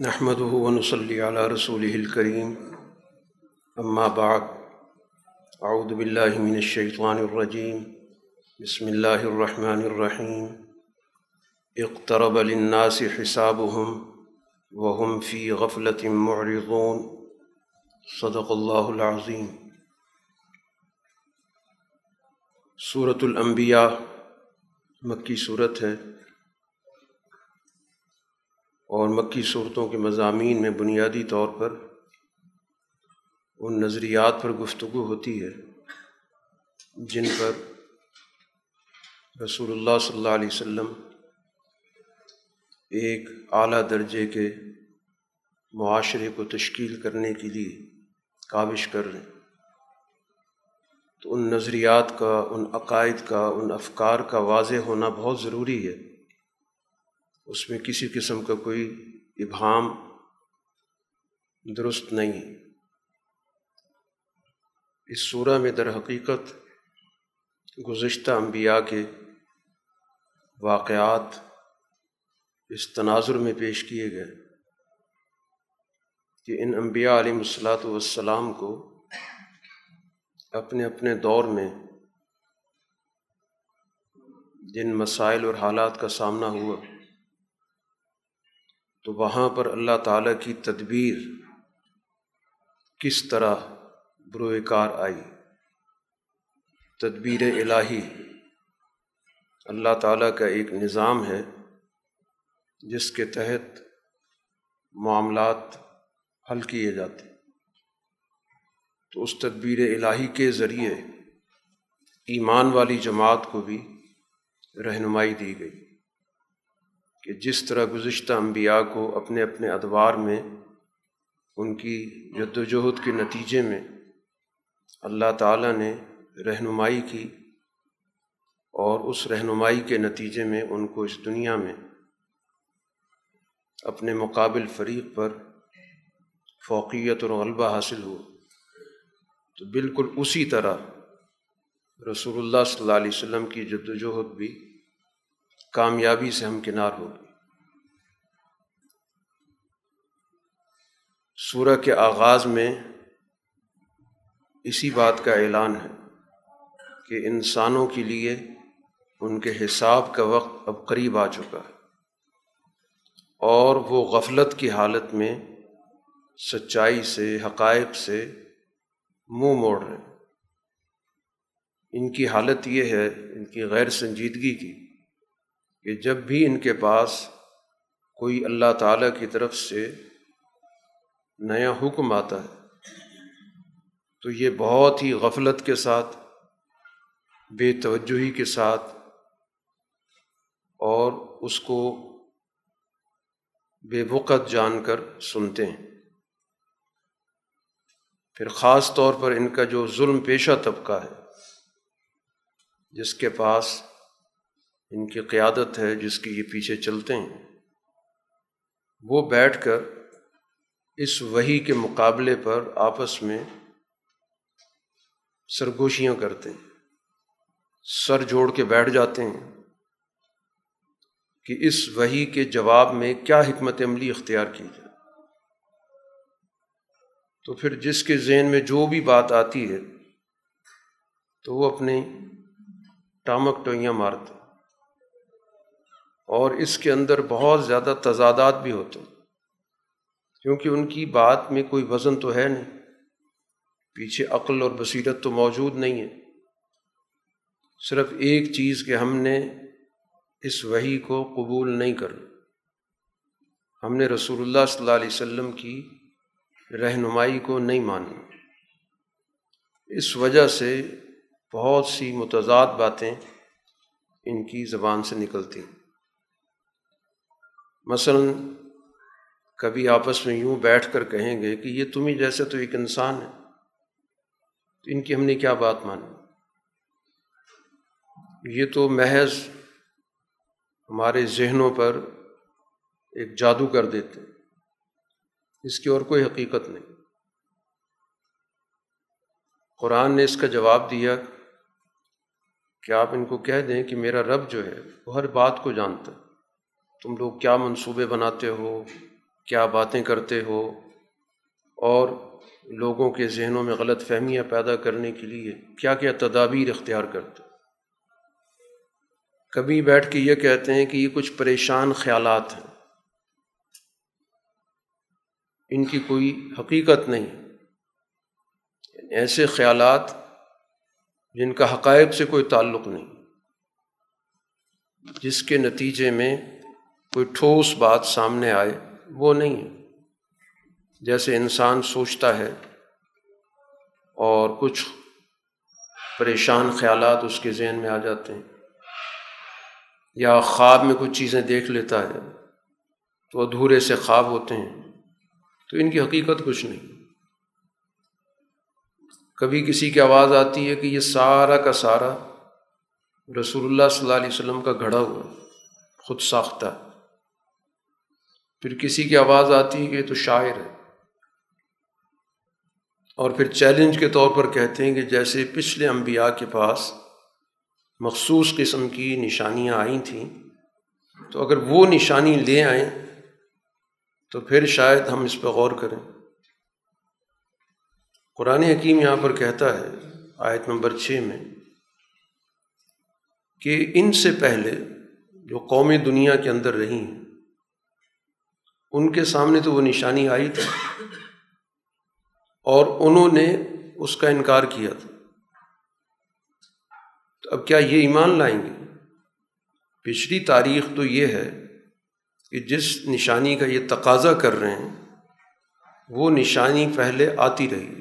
نحمد ونصلي على رسوله الكريم. أما بعد، أعوذ بالله من الشيطان الرجيم. بسم الله الرحمن الرحيم. اقترب للناس حسابهم وهم في غفلة معرضون. صدق الله العظيم. صورت الانبیاء مکی صورت ہے. اور مکی صورتوں کے مضامین میں بنیادی طور پر ان نظریات پر گفتگو ہوتی ہے جن پر رسول اللہ صلی اللہ علیہ وسلم ایک اعلیٰ درجے کے معاشرے کو تشکیل کرنے کے لیے کاوش کر رہے ہیں۔ تو ان نظریات کا، ان عقائد کا، ان افکار کا واضح ہونا بہت ضروری ہے۔ اس میں کسی قسم کا کوئی ابہام درست نہیں اس صورہ میں در حقیقت گزشتہ انبیاء کے واقعات اس تناظر میں پیش کیے گئے کہ ان انبیاء علیہ الصلاۃ والسلام کو اپنے اپنے دور میں جن مسائل اور حالات کا سامنا ہوا تو وہاں پر اللہ تعالیٰ کی تدبیر کس طرح بروئے کار آئی؟ تدبیر الہی۔ اللہ تعالیٰ کا ایک نظام ہے جس کے تحت معاملات حل کیے جاتے تو اس تدبیر الہی کے ذریعے ایمان والی جماعت کو بھی رہنمائی دی گئی۔ کہ جس طرح گزشتہ انبیاء کو اپنے اپنے ادوار میں، ان کی جد وجہد کے نتیجے میں اللہ تعالیٰ نے رہنمائی کی اور اس رہنمائی کے نتیجے میں ان کو اس دنیا میں اپنے مقابل فریق پر فوقیت اور غلبہ حاصل ہو تو بالکل اسی طرح رسول اللہ صلی اللہ علیہ وسلم کی جد وجہد بھی کامیابی سے ہمکنار ہو سورہ کے آغاز میں اسی بات کا اعلان ہے کہ انسانوں کے لیے ان کے حساب کا وقت اب قریب آ چکا ہے۔ اور وہ غفلت کی حالت میں سچائی سے، حقائق سے منہ موڑ رہے ہیں۔ ان کی حالت یہ ہے، ان کی غیر سنجیدگی کی کہ جب بھی ان کے پاس کوئی اللہ تعالیٰ کی طرف سے نیا حکم آتا ہے، تو یہ بہت ہی غفلت کے ساتھ، بے توجہی کے ساتھ اور اس کو بے وقت جان کر سنتے ہیں۔ پھر خاص طور پر ان کا جو ظلم پیشہ طبقہ ہے، جس کے پاس ان کی قیادت ہے جس کی یہ پیچھے چلتے ہیں، وہ بیٹھ کر اس وہی کے مقابلے پر آپس میں سرگوشیاں کرتے ہیں۔ سر جوڑ کے بیٹھ جاتے ہیں کہ اس وہی کے جواب میں کیا حکمت عملی اختیار کی جائے۔ تو پھر جس کے ذہن میں جو بھی بات آتی ہے، تو وہ اپنی ٹامک ٹوئیاں مارتے اور اس کے اندر بہت زیادہ تضادات بھی ہوتے ہیں۔ کیونکہ ان کی بات میں کوئی وزن تو ہے نہیں۔ پیچھے عقل اور بصیرت تو موجود نہیں ہے۔ صرف ایک چیز کہ ہم نے اس وہی کو قبول نہیں کرنا ہم نے رسول اللہ صلی اللہ علیہ وسلم کی رہنمائی کو نہیں مانی اس وجہ سے بہت سی متضاد باتیں ان کی زبان سے نکلتی ہیں۔ مثلاً کبھی آپس میں یوں بیٹھ کر کہیں گے کہ یہ تمہیں جیسے تو ایک انسان ہے، تو ان کی ہم نے کیا بات مانی؟ یہ تو محض ہمارے ذہنوں پر ایک جادو کر دیتے اس کی اور کوئی حقیقت نہیں۔ قرآن نے اس کا جواب دیا کہ آپ ان کو کہہ دیں کہ میرا رب جو ہے وہ ہر بات کو جانتا ہے؟ تم لوگ کیا منصوبے بناتے ہو؟ کیا باتیں کرتے ہو؟ اور لوگوں کے ذہنوں میں غلط فہمیاں پیدا کرنے کے لیے کیا کیا تدابیر اختیار کرتے کبھی بیٹھ کے یہ کہتے ہیں کہ یہ کچھ پریشان خیالات ہیں۔ ان کی کوئی حقیقت نہیں۔ ایسے خیالات جن کا حقائق سے کوئی تعلق نہیں۔ جس کے نتیجے میں کوئی ٹھوس بات سامنے آئے، وہ نہیں ہے۔ جیسے انسان سوچتا ہے اور کچھ پریشان خیالات اس کے ذہن میں آ جاتے ہیں، یا خواب میں کچھ چیزیں دیکھ لیتا ہے تو ادھورے سے خواب ہوتے ہیں، تو ان کی حقیقت کچھ نہیں۔ کبھی کسی کی آواز آتی ہے کہ یہ سارا کا سارا رسول اللہ صلی اللہ علیہ وسلم کا گھڑا ہوا، خود ساختہ۔ پھر کسی کی آواز آتی ہے کہ تو شاعر ہے۔ اور پھر چیلنج کے طور پر کہتے ہیں کہ جیسے پچھلے انبیاء کے پاس مخصوص قسم کی نشانیاں آئی تھیں، تو اگر وہ نشانی لے آئیں تو پھر شاید ہم اس پہ غور کریں۔ قرآن حکیم یہاں پر کہتا ہے، آیت نمبر چھ میں، کہ ان سے پہلے جو قومی دنیا کے اندر رہی ہیں ان کے سامنے تو وہ نشانی آئی تھی اور انہوں نے اس کا انکار کیا تھا۔ تو اب کیا یہ ایمان لائیں گے؟ پچھلی تاریخ تو یہ ہے کہ جس نشانی کا یہ تقاضا کر رہے ہیں، وہ نشانی پہلے آتی رہی۔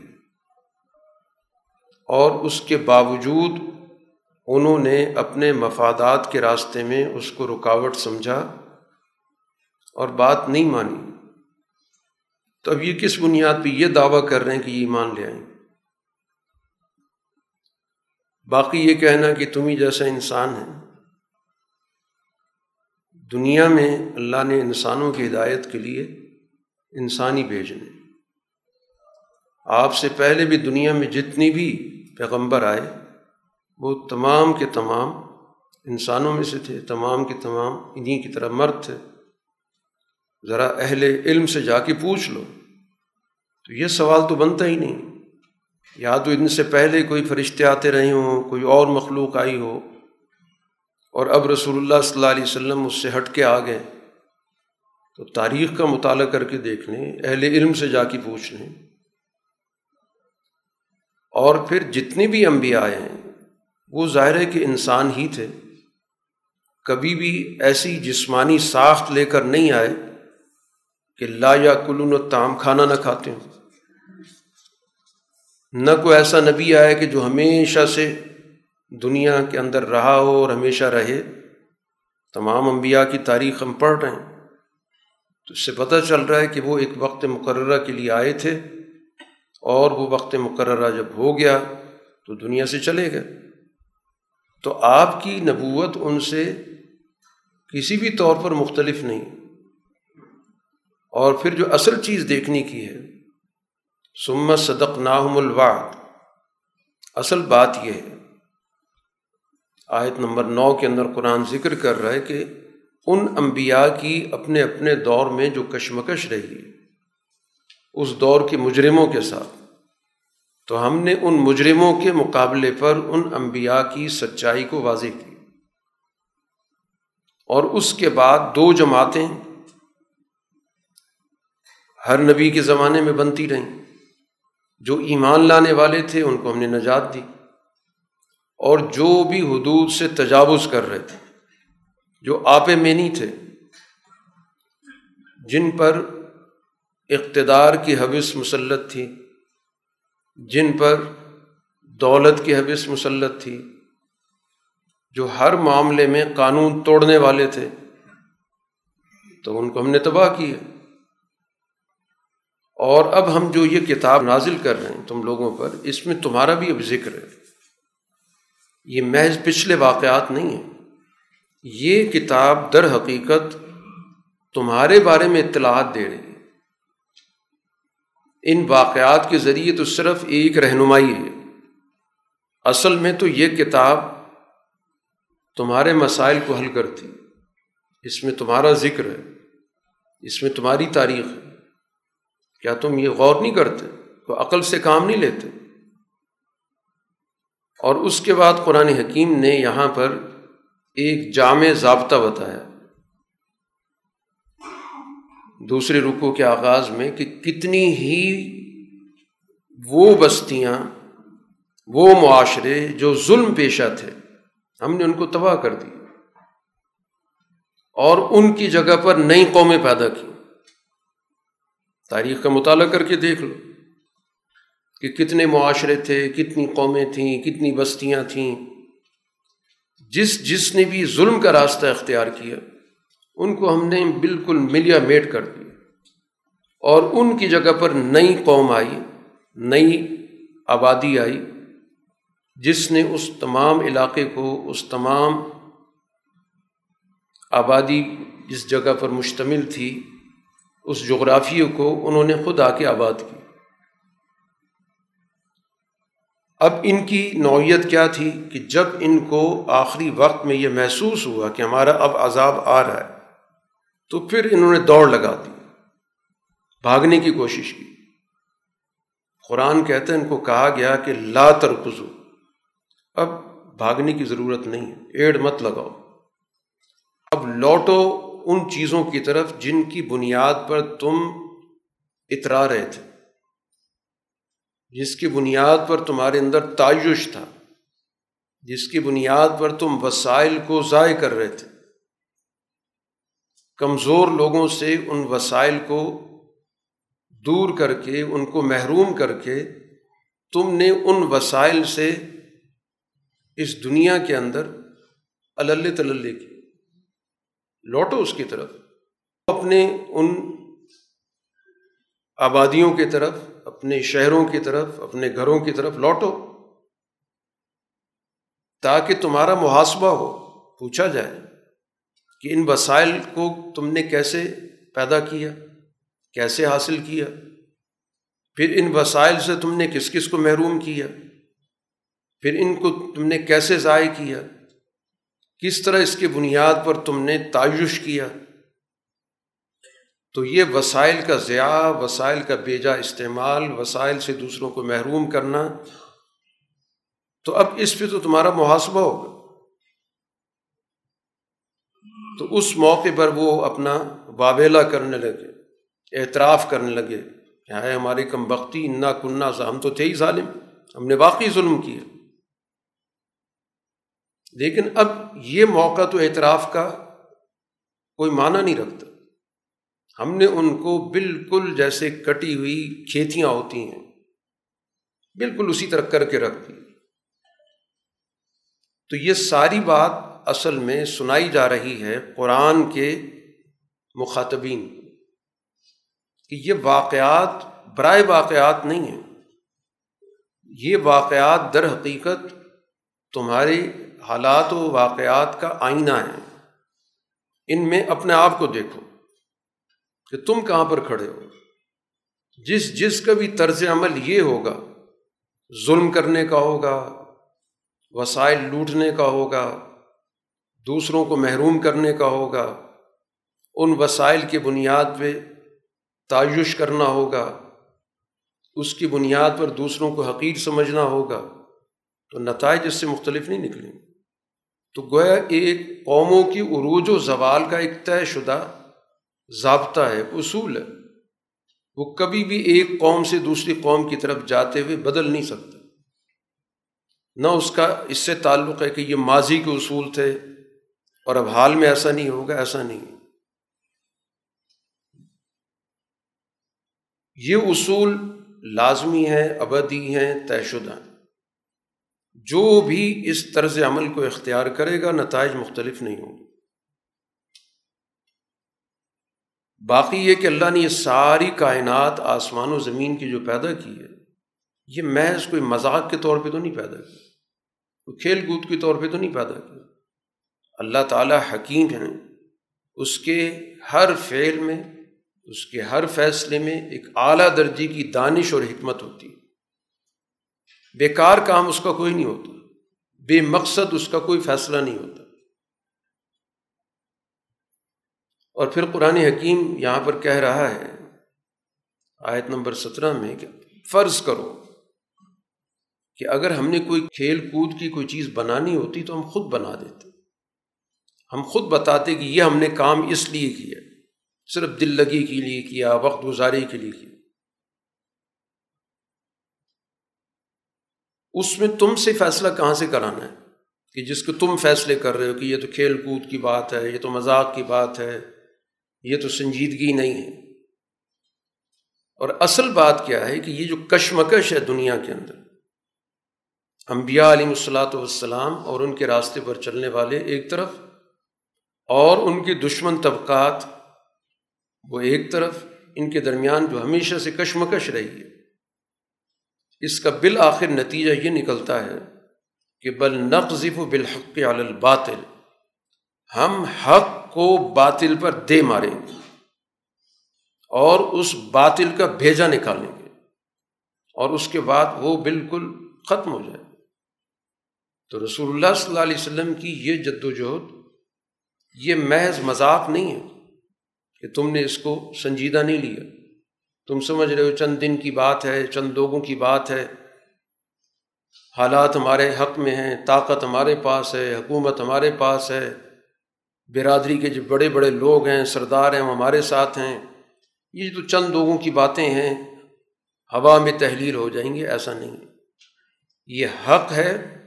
اور اس کے باوجود انہوں نے اپنے مفادات کے راستے میں اس کو رکاوٹ سمجھا۔ اور بات نہیں مانی۔ تو اب یہ کس بنیاد پہ یہ دعویٰ کر رہے ہیں کہ یہ ایمان لے آئیں؟ باقی یہ کہنا کہ تم ہی جیسا انسان ہے دنیا میں اللہ نے انسانوں کی ہدایت کے لیے انسانی بھیجنے۔ آپ سے پہلے بھی دنیا میں جتنی بھی پیغمبر آئے، وہ تمام کے تمام انسانوں میں سے تھے، تمام کے تمام انہیں کی طرح مرد تھے۔ ذرا اہل علم سے جا کے پوچھ لو۔ تو یہ سوال تو بنتا ہی نہیں۔ یا تو ان سے پہلے کوئی فرشتے آتے رہے ہوں، کوئی اور مخلوق آئی ہو۔ اور اب رسول اللہ صلی اللہ علیہ وسلم اس سے ہٹ کے آ گئے۔ تو تاریخ کا مطالعہ کر کے دیکھ لیں، اہل علم سے جا کے پوچھ لیں۔ اور پھر جتنے بھی انبیاء آئے ہیں، وہ ظاہر ہے کہ انسان ہی تھے۔ کبھی بھی ایسی جسمانی ساخت لے کر نہیں آئے۔ کہ لا یا کلون و تام کھانا نہ کھاتے ہوں۔ نہ کوئی ایسا نبی آئے کہ جو ہمیشہ سے دنیا کے اندر رہا ہو اور ہمیشہ رہے۔ تمام انبیاء کی تاریخ ہم پڑھ رہے ہیں۔ تو اس سے پتہ چل رہا ہے کہ وہ ایک وقت مقررہ کے لیے آئے تھے اور وہ وقت مقررہ جب ہو گیا تو دنیا سے چلے گئے۔ تو آپ کی نبوت ان سے کسی بھی طور پر مختلف نہیں۔ اور پھر جو اصل چیز دیکھنے کی ہے سمت صدق ناہم الواد اصل بات یہ ہے، آیت نمبر نو کے اندر قرآن ذکر کر رہا ہے کہ ان انبیاء کی اپنے اپنے دور میں جو کشمکش رہی، اس دور کے مجرموں کے ساتھ۔ تو ہم نے ان مجرموں کے مقابلے پر ان انبیاء کی سچائی کو واضح کی۔ اور اس کے بعد دو جماعتیں ہر نبی کے زمانے میں بنتی رہیں۔ جو ایمان لانے والے تھے، ان کو ہم نے نجات دی۔ اور جو بھی حدود سے تجاوز کر رہے تھے، جو آپ میں نہیں تھے، جن پر اقتدار کی حوث مسلط تھی، جن پر دولت کی حوث مسلط تھی، جو ہر معاملے میں قانون توڑنے والے تھے، تو ان کو ہم نے تباہ کیا اور اب ہم جو یہ کتاب نازل کر رہے ہیں تم لوگوں پر، اس میں تمہارا بھی اب ذکر ہے۔ یہ محض پچھلے واقعات نہیں ہیں۔ یہ کتاب در حقیقت تمہارے بارے میں اطلاعات دے رہی ہے۔ ان واقعات کے ذریعے تو صرف ایک رہنمائی ہے۔ اصل میں تو یہ کتاب تمہارے مسائل کو حل کرتی۔ اس میں تمہارا ذکر ہے۔ اس میں تمہاری تاریخ ہے۔ کیا تم یہ غور نہیں کرتے؟ تو عقل سے کام نہیں لیتے۔ اور اس کے بعد قرآن حکیم نے یہاں پر ایک جامع ضابطہ بتایا۔ دوسرے رکو کے آغاز میں کہ کتنی ہی وہ بستیاں، وہ معاشرے جو ظلم پیشہ تھے، ہم نے ان کو تباہ کر دی۔ اور ان کی جگہ پر نئی قومیں پیدا کی۔ تاریخ کا مطالعہ کر کے دیکھ لو کہ کتنے معاشرے تھے، کتنی قومیں تھیں، کتنی بستیاں تھیں۔ جس جس نے بھی ظلم کا راستہ اختیار کیا، ان کو ہم نے بالکل ملیا میٹ کر دیا۔ اور ان کی جگہ پر نئی قوم آئی، نئی آبادی آئی، جس نے اس تمام علاقے کو، اس تمام آبادی جس جگہ پر مشتمل تھی اس جغرافیے کو انہوں نے خود آ کے آباد کی۔ اب ان کی نوعیت کیا تھی کہ جب ان کو آخری وقت میں یہ محسوس ہوا کہ ہمارا اب عذاب آ رہا ہے، تو پھر انہوں نے دوڑ لگا دی، بھاگنے کی کوشش کی۔ قرآن کہتے ہیں ان کو کہا گیا کہ لا ترکزو۔ اب بھاگنے کی ضرورت نہیں ہے، ایڑ مت لگاؤ۔ اب لوٹو ان چیزوں کی طرف جن کی بنیاد پر تم اترا رہے تھے۔ جس کی بنیاد پر تمہارے اندر تعیش تھا، جس کی بنیاد پر تم وسائل کو ضائع کر رہے تھے۔ کمزور لوگوں سے ان وسائل کو دور کر کے، ان کو محروم کر کے تم نے ان وسائل سے اس دنیا کے اندر اللّہ تلّے کی۔ لوٹو اس کی طرف، اپنے ان آبادیوں کی طرف، اپنے شہروں کی طرف، اپنے گھروں کی طرف لوٹو، تاکہ تمہارا محاسبہ ہو، پوچھا جائے کہ ان وسائل کو تم نے کیسے پیدا کیا، کیسے حاصل کیا، پھر ان وسائل سے تم نے کس کس کو محروم کیا، پھر ان کو تم نے کیسے ضائع کیا کس طرح اس کی بنیاد پر تم نے تعیش کیا؟ تو یہ وسائل کا ضیاع، وسائل کا بیجا استعمال، وسائل سے دوسروں کو محروم کرنا۔ تو اب اس پہ تو تمہارا محاسبہ ہوگا۔ تو اس موقع پر وہ اپنا وابیلا کرنے لگے، اعتراف کرنے لگے کہ ہماری کم بختی انا کنہ سا، ہم تو تھے ہی ظالم، ہم نے واقعی ظلم کیا۔ لیکن اب یہ موقع تو اعتراف کا کوئی معنی نہیں رکھتا۔ ہم نے ان کو بالکل جیسے کٹی ہوئی کھیتیاں ہوتی ہیں، بالکل اسی طرح کر کے رکھ دی۔ تو یہ ساری بات اصل میں سنائی جا رہی ہے قرآن کے مخاطبین کہ یہ واقعات برائے واقعات نہیں ہیں۔ یہ واقعات در حقیقت تمہارے حالات و واقعات کا آئینہ ہے۔ ان میں اپنے آپ کو دیکھو کہ تم کہاں پر کھڑے ہو۔ جس جس کا بھی طرز عمل یہ ہوگا، ظلم کرنے کا ہوگا، وسائل لوٹنے کا ہوگا، دوسروں کو محروم کرنے کا ہوگا، ان وسائل کی بنیاد پہ تعیش کرنا ہوگا، اس کی بنیاد پر دوسروں کو حقیق سمجھنا ہوگا، تو نتائج اس سے مختلف نہیں نکلیں۔ تو گویا ایک قوموں کی عروج و زوال کا ایک طے شدہ ضابطہ ہے، اصول ہے۔ وہ کبھی بھی ایک قوم سے دوسری قوم کی طرف جاتے ہوئے بدل نہیں سکتا۔ نہ اس کا اس سے تعلق ہے کہ یہ ماضی کے اصول تھے اور اب حال میں ایسا نہیں ہوگا، ایسا نہیں۔ یہ اصول لازمی ہیں، ابدی ہیں، طے شدہ جو بھی اس طرز عمل کو اختیار کرے گا، نتائج مختلف نہیں ہوں گے۔ باقی یہ کہ اللہ نے یہ ساری کائنات آسمان و زمین کی جو پیدا کی ہے، یہ محض کوئی مذاق کے طور پہ تو نہیں پیدا کی کوئی کھیل کود کے طور پہ تو نہیں پیدا کی اللہ تعالیٰ حکیم ہیں۔ اس کے ہر فعل میں، اس کے ہر فیصلے میں ایک اعلیٰ درجے کی دانش اور حکمت ہوتی ہے۔ بیکار کام اس کا کوئی نہیں ہوتا۔ بے مقصد اس کا کوئی فیصلہ نہیں ہوتا۔ اور پھر قرآن حکیم یہاں پر کہہ رہا ہے، آیت نمبر سترہ میں کہ فرض کرو کہ اگر ہم نے کوئی کھیل کود کی کوئی چیز بنانی ہوتی تو ہم خود بنا دیتے۔ ہم خود بتاتے کہ یہ ہم نے کام اس لیے کیا، صرف دل لگی کے لیے کیا، وقت گزاری کے لیے کیا۔ اس میں تم سے فیصلہ کہاں سے کرانا ہے؟ کہ جس کو تم فیصلے کر رہے ہو کہ یہ تو کھیل کود کی بات ہے، یہ تو مذاق کی بات ہے، یہ تو سنجیدگی نہیں ہے۔ اور اصل بات کیا ہے کہ یہ جو کشمکش ہے دنیا کے اندر، انبیاء علیہ الصلاۃ والسلام اور ان کے راستے پر چلنے والے ایک طرف اور ان کے دشمن طبقات، وہ ایک طرف، ان کے درمیان جو ہمیشہ سے کشمکش رہی ہے۔ اس کا بالآخر نتیجہ یہ نکلتا ہے کہ بل نقذف و بالحق علی الباطل، ہم حق کو باطل پر دے ماریں گے اور اس باطل کا بھیجا نکالیں گے اور اس کے بعد وہ بالکل ختم ہو جائے تو رسول اللہ صلی اللہ علیہ وسلم کی یہ جد و جہد یہ محض مذاق نہیں ہے کہ تم نے اس کو سنجیدہ نہیں لیا۔ تم سمجھ رہے ہو چند دن کی بات ہے، چند لوگوں کی بات ہے۔ حالات ہمارے حق میں ہیں، طاقت ہمارے پاس ہے، حکومت ہمارے پاس ہے۔ برادری کے جو بڑے بڑے لوگ ہیں، سردار ہیں، وہ ہمارے ساتھ ہیں۔ یہ تو چند لوگوں کی باتیں ہیں۔ ہوا میں تحلیل ہو جائیں گے، ایسا نہیں۔ یہ حق ہے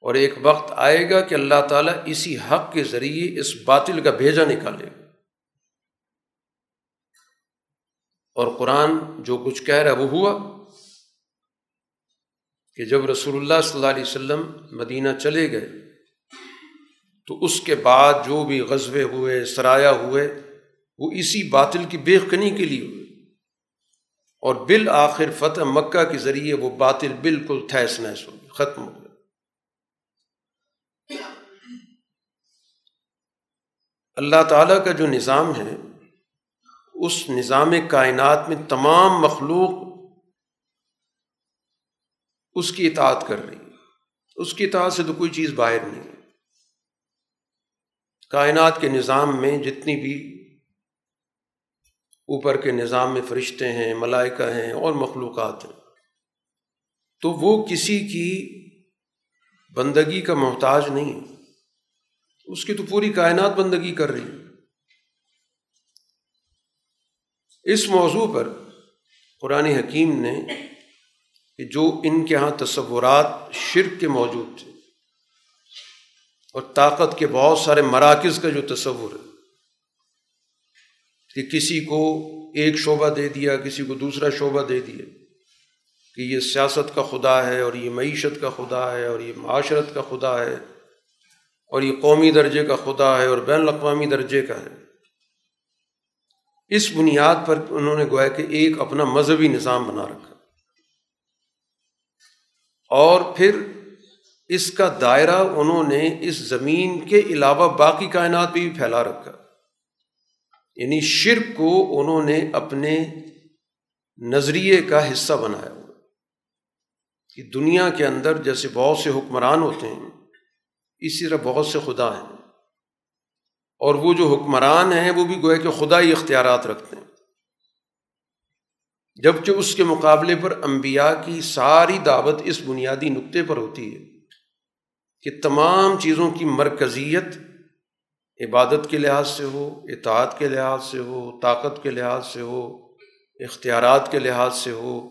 اور ایک وقت آئے گا کہ اللہ تعالیٰ اسی حق کے ذریعے اس باطل کا بھیجا نکالے گا۔ اور قرآن جو کچھ کہہ رہا وہ ہوا کہ جب رسول اللہ صلی اللہ علیہ وسلم مدینہ چلے گئے، تو اس کے بعد جو بھی غزبے ہوئے سرایا ہوئے، وہ اسی باطل کی بے کے لیے ہوئے۔ اور بالآخر فتح مکہ کے ذریعے وہ باطل بالکل تھیس نیس ہو گیا، ختم ہو گیا۔ اللہ تعالیٰ کا جو نظام ہے اس نظام کائنات میں تمام مخلوق اس کی اطاعت کر رہی ہے اس کی اطاعت سے تو کوئی چیز باہر نہیں۔ کائنات کے نظام میں جتنی بھی اوپر کے نظام میں فرشتے ہیں، ملائکہ ہیں اور مخلوقات ہیں، تو وہ کسی کی بندگی کا محتاج نہیں۔ ہے اس کی تو پوری کائنات بندگی کر رہی ہے۔ اس موضوع پر قرآن حکیم نے کہ جو ان کے یہاں تصورات شرک کے موجود تھے اور طاقت کے بہت سارے مراکز کا جو تصور ہے، کہ کسی کو ایک شعبہ دے دیا، کسی کو دوسرا شعبہ دے دیا کہ یہ سیاست کا خدا ہے اور یہ معیشت کا خدا ہے اور یہ معاشرت کا خدا ہے اور یہ قومی درجے کا خدا ہے اور بین الاقوامی درجے کا ہے۔ اس بنیاد پر انہوں نے گویا کہ ایک اپنا مذہبی نظام بنا رکھا۔ اور پھر اس کا دائرہ انہوں نے اس زمین کے علاوہ باقی کائنات بھی پھیلا رکھا۔ یعنی شرک کو انہوں نے اپنے نظریے کا حصہ بنایا۔ ہوا کہ دنیا کے اندر جیسے بہت سے حکمران ہوتے ہیں، اسی طرح بہت سے خدا ہیں۔ اور وہ جو حکمران ہیں، وہ بھی گوئے کہ خدا ہی اختیارات رکھتے ہیں۔ جبکہ اس کے مقابلے پر انبیاء کی ساری دعوت اس بنیادی نقطے پر ہوتی ہے کہ تمام چیزوں کی مرکزیت عبادت کے لحاظ سے ہو، اطاعت کے لحاظ سے ہو، طاقت کے لحاظ سے ہو، اختیارات کے لحاظ سے ہو،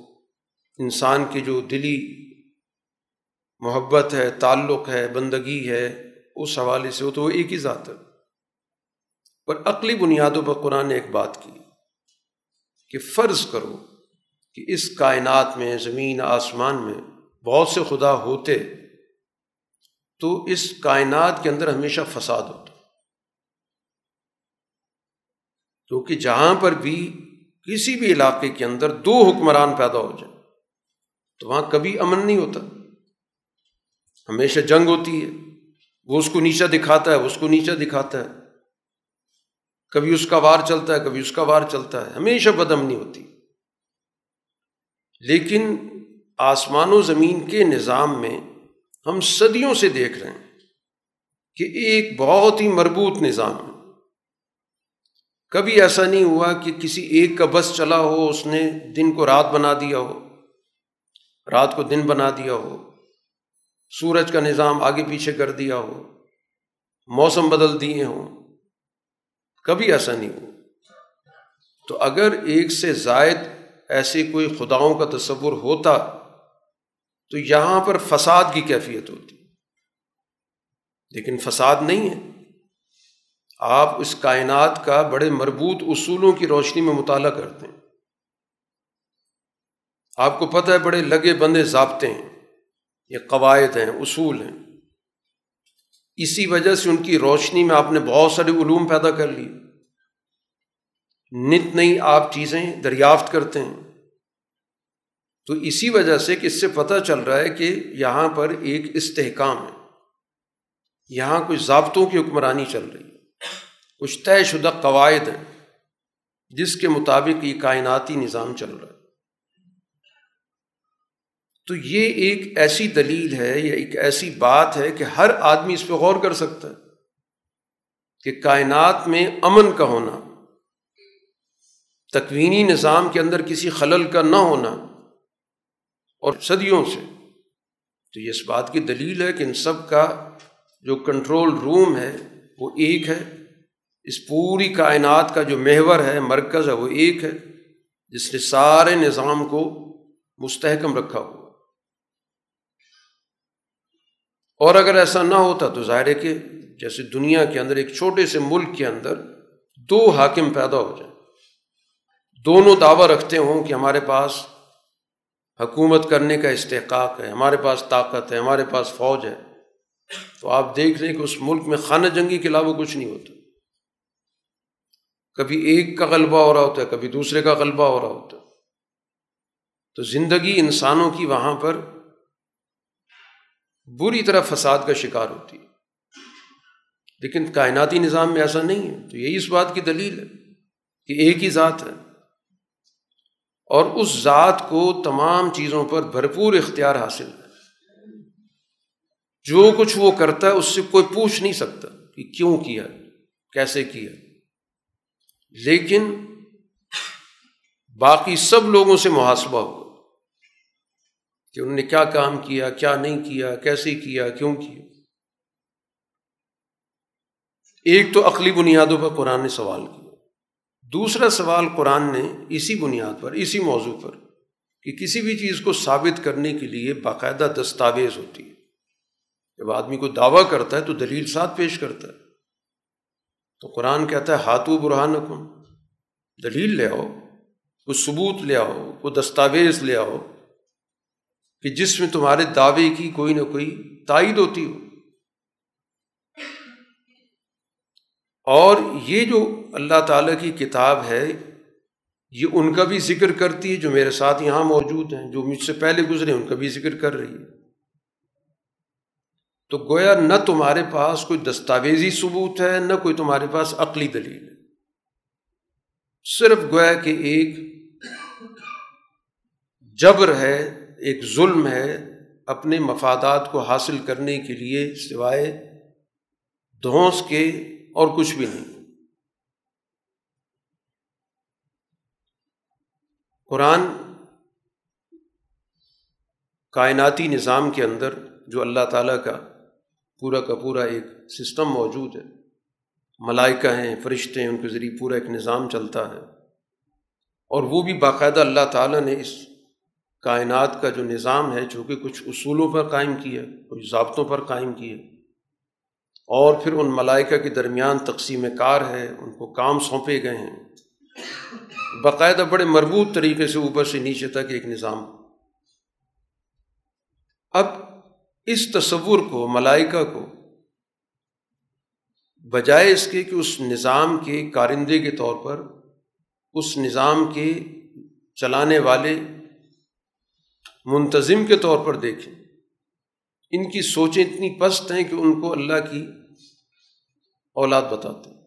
انسان کی جو دلی محبت ہے، تعلق ہے، بندگی ہے، اس حوالے سے ہو، تو وہ ایک ہی ذات ہے۔ اور عقلی بنیادوں پر قرآن نے ایک بات کی کہ فرض کرو کہ اس کائنات میں، زمین، آسمان میں بہت سے خدا ہوتے تو اس کائنات کے اندر ہمیشہ فساد ہوتا۔ کیونکہ جہاں پر بھی کسی بھی علاقے کے اندر دو حکمران پیدا ہو جائیں تو وہاں کبھی امن نہیں ہوتا۔ ہمیشہ جنگ ہوتی ہے، وہ اس کو نیچا دکھاتا ہے اس کو نیچا دکھاتا ہے۔ کبھی اس کا وار چلتا ہے، کبھی اس کا وار چلتا ہے۔ ہمیشہ بدمنی ہوتی۔ لیکن آسمان و زمین کے نظام میں ہم صدیوں سے دیکھ رہے ہیں کہ ایک بہت ہی مربوط نظام ہے۔ کبھی ایسا نہیں ہوا کہ کسی ایک کا بس چلا ہو، اس نے دن کو رات بنا دیا ہو، رات کو دن بنا دیا ہو، سورج کا نظام آگے پیچھے کر دیا ہو، موسم بدل دیے ہوں۔ کبھی ایسا نہیں ہو تو اگر ایک سے زائد ایسے کوئی خداؤں کا تصور ہوتا، تو یہاں پر فساد کی کیفیت ہوتی۔ لیکن فساد نہیں ہے۔ آپ اس کائنات کا بڑے مربوط اصولوں کی روشنی میں مطالعہ کرتے ہیں۔ آپ کو پتہ ہے، بڑے لگے بندے ضابطے ہیں، یہ قواعد ہیں، اصول ہیں۔ اسی وجہ سے ان کی روشنی میں آپ نے بہت سارے علوم پیدا کر لی نت نئی آپ چیزیں دریافت کرتے ہیں۔ تو اسی وجہ سے کہ اس سے پتہ چل رہا ہے کہ یہاں پر ایک استحکام ہے۔ یہاں کچھ ضابطوں کی حکمرانی چل رہی ہے۔ کچھ طے شدہ قواعد ہیں، جس کے مطابق یہ کائناتی نظام چل رہا ہے۔ تو یہ ایک ایسی دلیل ہے یا ایک ایسی بات ہے کہ ہر آدمی اس پہ غور کر سکتا ہے کہ کائنات میں امن کا ہونا، تکوینی نظام کے اندر کسی خلل کا نہ ہونا اور صدیوں سے۔ تو یہ اس بات کی دلیل ہے کہ ان سب کا جو کنٹرول روم ہے وہ ایک ہے۔ اس پوری کائنات کا جو محور ہے، مرکز ہے، وہ ایک ہے۔ جس نے سارے نظام کو مستحکم رکھا ہوا۔ اور اگر ایسا نہ ہوتا تو ظاہر ہے کہ جیسے دنیا کے اندر ایک چھوٹے سے ملک کے اندر دو حاکم پیدا ہو جائیں۔ دونوں دعویٰ رکھتے ہوں کہ ہمارے پاس حکومت کرنے کا استحقاق ہے، ہمارے پاس طاقت ہے، ہمارے پاس فوج ہے۔ تو آپ دیکھ لیں کہ اس ملک میں خانہ جنگی کے علاوہ کچھ نہیں ہوتا۔ کبھی ایک کا غلبہ ہو رہا ہوتا ہے، کبھی دوسرے کا غلبہ ہو رہا ہوتا ہے۔ تو زندگی انسانوں کی وہاں پر بری طرح فساد کا شکار ہوتی ہے۔ لیکن کائناتی نظام میں ایسا نہیں ہے۔ تو یہی اس بات کی دلیل ہے کہ ایک ہی ذات ہے۔ اور اس ذات کو تمام چیزوں پر بھرپور اختیار حاصل ہے۔ جو کچھ وہ کرتا ہے، اس سے کوئی پوچھ نہیں سکتا کہ کیوں کیا کیسے کیا لیکن باقی سب لوگوں سے محاسبہ ہوا۔ کہ انہوں نے کیا کام کیا کیا نہیں کیا، کیسے کیا، کیوں کیا؟ ایک تو عقلی بنیادوں پر قرآن نے سوال کیا۔ دوسرا سوال قرآن نے اسی بنیاد پر، اسی موضوع پر کہ کسی بھی چیز کو ثابت کرنے کے لیے باقاعدہ دستاویز ہوتی ہے جب آدمی کو دعویٰ کرتا ہے تو دلیل ساتھ پیش کرتا ہے۔ تو قرآن کہتا ہے ہاتھو برہان کن دلیل لے آؤ، کوئی ثبوت لے آؤ، کوئی دستاویز لے آؤ۔ کہ جس میں تمہارے دعوے کی کوئی نہ کوئی تائید ہوتی ہو۔ اور یہ جو اللہ تعالیٰ کی کتاب ہے، یہ ان کا بھی ذکر کرتی ہے جو میرے ساتھ یہاں موجود ہیں، جو مجھ سے پہلے گزرے ان کا بھی ذکر کر رہی ہے۔ تو گویا نہ تمہارے پاس کوئی دستاویزی ثبوت ہے، نہ کوئی تمہارے پاس عقلی دلیل ہے۔ صرف گویا کہ ایک جبر ہے ایک ظلم ہے اپنے مفادات کو حاصل کرنے کے لیے سوائے دھونس کے اور کچھ بھی نہیں۔ قرآن کائناتی نظام کے اندر جو اللہ تعالیٰ کا پورا کا پورا ایک سسٹم موجود ہے، ملائکہ ہیں، فرشتے ہیں، ان کے ذریعے پورا ایک نظام چلتا ہے، اور وہ بھی باقاعدہ اللہ تعالیٰ نے اس کائنات کا جو نظام ہے، چونکہ کچھ اصولوں پر قائم کیا کچھ ضابطوں پر قائم کیا اور پھر ان ملائکہ کے درمیان تقسیم کار ہے، ان کو کام سونپے گئے ہیں۔ باقاعدہ بڑے مربوط طریقے سے اوپر سے نیچے تک ایک نظام۔ اب اس تصور کو، ملائکہ کو، بجائے اس کے کہ اس نظام کے کارندے کے طور پر، اس نظام کے چلانے والے منتظم کے طور پر دیکھیں۔ ان کی سوچیں اتنی پست ہیں کہ ان کو اللہ کی اولاد بتاتے ہیں۔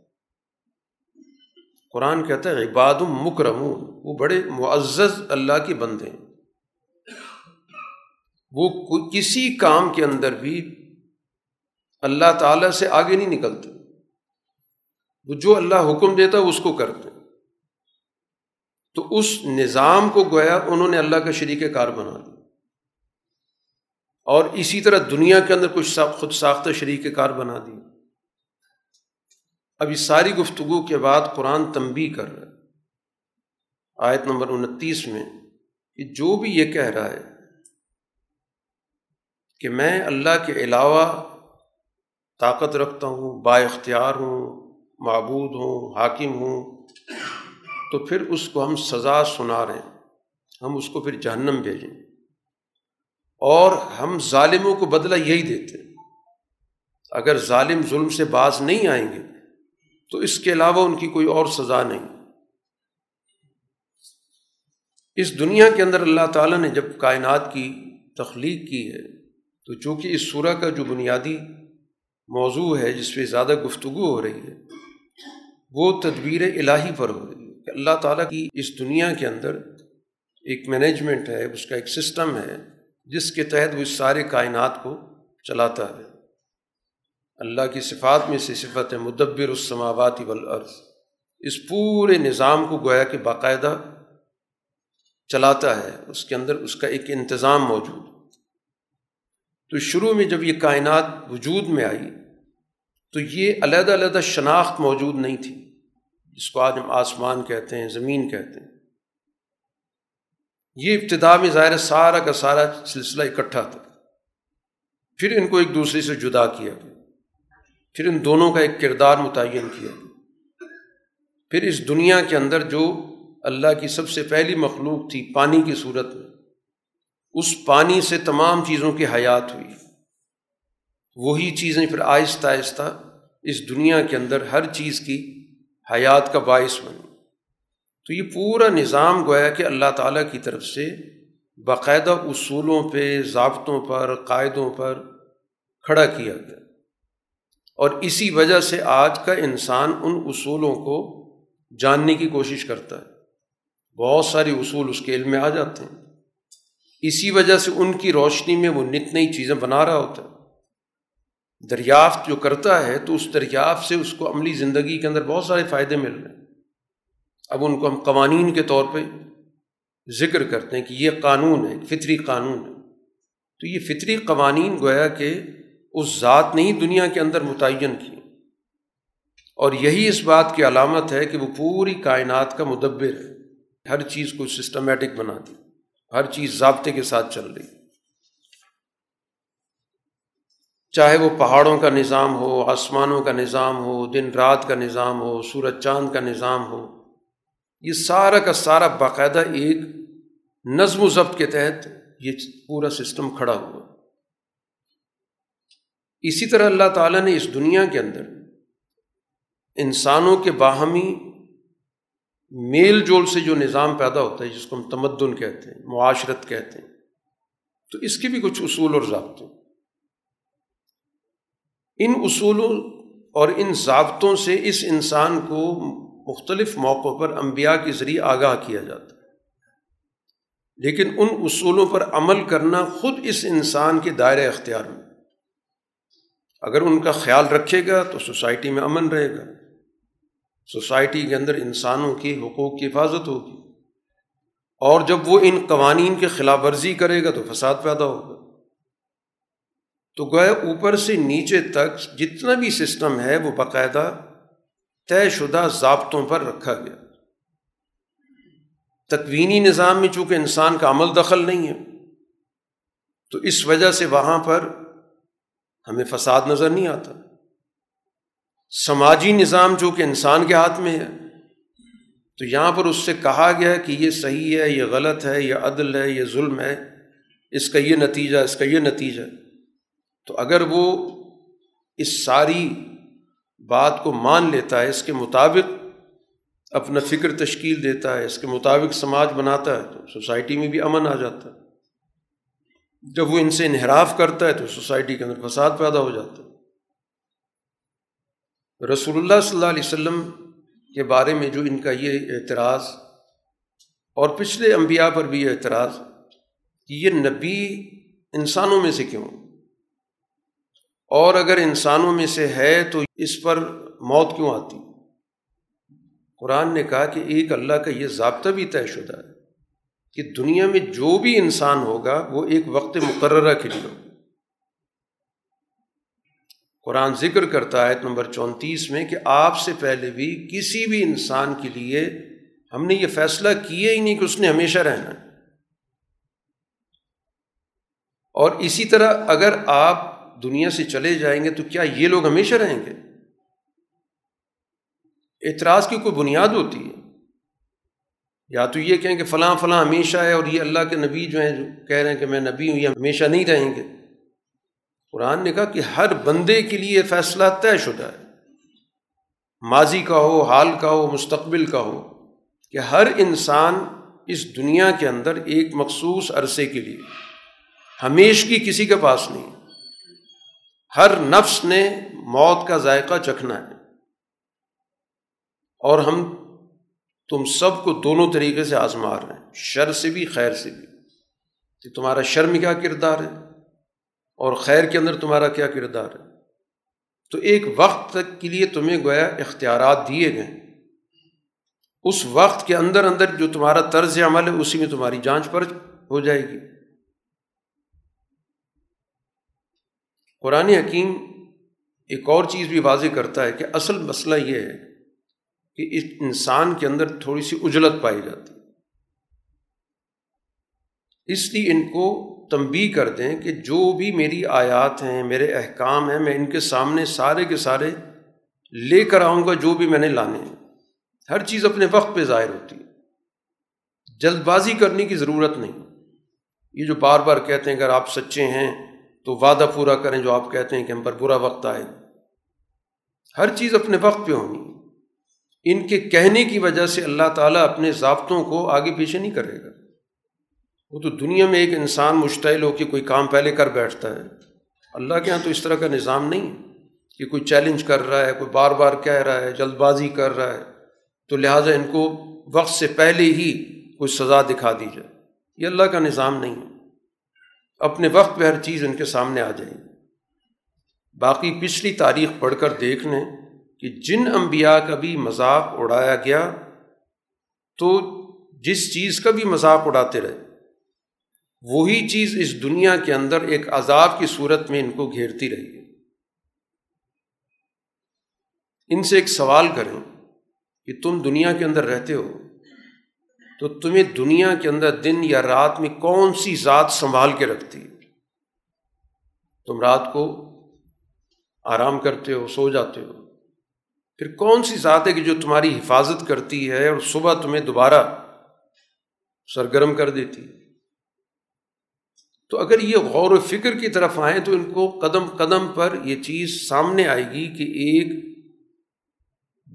قرآن کہتا ہے عباد مکرمون، وہ بڑے معزز اللہ کے بندے ہیں۔ وہ کسی کام کے اندر بھی اللہ تعالیٰ سے آگے نہیں نکلتے۔ وہ جو اللہ حکم دیتا ہے، اس کو کرتے تو اس نظام کو گویا انہوں نے اللہ کا شریک کار بنا دیا۔ اور اسی طرح دنیا کے اندر کچھ خود ساختہ شریک کار بنا دی اب اس ساری گفتگو کے بعد قرآن تنبی کر رہا ہے۔ آیت نمبر انتیس میں کہ جو بھی یہ کہہ رہا ہے کہ میں اللہ کے علاوہ طاقت رکھتا ہوں، با اختیار ہوں، معبود ہوں، حاکم ہوں تو پھر اس کو ہم سزا سنا رہے ہیں۔ ہم اس کو پھر جہنم بھیجیں۔ اور ہم ظالموں کو بدلہ یہی دیتے ہیں۔ اگر ظالم ظلم سے باز نہیں آئیں گے، تو اس کے علاوہ ان کی کوئی اور سزا نہیں۔ اس دنیا کے اندر اللہ تعالیٰ نے جب کائنات کی تخلیق کی ہے، تو چونکہ اس سورہ کا جو بنیادی موضوع ہے، جس پہ زیادہ گفتگو ہو رہی ہے، وہ تدبیر الہی پر ہو رہی ہے۔ کہ اللہ تعالیٰ کی اس دنیا کے اندر ایک مینجمنٹ ہے، اس کا ایک سسٹم ہے، جس کے تحت وہ اس سارے کائنات کو چلاتا ہے۔ اللہ کی صفات میں سے صفت ہے مدبر السماواتی والارض۔ اس پورے نظام کو گویا کہ باقاعدہ چلاتا ہے، اس کے اندر اس کا ایک انتظام موجود۔ تو شروع میں جب یہ کائنات وجود میں آئی، تو یہ علیحدہ علیحدہ شناخت موجود نہیں تھی۔ جس کو آج ہم آسمان کہتے ہیں، زمین کہتے ہیں۔ یہ ابتدا میں ظاہر سارا کا سارا سلسلہ اکٹھا تھا۔ پھر ان کو ایک دوسرے سے جدا کیا۔ گیا پھر ان دونوں کا ایک کردار متعین کیا۔ گیا پھر اس دنیا کے اندر جو اللہ کی سب سے پہلی مخلوق تھی، پانی کی صورت میں، اس پانی سے تمام چیزوں کی حیات ہوئی۔ وہی چیزیں پھر آہستہ آہستہ اس دنیا کے اندر ہر چیز کی حیات کا باعث بنی تو یہ پورا نظام گویا کہ اللہ تعالیٰ کی طرف سے باقاعدہ اصولوں پہ، ضابطوں پر، قاعدوں پر کھڑا کیا گیا۔ اور اسی وجہ سے آج کا انسان ان اصولوں کو جاننے کی کوشش کرتا ہے۔ بہت سارے اصول اس کے علم میں آ جاتے ہیں۔ اسی وجہ سے ان کی روشنی میں وہ نت نئی چیزیں بنا رہا ہوتا ہے۔ دریافت جو کرتا ہے تو اس دریافت سے اس کو عملی زندگی کے اندر بہت سارے فائدے مل رہے ہیں۔ اب ان کو ہم قوانین کے طور پہ ذکر کرتے ہیں کہ یہ قانون ہے فطری قانون ہے۔ تو یہ فطری قوانین گویا کہ اس ذات نے ہی دنیا کے اندر متعین کی اور یہی اس بات کی علامت ہے کہ وہ پوری کائنات کا مدبر ہے۔ ہر چیز کو سسٹمیٹک بنا دی، ہر چیز ضابطے کے ساتھ چل رہی۔ چاہے وہ پہاڑوں کا نظام ہو، آسمانوں کا نظام ہو، دن رات کا نظام ہو، سورج چاند کا نظام ہو، یہ سارا کا سارا باقاعدہ ایک نظم و ضبط کے تحت یہ پورا سسٹم کھڑا ہوا۔ اسی طرح اللہ تعالیٰ نے اس دنیا کے اندر انسانوں کے باہمی میل جول سے جو نظام پیدا ہوتا ہے، جس کو ہم تمدن کہتے ہیں، معاشرت کہتے ہیں، تو اس کے بھی کچھ اصول اور ضابطوں ان اصولوں اور ان ضابطوں سے اس انسان کو مختلف موقعوں پر انبیاء کے ذریعے آگاہ کیا جاتا ہے۔ لیکن ان اصولوں پر عمل کرنا خود اس انسان کے دائرۂ اختیار میں۔ اگر ان کا خیال رکھے گا تو سوسائٹی میں امن رہے گا۔ سوسائٹی کے اندر انسانوں کی حقوق کی حفاظت ہوگی۔ اور جب وہ ان قوانین کی خلاف ورزی کرے گا تو فساد پیدا ہوگا۔ تو گویا اوپر سے نیچے تک جتنا بھی سسٹم ہے وہ باقاعدہ طے شدہ ضابطوں پر رکھا گیا۔ تکوینی نظام میں چونکہ انسان کا عمل دخل نہیں ہے، تو اس وجہ سے وہاں پر ہمیں فساد نظر نہیں آتا۔ سماجی نظام جو کہ انسان کے ہاتھ میں ہے، تو یہاں پر اس سے کہا گیا کہ یہ صحیح ہے، یہ غلط ہے، یہ عدل ہے، یہ ظلم ہے، اس کا یہ نتیجہ، اس کا یہ نتیجہ۔ ہے تو اگر وہ اس ساری بات کو مان لیتا ہے، اس کے مطابق اپنا فکر تشکیل دیتا ہے، اس کے مطابق سماج بناتا ہے، تو سوسائٹی میں بھی امن آ جاتا ہے۔ جب وہ ان سے انحراف کرتا ہے تو سوسائٹی کے اندر فساد پیدا ہو جاتا ہے۔ رسول اللہ صلی اللہ علیہ وسلم کے بارے میں جو ان کا یہ اعتراض، اور پچھلے انبیاء پر بھی یہ اعتراض کہ یہ نبی انسانوں میں سے کیوں؟ اور اگر انسانوں میں سے ہے تو اس پر موت کیوں آتی؟ قرآن نے کہا کہ ایک اللہ کا یہ ضابطہ بھی طے شدہ ہے کہ دنیا میں جو بھی انسان ہوگا وہ ایک وقت مقررہ کے لیے ہوگا۔ قرآن ذکر کرتا ہے نمبر چونتیس میں کہ آپ سے پہلے بھی کسی بھی انسان کے لیے ہم نے یہ فیصلہ کیا ہی نہیں کہ اس نے ہمیشہ رہنا ہے۔ اور اسی طرح اگر آپ دنیا سے چلے جائیں گے تو کیا یہ لوگ ہمیشہ رہیں گے؟ اعتراض کی کوئی بنیاد ہوتی ہے؟ یا تو یہ کہیں کہ فلاں فلاں ہمیشہ ہے اور یہ اللہ کے نبی جو ہیں جو کہہ رہے ہیں کہ میں نبی ہوں، یہ ہمیشہ نہیں رہیں گے؟ قرآن نے کہا کہ ہر بندے کے لیے فیصلہ طے شدہ ہے۔ ماضی کا ہو، حال کا ہو، مستقبل کا ہو، کہ ہر انسان اس دنیا کے اندر ایک مخصوص عرصے کے لیے ہمیش کی کسی کے پاس نہیں ہر نفس نے موت کا ذائقہ چکھنا ہے۔ اور ہم تم سب کو دونوں طریقے سے آزما رہے ہیں۔ شر سے بھی، خیر سے بھی۔ کہ تمہارا شرم کیا کردار ہے؟ اور خیر کے اندر تمہارا کیا کردار ہے؟ تو ایک وقت تک کے لیے تمہیں گویا اختیارات دیے گئے اس وقت کے اندر اندر جو تمہارا طرز عمل ہے، اسی میں تمہاری جانچ پر ہو جائے گی۔ قرآن حکیم ایک اور چیز بھی واضح کرتا ہے کہ اصل مسئلہ یہ ہے کہ اس انسان کے اندر تھوڑی سی اجلت پائی جاتی اس لیے ان کو تنبی کر دیں کہ جو بھی میری آیات ہیں، میرے احکام ہیں، میں ان کے سامنے سارے کے سارے لے کر آؤں گا جو بھی میں نے لانے ہیں۔ ہر چیز اپنے وقت پہ ظاہر ہوتی ہے۔ جلد بازی کرنے کی ضرورت نہیں۔ یہ جو بار بار کہتے ہیں، اگر آپ سچے ہیں تو وعدہ پورا کریں جو آپ کہتے ہیں کہ ہم پر برا وقت آئے۔ ہر چیز اپنے وقت پہ ہونی۔ ان کے کہنے کی وجہ سے اللہ تعالیٰ اپنے ضابطوں کو آگے پیچھے نہیں کرے گا۔ وہ تو دنیا میں ایک انسان مشتعل ہو کے کوئی کام پہلے کر بیٹھتا ہے۔ اللہ کے یہاں تو اس طرح کا نظام نہیں کہ کوئی چیلنج کر رہا ہے، کوئی بار بار کہہ رہا ہے، جلد بازی کر رہا ہے۔ تو لہٰذا ان کو وقت سے پہلے ہی کوئی سزا دکھا دی جائے۔ یہ اللہ کا نظام نہیں ہے۔ اپنے وقت پہ ہر چیز ان کے سامنے آ جائے باقی پچھلی تاریخ پڑھ کر دیکھ لیں کہ جن انبیاء کا بھی مذاق اڑایا گیا، تو جس چیز کا بھی مذاق اڑاتے رہے، وہی چیز اس دنیا کے اندر ایک عذاب کی صورت میں ان کو گھیرتی رہی ہے۔ ان سے ایک سوال کریں کہ تم دنیا کے اندر رہتے ہو تو تمہیں دنیا کے اندر دن یا رات میں کون سی ذات سنبھال کے رکھتی تم رات کو آرام کرتے ہو، سو جاتے ہو۔ پھر کون سی ذات ہے کہ جو تمہاری حفاظت کرتی ہے اور صبح تمہیں دوبارہ سرگرم کر دیتی تو اگر یہ غور و فکر کی طرف آئیں تو ان کو قدم قدم پر یہ چیز سامنے آئے گی کہ ایک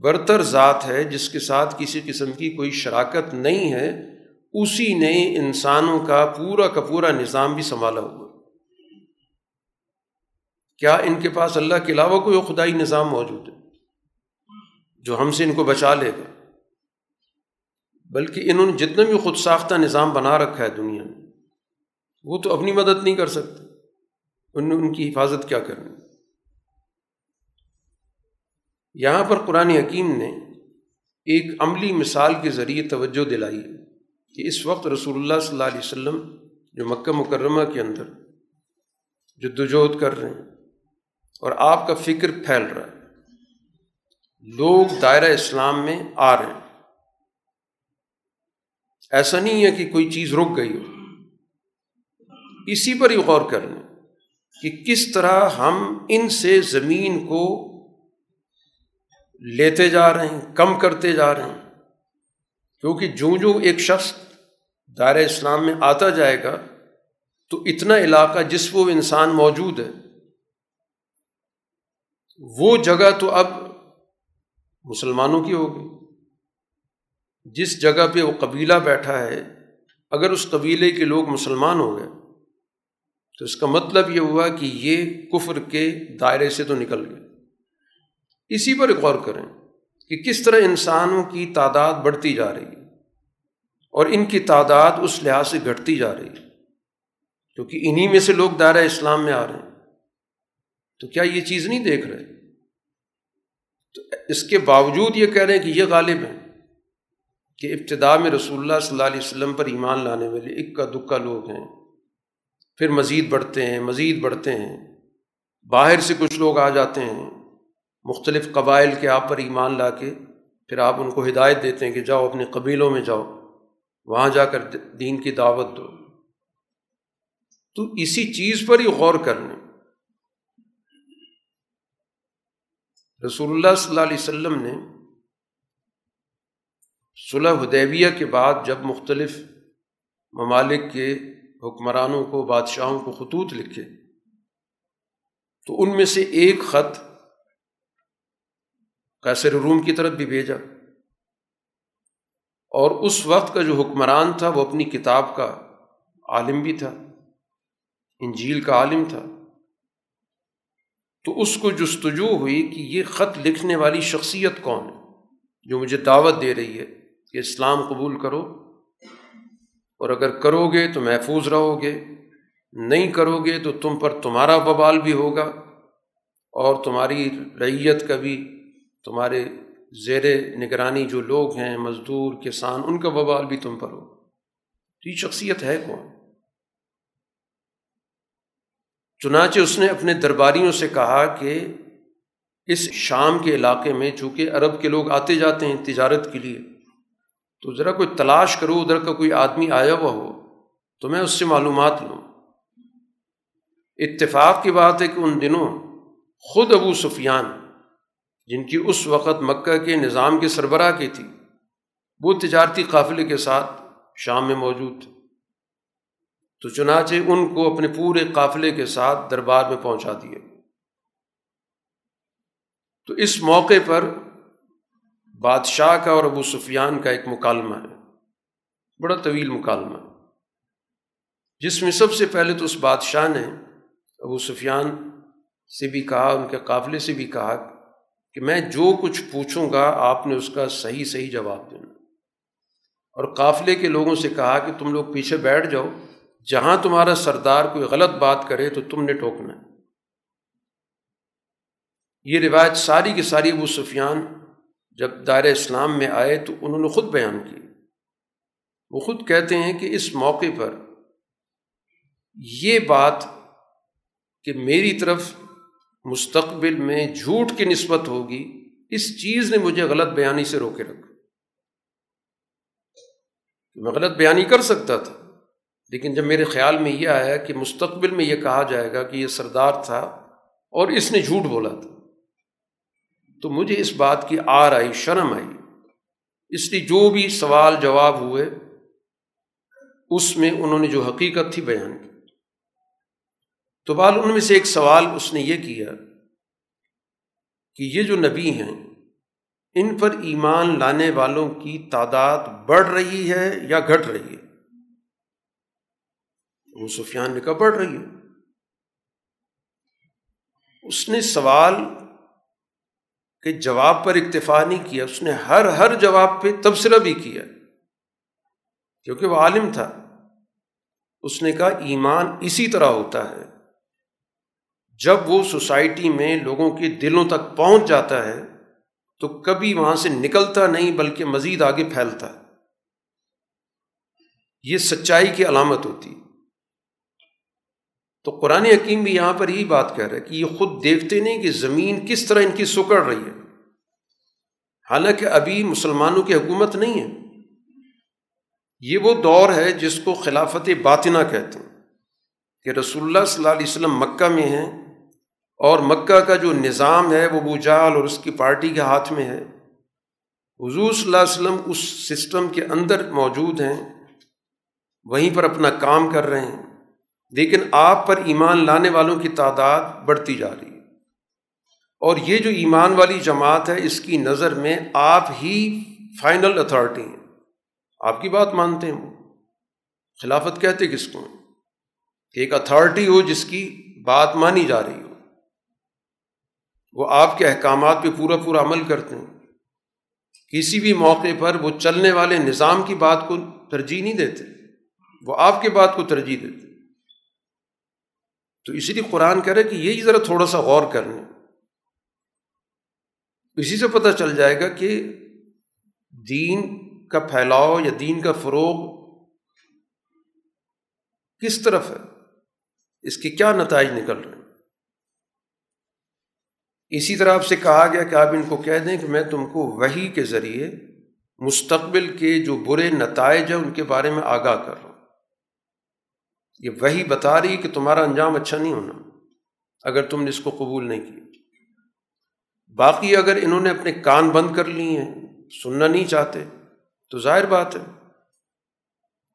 برتر ذات ہے جس کے ساتھ کسی قسم کی کوئی شراکت نہیں ہے، اسی نے انسانوں کا پورا کا پورا نظام بھی سنبھالا ہوا۔ کیا ان کے پاس اللہ کے علاوہ کوئی خدائی نظام موجود ہے جو ہم سے ان کو بچا لے گا؟ بلکہ انہوں نے جتنا بھی خود ساختہ نظام بنا رکھا ہے دنیا میں، وہ تو اپنی مدد نہیں کر سکتے۔ ان ان کی حفاظت کیا کرنی؟ یہاں پر قرآن حکیم نے ایک عملی مثال کے ذریعے توجہ دلائی کہ اس وقت رسول اللہ صلی اللہ علیہ وسلم جو مکہ مکرمہ کے اندر جدوجہد کر رہے ہیں اور آپ کا فکر پھیل رہا ہے، لوگ دائرہ اسلام میں آ رہے ہیں۔ ایسا نہیں ہے کہ کوئی چیز رک گئی ہو۔ اسی پر ہی غور کر لیں کہ کس طرح ہم ان سے زمین کو لیتے جا رہے ہیں، کم کرتے جا رہے ہیں۔ کیونکہ جو جو ایک شخص دائرۂ اسلام میں آتا جائے گا، تو اتنا علاقہ جس وہ انسان موجود ہے، وہ جگہ تو اب مسلمانوں کی ہوگی۔ جس جگہ پہ وہ قبیلہ بیٹھا ہے، اگر اس قبیلے کے لوگ مسلمان ہو گئے، تو اس کا مطلب یہ ہوا کہ یہ کفر کے دائرے سے تو نکل گئے۔ اسی پر غور کریں کہ کس طرح انسانوں کی تعداد بڑھتی جا رہی ہے اور ان کی تعداد اس لحاظ سے گھٹتی جا رہی ہے۔ کیونکہ انہی میں سے لوگ دائرہ اسلام میں آ رہے ہیں۔ تو کیا یہ چیز نہیں دیکھ رہے؟ تو اس کے باوجود یہ کہہ رہے ہیں کہ یہ غالب ہیں کہ ابتدا میں رسول اللہ صلی اللہ علیہ وسلم پر ایمان لانے والے اکا دکا لوگ ہیں۔ پھر مزید بڑھتے ہیں، مزید بڑھتے ہیں۔ باہر سے کچھ لوگ آ جاتے ہیں۔ مختلف قبائل کے آپ پر ایمان لا کے پھر آپ ان کو ہدایت دیتے ہیں کہ جاؤ اپنے قبیلوں میں جاؤ، وہاں جا کر دین کی دعوت دو۔ تو اسی چیز پر ہی غور کرنے۔ رسول اللہ صلی اللہ علیہ وسلم نے صلح حدیبیہ کے بعد جب مختلف ممالک کے حکمرانوں کو، بادشاہوں کو خطوط لکھے، تو ان میں سے ایک خط کیسر روم کی طرف بھی بھیجا۔ اور اس وقت کا جو حکمران تھا، وہ اپنی کتاب کا عالم بھی تھا، انجیل کا عالم تھا۔ تو اس کو جستجو ہوئی کہ یہ خط لکھنے والی شخصیت کون ہے، جو مجھے دعوت دے رہی ہے کہ اسلام قبول کرو۔ اور اگر کرو گے تو محفوظ رہو گے، نہیں کرو گے تو تم پر تمہارا ببال بھی ہوگا اور تمہاری ریت کا بھی تمہارے زیر نگرانی جو لوگ ہیں، مزدور، کسان، ان کا ببال بھی تم پر ہو۔ تو یہ شخصیت ہے کون؟ چنانچہ اس نے اپنے درباریوں سے کہا کہ اس شام کے علاقے میں چونکہ عرب کے لوگ آتے جاتے ہیں تجارت کے لیے، تو ذرا کوئی تلاش کرو، ادھر کا کوئی آدمی آیا ہوا ہو، تو میں اس سے معلومات لوں۔ اتفاق کی بات ہے کہ ان دنوں خود ابو سفیان جن کی اس وقت مکہ کے نظام کے سربراہ کی تھی، وہ تجارتی قافلے کے ساتھ شام میں موجود تھے۔ تو چنانچہ ان کو اپنے پورے قافلے کے ساتھ دربار میں پہنچا دیے تو اس موقع پر بادشاہ کا اور ابو سفیان کا ایک مکالمہ ہے۔ بڑا طویل مکالمہ۔ جس میں سب سے پہلے تو اس بادشاہ نے ابو سفیان سے بھی کہا، ان کے قافلے سے بھی کہا کہ میں جو کچھ پوچھوں گا، آپ نے اس کا صحیح صحیح جواب دینا۔ اور قافلے کے لوگوں سے کہا کہ تم لوگ پیچھے بیٹھ جاؤ، جہاں تمہارا سردار کوئی غلط بات کرے تو تم نے ٹوکنا یہ روایت ساری کی ساری ابو سفیان جب دائر اسلام میں آئے تو انہوں نے خود بیان کی۔ وہ خود کہتے ہیں کہ اس موقع پر یہ بات کہ میری طرف مستقبل میں جھوٹ کی نسبت ہوگی، اس چیز نے مجھے غلط بیانی سے روکے رکھا۔ میں غلط بیانی کر سکتا تھا، لیکن جب میرے خیال میں یہ آیا کہ مستقبل میں یہ کہا جائے گا کہ یہ سردار تھا اور اس نے جھوٹ بولا تھا، تو مجھے اس بات کی آر آئی، شرم آئی۔ اس لیے جو بھی سوال جواب ہوئے، اس میں انہوں نے جو حقیقت تھی بیان کی۔ تو بال ان میں سے ایک سوال اس نے یہ کیا کہ یہ جو نبی ہیں، ان پر ایمان لانے والوں کی تعداد بڑھ رہی ہے یا گھٹ رہی ہے؟ وہ سفیان نے کہا بڑھ رہی ہے۔ اس نے سوال کے جواب پر اکتفا نہیں کیا، اس نے ہر ہر جواب پہ تبصرہ بھی کیا، کیونکہ وہ عالم تھا۔ اس نے کہا ایمان اسی طرح ہوتا ہے۔ جب وہ سوسائٹی میں لوگوں کے دلوں تک پہنچ جاتا ہے، تو کبھی وہاں سے نکلتا نہیں، بلکہ مزید آگے پھیلتا۔ ہے یہ سچائی کی علامت ہوتی۔ تو قرآن حکیم بھی یہاں پر یہی بات کہہ رہا ہے کہ یہ خود دیکھتے نہیں کہ زمین کس طرح ان کی سکڑ رہی ہے۔ حالانکہ ابھی مسلمانوں کی حکومت نہیں ہے۔ یہ وہ دور ہے جس کو خلافت باطنہ کہتے ہیں کہ رسول اللہ صلی اللہ علیہ وسلم مکہ میں ہیں۔ اور مکہ کا جو نظام ہے وہ بوجال اور اس کی پارٹی کے ہاتھ میں ہے۔ حضور صلی اللہ علیہ وسلم اس سسٹم کے اندر موجود ہیں، وہیں پر اپنا کام کر رہے ہیں، لیکن آپ پر ایمان لانے والوں کی تعداد بڑھتی جا رہی ہے۔ اور یہ جو ایمان والی جماعت ہے، اس کی نظر میں آپ ہی فائنل اتھارٹی ہیں۔ آپ کی بات مانتے ہیں وہ خلافت کہتے کس کو کہ ایک اتھارٹی ہو جس کی بات مانی جا رہی ہو وہ آپ کے احکامات پہ پورا پورا عمل کرتے ہیں۔ کسی بھی موقع پر وہ چلنے والے نظام کی بات کو ترجیح نہیں دیتے۔ وہ آپ کے بات کو ترجیح دیتے۔ تو اسی لیے قرآن کہہ رہے کہ یہی ذرا تھوڑا سا غور کرنے اسی سے پتہ چل جائے گا کہ دین کا پھیلاؤ یا دین کا فروغ کس طرف ہے۔ اس کے کیا نتائج نکل رہے ہیں۔ اسی طرح آپ سے کہا گیا کہ آپ ان کو کہہ دیں کہ میں تم کو وہی کے ذریعے مستقبل کے جو برے نتائج ہیں ان کے بارے میں آگاہ کر رہا ہوں۔ یہ وہی بتا رہی کہ تمہارا انجام اچھا نہیں ہونا، اگر تم نے اس کو قبول نہیں کیا۔ باقی اگر انہوں نے اپنے کان بند کر لی ہیں، سننا نہیں چاہتے، تو ظاہر بات ہے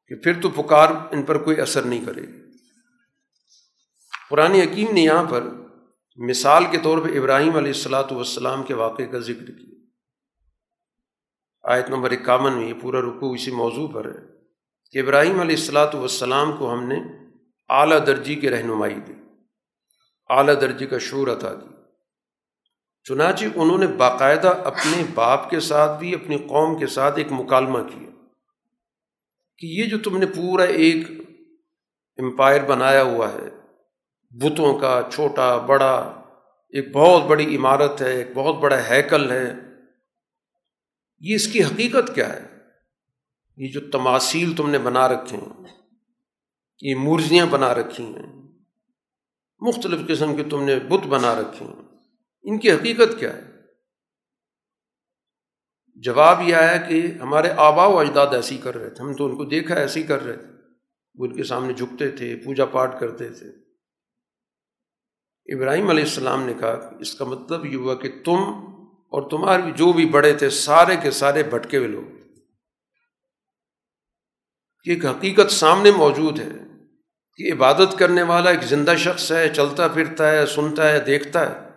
کہ پھر تو پکار ان پر کوئی اثر نہیں کرے گی۔ قرآن حکیم نے یہاں پر مثال کے طور پہ ابراہیم علیہ السلاۃ والسلام کے واقعے کا ذکر کیا۔ آیت نمبر اکاون میں یہ پورا رکو اسی موضوع پر ہے کہ ابراہیم علیہ السلاۃ والسلام کو ہم نے اعلیٰ درجی کی رہنمائی دی، اعلیٰ درجے کا شعور عطا دی چنانچہ انہوں نے باقاعدہ اپنے باپ کے ساتھ بھی، اپنی قوم کے ساتھ ایک مکالمہ کیا کہ یہ جو تم نے پورا ایک امپائر بنایا ہوا ہے بتوں کا، چھوٹا، بڑا، ایک بہت بڑی عمارت ہے، ایک بہت بڑا ہیکل ہے۔ یہ اس کی حقیقت کیا ہے؟ یہ جو تماثیل تم نے بنا رکھے ہیں، یہ مورزیاں بنا رکھی ہیں، مختلف قسم کے تم نے بت بنا رکھے ہیں۔ ان کی حقیقت کیا ہے؟ جواب یہ آیا کہ ہمارے آبا و اجداد ایسی کر رہے تھے۔ ہم تو ان کو دیکھا ایسے ہی کر رہے تھے۔ وہ ان کے سامنے جھکتے تھے، پوجا پاٹ کرتے تھے۔ ابراہیم علیہ السلام نے کہا کہ اس کا مطلب یہ ہوا کہ تم اور تمہارے جو بھی بڑے تھے، سارے کے سارے بھٹکے ہوئے لوگ۔ ایک حقیقت سامنے موجود ہے کہ عبادت کرنے والا ایک زندہ شخص ہے، چلتا پھرتا ہے، سنتا ہے، دیکھتا ہے۔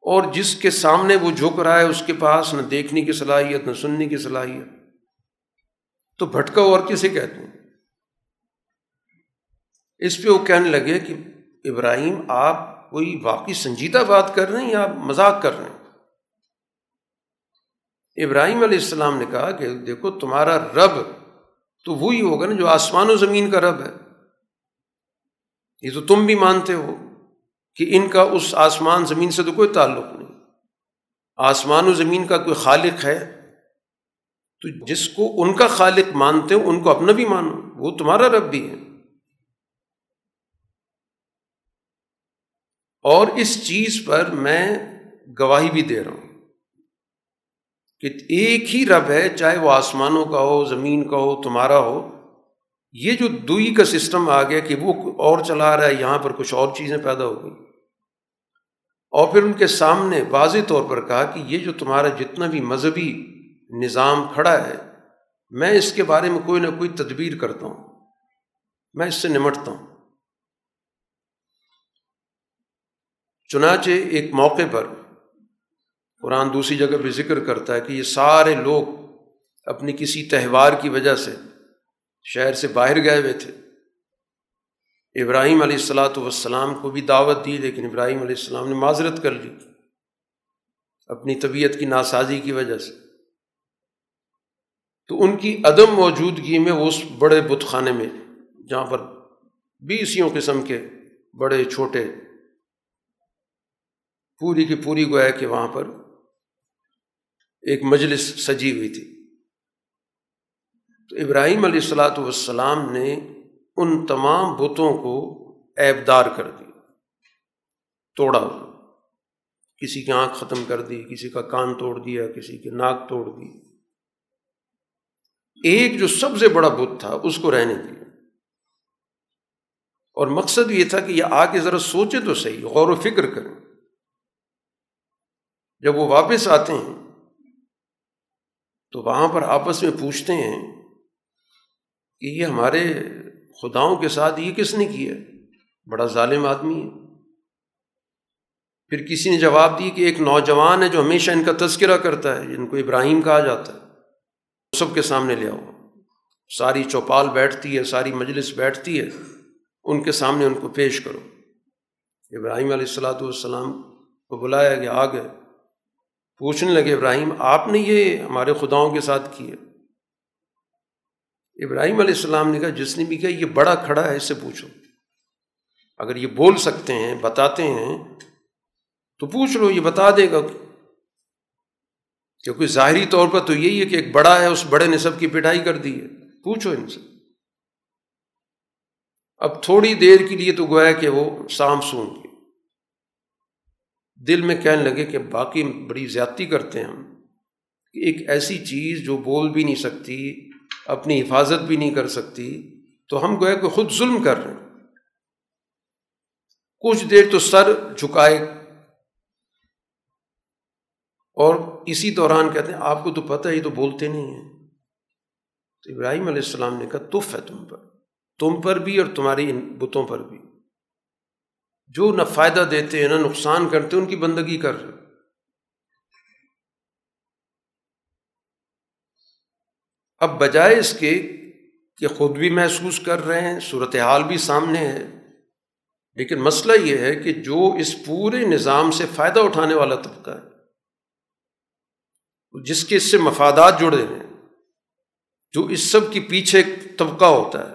اور جس کے سامنے وہ جھک رہا ہے، اس کے پاس نہ دیکھنے کی صلاحیت، نہ سننے کی صلاحیت۔ تو بھٹکا اور کسے کہتے ہیں؟ اس پہ وہ کہنے لگے کہ ابراہیم، آپ کوئی واقعی سنجیدہ بات کر رہے ہیں یا آپ مذاق کر رہے ہیں؟ ابراہیم علیہ السلام نے کہا کہ دیکھو تمہارا رب تو وہی ہوگا نا جو آسمان و زمین کا رب ہے۔ یہ تو تم بھی مانتے ہو کہ ان کا اس آسمان زمین سے تو کوئی تعلق نہیں۔ آسمان و زمین کا کوئی خالق ہے؟ تو جس کو ان کا خالق مانتے ہو، ان کو اپنا بھی مانو، وہ تمہارا رب بھی ہے۔ اور اس چیز پر میں گواہی بھی دے رہا ہوں کہ ایک ہی رب ہے، چاہے وہ آسمانوں کا ہو، زمین کا ہو، تمہارا ہو، یہ جو دوئی کا سسٹم آ گیا کہ وہ اور چلا رہا ہے، یہاں پر کچھ اور چیزیں پیدا ہو گئی اور پھر ان کے سامنے واضح طور پر کہا کہ یہ جو تمہارا جتنا بھی مذہبی نظام کھڑا ہے، میں اس کے بارے میں کوئی نہ کوئی تدبیر کرتا ہوں، میں اس سے نمٹتا ہوں۔ چنانچہ ایک موقع پر قرآن دوسری جگہ پہ ذکر کرتا ہے کہ یہ سارے لوگ اپنی کسی تہوار کی وجہ سے شہر سے باہر گئے ہوئے تھے۔ ابراہیم علیہ السلاۃ والسلام کو بھی دعوت دی، لیکن ابراہیم علیہ السلام نے معذرت کر لی اپنی طبیعت کی ناسازی کی وجہ سے۔ تو ان کی عدم موجودگی میں وہ اس بڑے بت خانے میں، جہاں پر بیسیوں قسم کے بڑے، چھوٹے پوری کی پوری گویا کہ وہاں پر ایک مجلس سجی ہوئی تھی۔ تو ابراہیم علیہ السلاۃ والسلام نے ان تمام بتوں کو ایبدار کر دی، توڑا۔ کسی کی آنکھ ختم کر دی، کسی کا کان توڑ دیا، کسی کی ناک توڑ دی۔ ایک جو سب سے بڑا بت تھا، اس کو رہنے دیا۔ اور مقصد یہ تھا کہ یہ آ کے ذرا سوچے تو صحیح، غور و فکر کریں۔ جب وہ واپس آتے ہیں، تو وہاں پر آپس میں پوچھتے ہیں کہ یہ ہمارے خداؤں کے ساتھ یہ کس نے کیا؟ بڑا ظالم آدمی ہے۔ پھر کسی نے جواب دی کہ ایک نوجوان ہے جو ہمیشہ ان کا تذکرہ کرتا ہے، جن کو ابراہیم کہا جاتا ہے۔ سب کے سامنے لے آؤ۔ ساری چوپال بیٹھتی ہے، ساری مجلس بیٹھتی ہے۔ ان کے سامنے ان کو پیش کرو۔ ابراہیم علیہ السلاۃ والسلام کو بلایا کہ آ گئے۔ پوچھنے لگے، ابراہیم، آپ نے یہ ہمارے خداؤں کے ساتھ کیا ابراہیم علیہ السلام نے کہا، جس نے بھی کہا، یہ بڑا کھڑا ہے، اس سے پوچھو۔ اگر یہ بول سکتے ہیں، بتاتے ہیں، تو پوچھ لو، یہ بتا دے گا۔ کیونکہ ظاہری طور پر تو یہی ہے کہ ایک بڑا ہے، اس بڑے نے سب کی پٹائی کر دی ہے۔ پوچھو ان سے۔ اب تھوڑی دیر کے لیے تو گویا کہ وہ سام سون گے دل میں کہنے لگے کہ باقی بڑی زیادتی کرتے ہیں ہم۔ کہ ایک ایسی چیز جو بول بھی نہیں سکتی، اپنی حفاظت بھی نہیں کر سکتی، تو ہم گویا کہ خود ظلم کر رہے ہیں۔ کچھ دیر تو سر جھکائے۔ اور اسی دوران کہتے ہیں، آپ کو تو پتہ ہی تو بولتے نہیں ہیں۔ تو ابراہیم علیہ السلام نے کہا، تف ہے تم پر۔ تم پر بھی اور تمہاری ان بتوں پر بھی۔ جو نہ فائدہ دیتے ہیں، نہ نقصان کرتے ان کی بندگی کر رہے اب بجائے اس کے کہ خود بھی محسوس کر رہے ہیں صورت حال بھی سامنے ہے۔ لیکن مسئلہ یہ ہے کہ جو اس پورے نظام سے فائدہ اٹھانے والا طبقہ ہے، جس کے اس سے مفادات جڑے ہیں، جو اس سب کے پیچھے طبقہ ہوتا ہے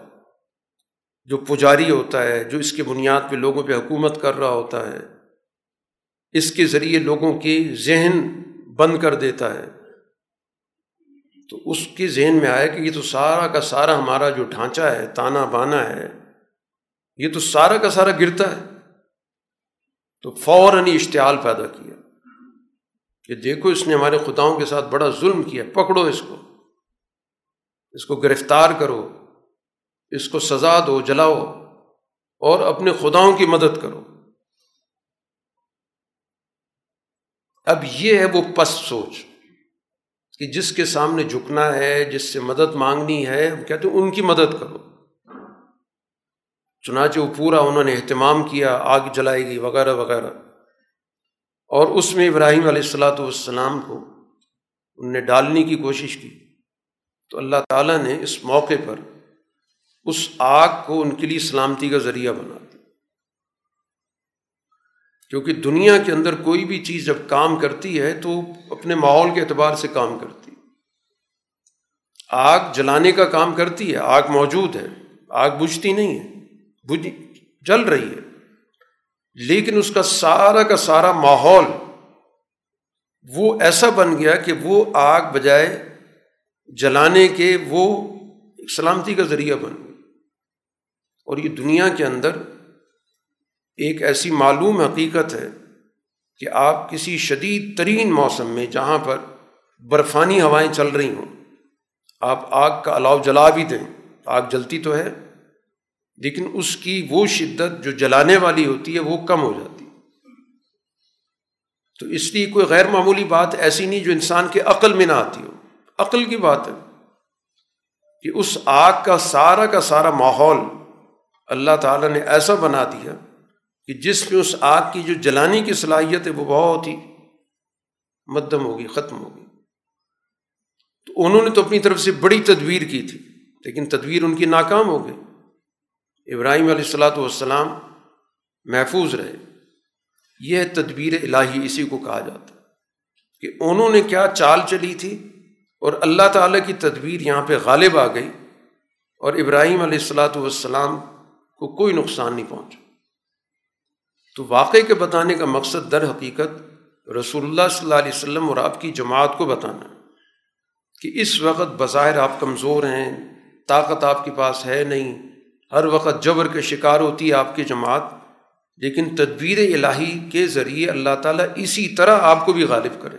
جو پجاری ہوتا ہے، جو اس کے بنیاد پہ لوگوں پہ حکومت کر رہا ہوتا ہے، اس کے ذریعے لوگوں کی ذہن بند کر دیتا ہے۔ تو اس کے ذہن میں آیا کہ یہ تو سارا کا سارا ہمارا جو ڈھانچہ ہے، تانا بانا ہے، یہ تو سارا کا سارا گرتا ہے۔ تو فوراً اشتعال پیدا کیا۔ کہ دیکھو، اس نے ہمارے خداؤں کے ساتھ بڑا ظلم کیا، پکڑو اس کو۔ اس کو گرفتار کرو۔ اس کو سزا دو، جلاؤ اور اپنے خداؤں کی مدد کرو۔ اب یہ ہے وہ پس سوچ کہ جس کے سامنے جھکنا ہے، جس سے مدد مانگنی ہے، ہم کہتے ہیں ان کی مدد کرو۔ چنانچہ وہ پورا انہوں نے اہتمام کیا، آگ جلائے گی وغیرہ وغیرہ۔ اور اس میں ابراہیم علیہ السلاۃ والسلام کو ان نے ڈالنے کی کوشش کی۔ تو اللہ تعالیٰ نے اس موقع پر اس آگ کو ان کے لیے سلامتی کا ذریعہ بنا کیونکہ دنیا کے اندر کوئی بھی چیز جب کام کرتی ہے تو اپنے ماحول کے اعتبار سے کام کرتی۔ آگ جلانے کا کام کرتی ہے، آگ موجود ہے، آگ بجھتی نہیں ہے بجھ جل رہی ہے۔ لیکن اس کا سارا کا سارا ماحول وہ ایسا بن گیا کہ وہ آگ بجائے جلانے کے وہ سلامتی کا ذریعہ بن گیا۔ اور یہ دنیا کے اندر ایک ایسی معلوم حقیقت ہے کہ آپ کسی شدید ترین موسم میں جہاں پر برفانی ہوائیں چل رہی ہوں، آپ آگ کا الاؤ جلا بھی دیں، آگ جلتی تو ہے، لیکن اس کی وہ شدت جو جلانے والی ہوتی ہے وہ کم ہو جاتی۔ تو اس لیے کوئی غیر معمولی بات ایسی نہیں جو انسان کے عقل میں نہ آتی ہو۔ عقل کی بات ہے کہ اس آگ کا سارا کا سارا ماحول اللہ تعالیٰ نے ایسا بنا دیا کہ جس میں اس آگ کی جو جلانے کی صلاحیت ہے وہ بہت ہی مدم ہوگی، ختم ہوگی۔ تو انہوں نے تو اپنی طرف سے بڑی تدبیر کی تھی، لیکن تدبیر ان کی ناکام ہو گئی۔ ابراہیم علیہ السلاۃ والسلام محفوظ رہے۔ یہ تدبیر الہی اسی کو کہا جاتا کہ انہوں نے کیا چال چلی تھی اور اللہ تعالیٰ کی تدبیر یہاں پہ غالب آ گئی اور ابراہیم علیہ السلاۃ والسلام کو کوئی نقصان نہیں پہنچا۔ تو واقعے کے بتانے کا مقصد در حقیقت رسول اللہ صلی اللہ علیہ وسلم اور آپ کی جماعت کو بتانا کہ اس وقت بظاہر آپ کمزور ہیں، طاقت آپ کے پاس ہے نہیں۔ ہر وقت جبر کے شکار ہوتی ہے آپ کی جماعت، لیکن تدبیر الہی کے ذریعے اللہ تعالیٰ اسی طرح آپ کو بھی غالب کرے۔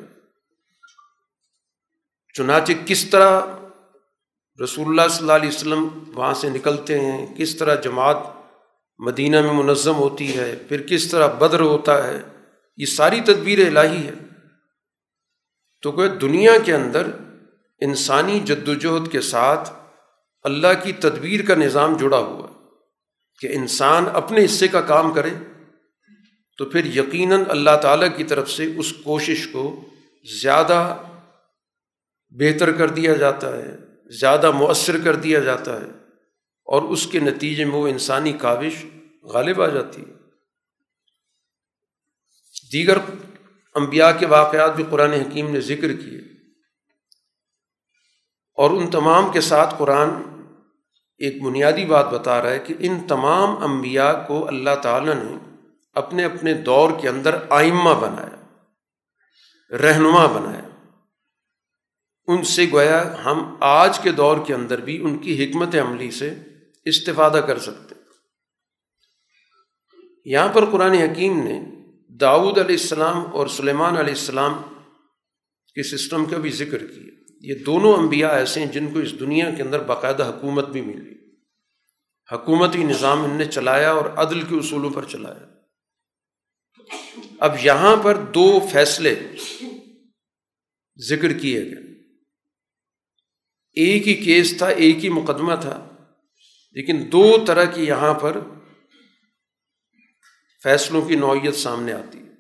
چنانچہ کس طرح رسول اللہ صلی اللہ علیہ وسلم وہاں سے نکلتے ہیں، کس طرح جماعت مدینہ میں منظم ہوتی ہے، پھر کس طرح بدر ہوتا ہے، یہ ساری تدبیر الہی ہے۔ تو کہ دنیا کے اندر انسانی جد وجہد کے ساتھ اللہ کی تدبیر کا نظام جڑا ہوا ہے کہ انسان اپنے حصے کا کام کرے، تو پھر یقیناً اللہ تعالیٰ کی طرف سے اس کوشش کو زیادہ بہتر کر دیا جاتا ہے۔ زیادہ مؤثر کر دیا جاتا ہے اور اس کے نتیجے میں وہ انسانی کاوش غالب آ جاتی ہے۔ دیگر انبیاء کے واقعات بھی قرآن حکیم نے ذکر کیے۔ اور ان تمام کے ساتھ قرآن ایک بنیادی بات بتا رہا ہے کہ ان تمام انبیاء کو اللہ تعالیٰ نے اپنے اپنے دور کے اندر آئمہ بنایا، رہنما بنایا۔ ان سے گویا ہم آج کے دور کے اندر بھی ان کی حکمت عملی سے استفادہ کر سکتے یہاں پر قرآن حکیم نے داؤد علیہ السلام اور سلیمان علیہ السلام کے سسٹم کا بھی ذکر کیا۔ یہ دونوں انبیاء ایسے ہیں جن کو اس دنیا کے اندر باقاعدہ حکومت بھی ملی حکومتی نظام ان نے چلایا اور عدل کے اصولوں پر چلایا۔ اب یہاں پر دو فیصلے ذکر کیے گئے۔ ایک ہی کیس تھا، ایک ہی مقدمہ تھا، لیکن دو طرح کی یہاں پر فیصلوں کی نوعیت سامنے آتی۔ ہے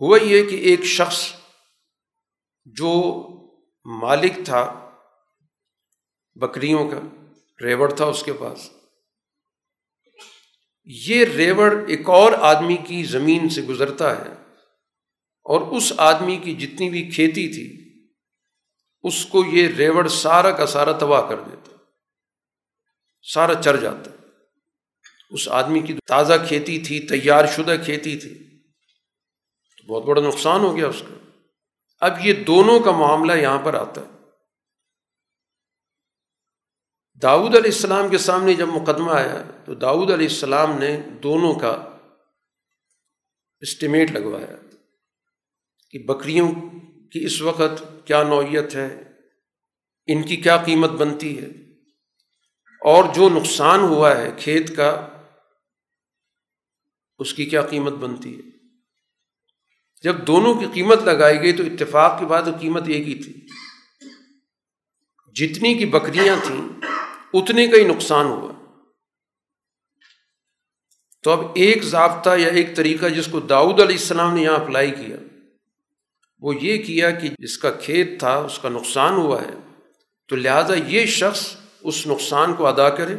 ہوا یہ کہ ایک شخص جو مالک تھا، بکریوں کا، ریوڑ تھا اس کے پاس۔ یہ ریوڑ ایک اور آدمی کی زمین سے گزرتا ہے اور اس آدمی کی جتنی بھی کھیتی تھی اس کو یہ ریوڑ سارا کا سارا تباہ کر دیتا سارا چر جاتا اس آدمی کی تازہ کھیتی تھی، تیار شدہ کھیتی تھی۔ تو بہت بڑا نقصان ہو گیا اس کا۔ اب یہ دونوں کا معاملہ یہاں پر آتا ہے۔ داؤد علیہ السلام کے سامنے جب مقدمہ آیا، تو داؤد علیہ السلام نے دونوں کا اسٹیمیٹ لگوایا کہ بکریوں کی اس وقت کیا نوعیت ہے، ان کی کیا قیمت بنتی ہے۔ اور جو نقصان ہوا ہے کھیت کا، اس کی کیا قیمت بنتی ہے۔ جب دونوں کی قیمت لگائی گئی تو اتفاق کے بعد وہ قیمت ایک ہی تھی۔ جتنی کی بکریاں تھیں، اتنے کا ہی نقصان ہوا۔ تو اب ایک ضابطہ یا ایک طریقہ جس کو داؤد علیہ السلام نے یہاں اپلائی کیا وہ یہ کیا کہ جس کا کھیت تھا، اس کا نقصان ہوا ہے۔ تو لہٰذا یہ شخص اس نقصان کو ادا کرے۔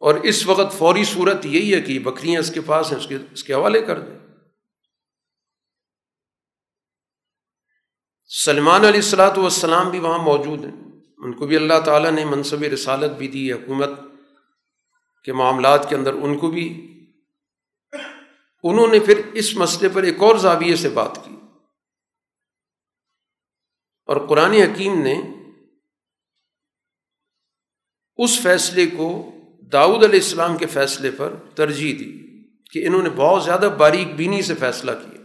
اور اس وقت فوری صورت یہی ہے کہ بکریاں اس کے پاس ہیں، اس کے اس کے حوالے کر دیں۔ سلمان علیہ السلاۃ والسلام بھی وہاں موجود ہیں۔ ان کو بھی اللہ تعالیٰ نے منصب رسالت بھی دی، حکومت کے معاملات کے اندر ان کو بھی۔ انہوں نے پھر اس مسئلے پر ایک اور زاویے سے بات کی۔ اور قرآن حکیم نے اس فیصلے کو داؤد علیہ السلام کے فیصلے پر ترجیح دی کہ انہوں نے بہت زیادہ باریک بینی سے فیصلہ کیا۔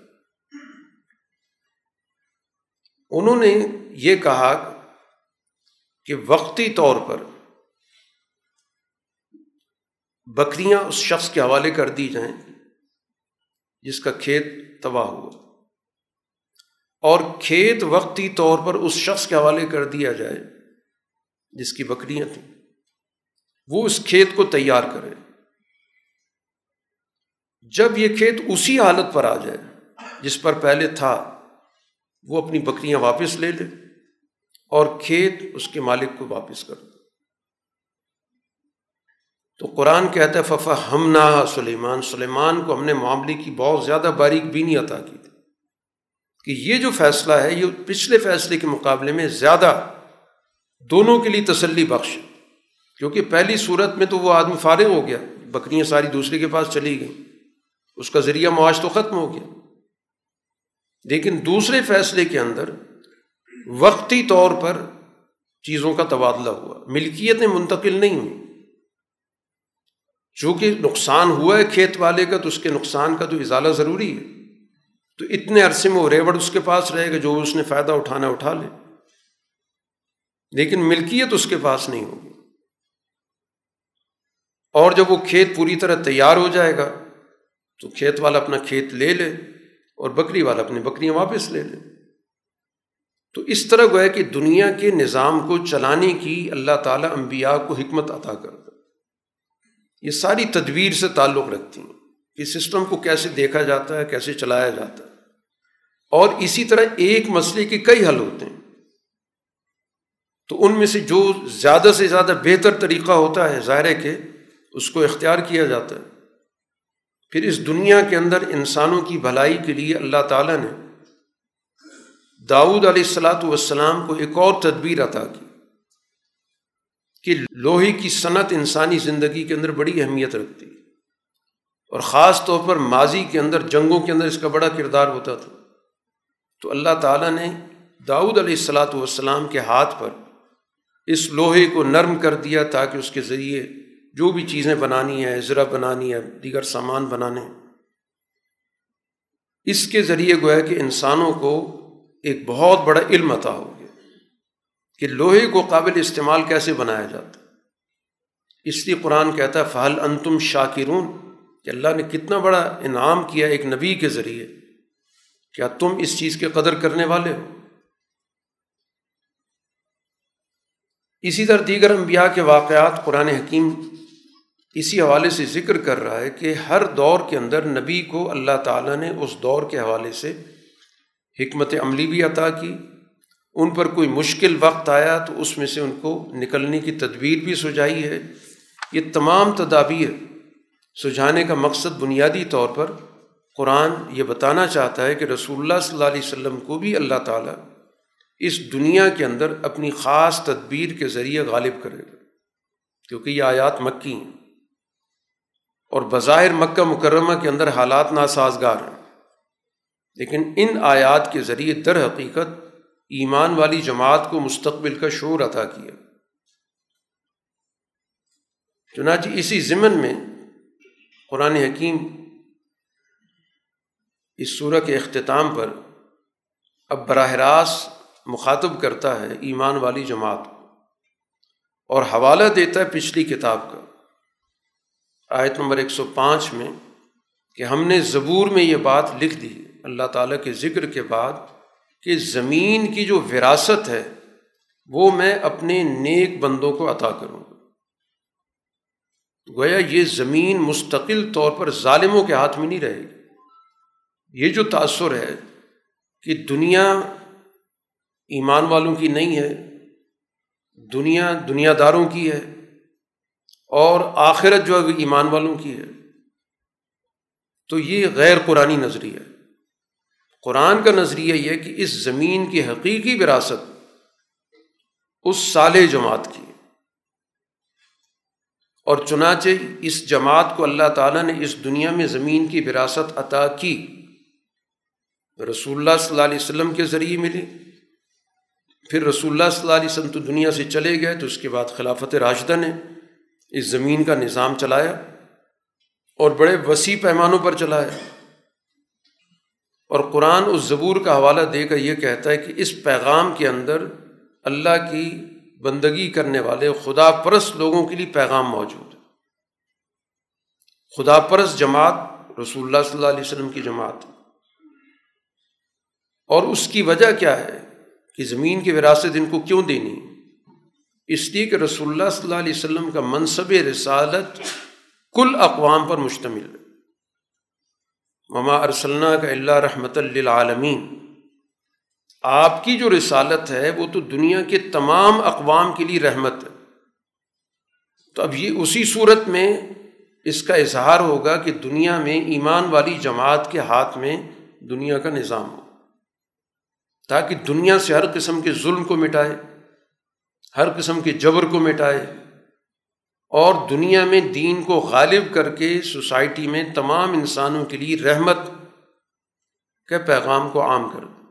انہوں نے یہ کہا کہ وقتی طور پر بکریاں اس شخص کے حوالے کر دی جائیں جس کا کھیت تباہ ہوا۔ اور کھیت وقتی طور پر اس شخص کے حوالے کر دیا جائے جس کی بکریاں تھیں۔ وہ اس کھیت کو تیار کرے۔ جب یہ کھیت اسی حالت پر آ جائے جس پر پہلے تھا، وہ اپنی بکریاں واپس لے لے اور کھیت اس کے مالک کو واپس کر دو تو قرآن کہتا ہے ففا ہم نہ سلیمان سلیمان کو ہم نے معاملے کی بہت زیادہ باریک بینی عطا کی۔ کہ یہ جو فیصلہ ہے، یہ پچھلے فیصلے کے مقابلے میں زیادہ دونوں کے لیے تسلی بخش کیونکہ پہلی صورت میں تو وہ آدمی فارغ ہو گیا، بکریاں ساری دوسرے کے پاس چلی گئیں، اس کا ذریعہ معاش تو ختم ہو گیا۔ لیکن دوسرے فیصلے کے اندر وقتی طور پر چیزوں کا تبادلہ ہوا۔ ملکیتیں منتقل نہیں ہوئی۔ چونکہ نقصان ہوا ہے کھیت والے کا، تو اس کے نقصان کا تو ازالہ ضروری ہے۔ تو اتنے عرصے میں وہ ریوڑ اس کے پاس رہے گا جو اس نے فائدہ اٹھانا اٹھا لے۔ لیکن ملکیت اس کے پاس نہیں ہوگی۔ اور جب وہ کھیت پوری طرح تیار ہو جائے گا، تو کھیت والا اپنا کھیت لے لے اور بکری والا اپنی بکریاں واپس لے لے۔ تو اس طرح گویا کہ دنیا کے نظام کو چلانے کی اللہ تعالیٰ انبیاء کو حکمت عطا کرتا یہ ساری تدبیر سے تعلق رکھتی ہیں۔ کہ سسٹم کو کیسے دیکھا جاتا ہے، کیسے چلایا جاتا ہے۔ اور اسی طرح ایک مسئلے کے کئی حل ہوتے ہیں۔ تو ان میں سے جو زیادہ سے زیادہ بہتر طریقہ ہوتا ہے ظاہر کہ اس کو اختیار کیا جاتا ہے۔ پھر اس دنیا کے اندر انسانوں کی بھلائی کے لیے اللہ تعالیٰ نے داؤد علیہ السلاۃ والسلام کو ایک اور تدبیر عطا کی کہ لوہے کی صنعت انسانی زندگی کے اندر بڑی اہمیت رکھتی۔ اور خاص طور پر ماضی کے اندر، جنگوں کے اندر اس کا بڑا کردار ہوتا تھا۔ تو اللہ تعالیٰ نے داؤد علیہ السلاۃ والسلام کے ہاتھ پر اس لوہے کو نرم کر دیا تاکہ اس کے ذریعے جو بھی چیزیں بنانی ہے ذرا بنانی ہے دیگر سامان بنانے اس کے ذریعے گویا کہ انسانوں کو ایک بہت بڑا علم عطا ہو گیا کہ لوہے کو قابل استعمال کیسے بنایا جاتا۔ اس لیے قرآن کہتا ہے فہل انتم شاکرون کہ اللہ نے کتنا بڑا انعام کیا ایک نبی کے ذریعے۔ کیا تم اس چیز کے قدر کرنے والے ہو؟ اسی طرح دیگر انبیاء کے واقعات قرآن حکیم اسی حوالے سے ذکر کر رہا ہے کہ ہر دور کے اندر نبی کو اللہ تعالیٰ نے اس دور کے حوالے سے حکمت عملی بھی عطا کی۔ ان پر کوئی مشکل وقت آیا تو اس میں سے ان کو نکلنے کی تدبیر بھی سجائی ہے۔ یہ تمام تدابیر سجھانے کا مقصد بنیادی طور پر قرآن یہ بتانا چاہتا ہے کہ رسول اللہ صلی اللہ علیہ وسلم کو بھی اللہ تعالیٰ اس دنیا کے اندر اپنی خاص تدبیر کے ذریعے غالب کرے گا۔ کیونکہ یہ آیات مکی ہیں۔ اور بظاہر مکہ مکرمہ کے اندر حالات ناسازگار ہیں۔ لیکن ان آیات کے ذریعے در حقیقت ایمان والی جماعت کو مستقبل کا شعور عطا کیا۔ چنانچہ اسی ضمن میں قرآن حکیم اس صورح کے اختتام پر اب براہ راست مخاطب کرتا ہے ایمان والی جماعت کو اور حوالہ دیتا ہے پچھلی کتاب کا۔ آیت نمبر ایک سو پانچ میں کہ ہم نے زبور میں یہ بات لکھ دی، اللہ تعالیٰ کے ذکر کے بعد کہ زمین کی جو وراثت ہے، وہ میں اپنے نیک بندوں کو عطا کروں۔ گا گویا یہ زمین مستقل طور پر ظالموں کے ہاتھ میں نہیں رہے گی۔ یہ جو تأثر ہے کہ دنیا ایمان والوں کی نہیں ہے، دنیا دنیا داروں کی ہے اور آخرت جو ہے وہ ایمان والوں کی ہے۔ تو یہ غیر قرآن نظریہ ہے۔ قرآن کا نظریہ یہ کہ اس زمین کی حقیقی وراثت اس سال جماعت کی اور چنانچہ اس جماعت کو اللہ تعالیٰ نے اس دنیا میں زمین کی وراثت عطا کی۔ رسول اللہ صلی اللہ علیہ وسلم کے ذریعے ملی پھر رسول اللہ صلی اللہ علیہ وسلم تو دنیا سے چلے گئے تو اس کے بعد خلافت راشدہ نے اس زمین کا نظام چلایا اور بڑے وسیع پیمانوں پر چلایا۔ اور قرآن اس زبور کا حوالہ دے کر یہ کہتا ہے کہ اس پیغام کے اندر اللہ کی بندگی کرنے والے خدا پرست لوگوں کے لیے پیغام موجود ہے۔ خدا پرست جماعت رسول اللہ صلی اللہ علیہ وسلم کی جماعت اور اس کی وجہ کیا ہے کہ زمین کی وراثت ان کو کیوں دینی؟ اس لیے کہ رسول اللہ صلی اللہ علیہ وسلم کا منصب رسالت کل اقوام پر مشتمل ہے۔ مما ارسلہ کا اللہ رحمت للعالمین آپ کی جو رسالت ہے وہ تو دنیا کے تمام اقوام کے لیے رحمت ہے۔ تو اب یہ اسی صورت میں اس کا اظہار ہوگا کہ دنیا میں ایمان والی جماعت کے ہاتھ میں دنیا کا نظام ہو۔ تاکہ دنیا سے ہر قسم کے ظلم کو مٹائے، ہر قسم کے جبر کو مٹائے اور دنیا میں دین کو غالب کر کے سوسائٹی میں تمام انسانوں کے لیے رحمت کے پیغام کو عام کر دے۔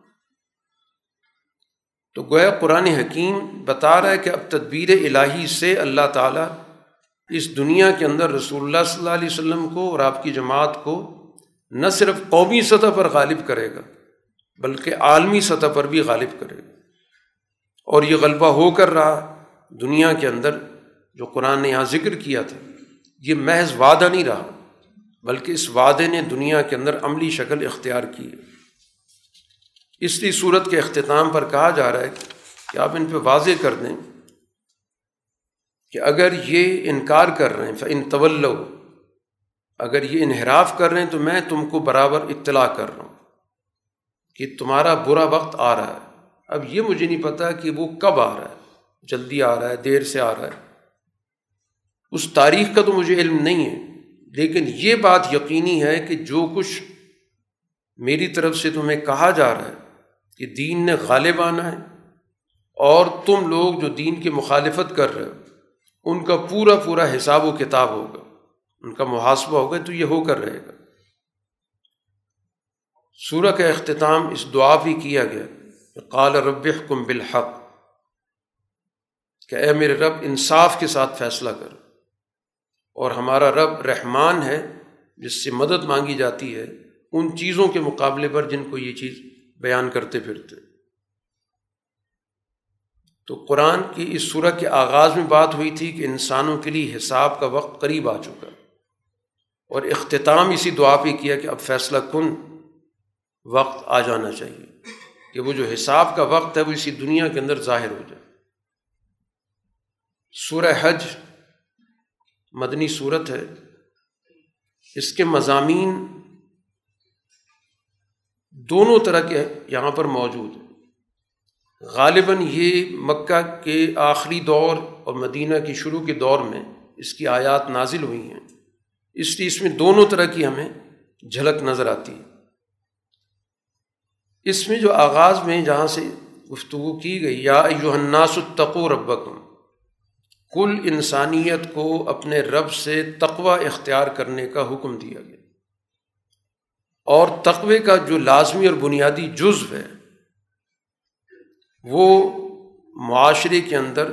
تو گویا قرآن حکیم بتا رہا ہے کہ اب تدبیر الہی سے اللہ تعالیٰ اس دنیا کے اندر رسول اللہ صلی اللہ علیہ وسلم کو اور آپ کی جماعت کو نہ صرف قومی سطح پر غالب کرے گا، بلکہ عالمی سطح پر بھی غالب کرے گا۔ اور یہ غلبہ ہو کر رہا دنیا کے اندر جو قرآن نے یہاں ذکر کیا تھا، یہ محض وعدہ نہیں رہا، بلکہ اس وعدے نے دنیا کے اندر عملی شکل اختیار کی ہے۔ اس لیے صورت کے اختتام پر کہا جا رہا ہے کہ آپ ان پہ واضح کر دیں کہ اگر یہ انکار کر رہے ہیں ان طول اگر یہ انحراف کر رہے ہیں تو میں تم کو برابر اطلاع کر رہا ہوں کہ تمہارا برا وقت آ رہا ہے۔ اب یہ مجھے نہیں پتا کہ وہ کب آ رہا ہے، جلدی آ رہا ہے، دیر سے آ رہا ہے۔ اس تاریخ کا تو مجھے علم نہیں ہے، لیکن یہ بات یقینی ہے کہ جو کچھ میری طرف سے تمہیں کہا جا رہا ہے کہ دین نے غالب آنا ہے اور تم لوگ جو دین کی مخالفت کر رہے ہو، ان کا پورا پورا حساب و کتاب ہوگا۔ ان کا محاسبہ ہوگا، تو یہ ہو کر رہے گا۔ سورہ کا اختتام اس دعا بھی کیا گیا۔ قال رب حکم بالحق۔ کہ اے میرے رب، انصاف کے ساتھ فیصلہ کر اور ہمارا رب رحمان ہے، جس سے مدد مانگی جاتی ہے، ان چیزوں کے مقابلے پر جن کو یہ چیز بیان کرتے پھرتے۔ تو قرآن کی اس صورت کے آغاز میں بات ہوئی تھی کہ انسانوں کے لیے حساب کا وقت قریب آ چکا۔ اور اختتام اسی دعا پہ کیا کہ اب فیصلہ کن، وقت آ جانا چاہیے۔ کہ وہ جو حساب کا وقت ہے وہ اسی دنیا کے اندر ظاہر ہو جائے۔ سورہ حج مدنی صورت ہے۔ اس کے مضامین دونوں طرح کے یہاں پر موجود ہیں۔ غالباً یہ مکہ کے آخری دور اور مدینہ کی شروع کے دور میں اس کی آیات نازل ہوئی ہیں۔ اس لیے اس میں دونوں طرح کی ہمیں جھلک نظر آتی ہے۔ اس میں جو آغاز میں جہاں سے گفتگو کی گئی، یا الناس التقو ربکم، کل انسانیت کو اپنے رب سے تقوی اختیار کرنے کا حکم دیا گیا۔ اور تقوے کا جو لازمی اور بنیادی جزو ہے، وہ معاشرے کے اندر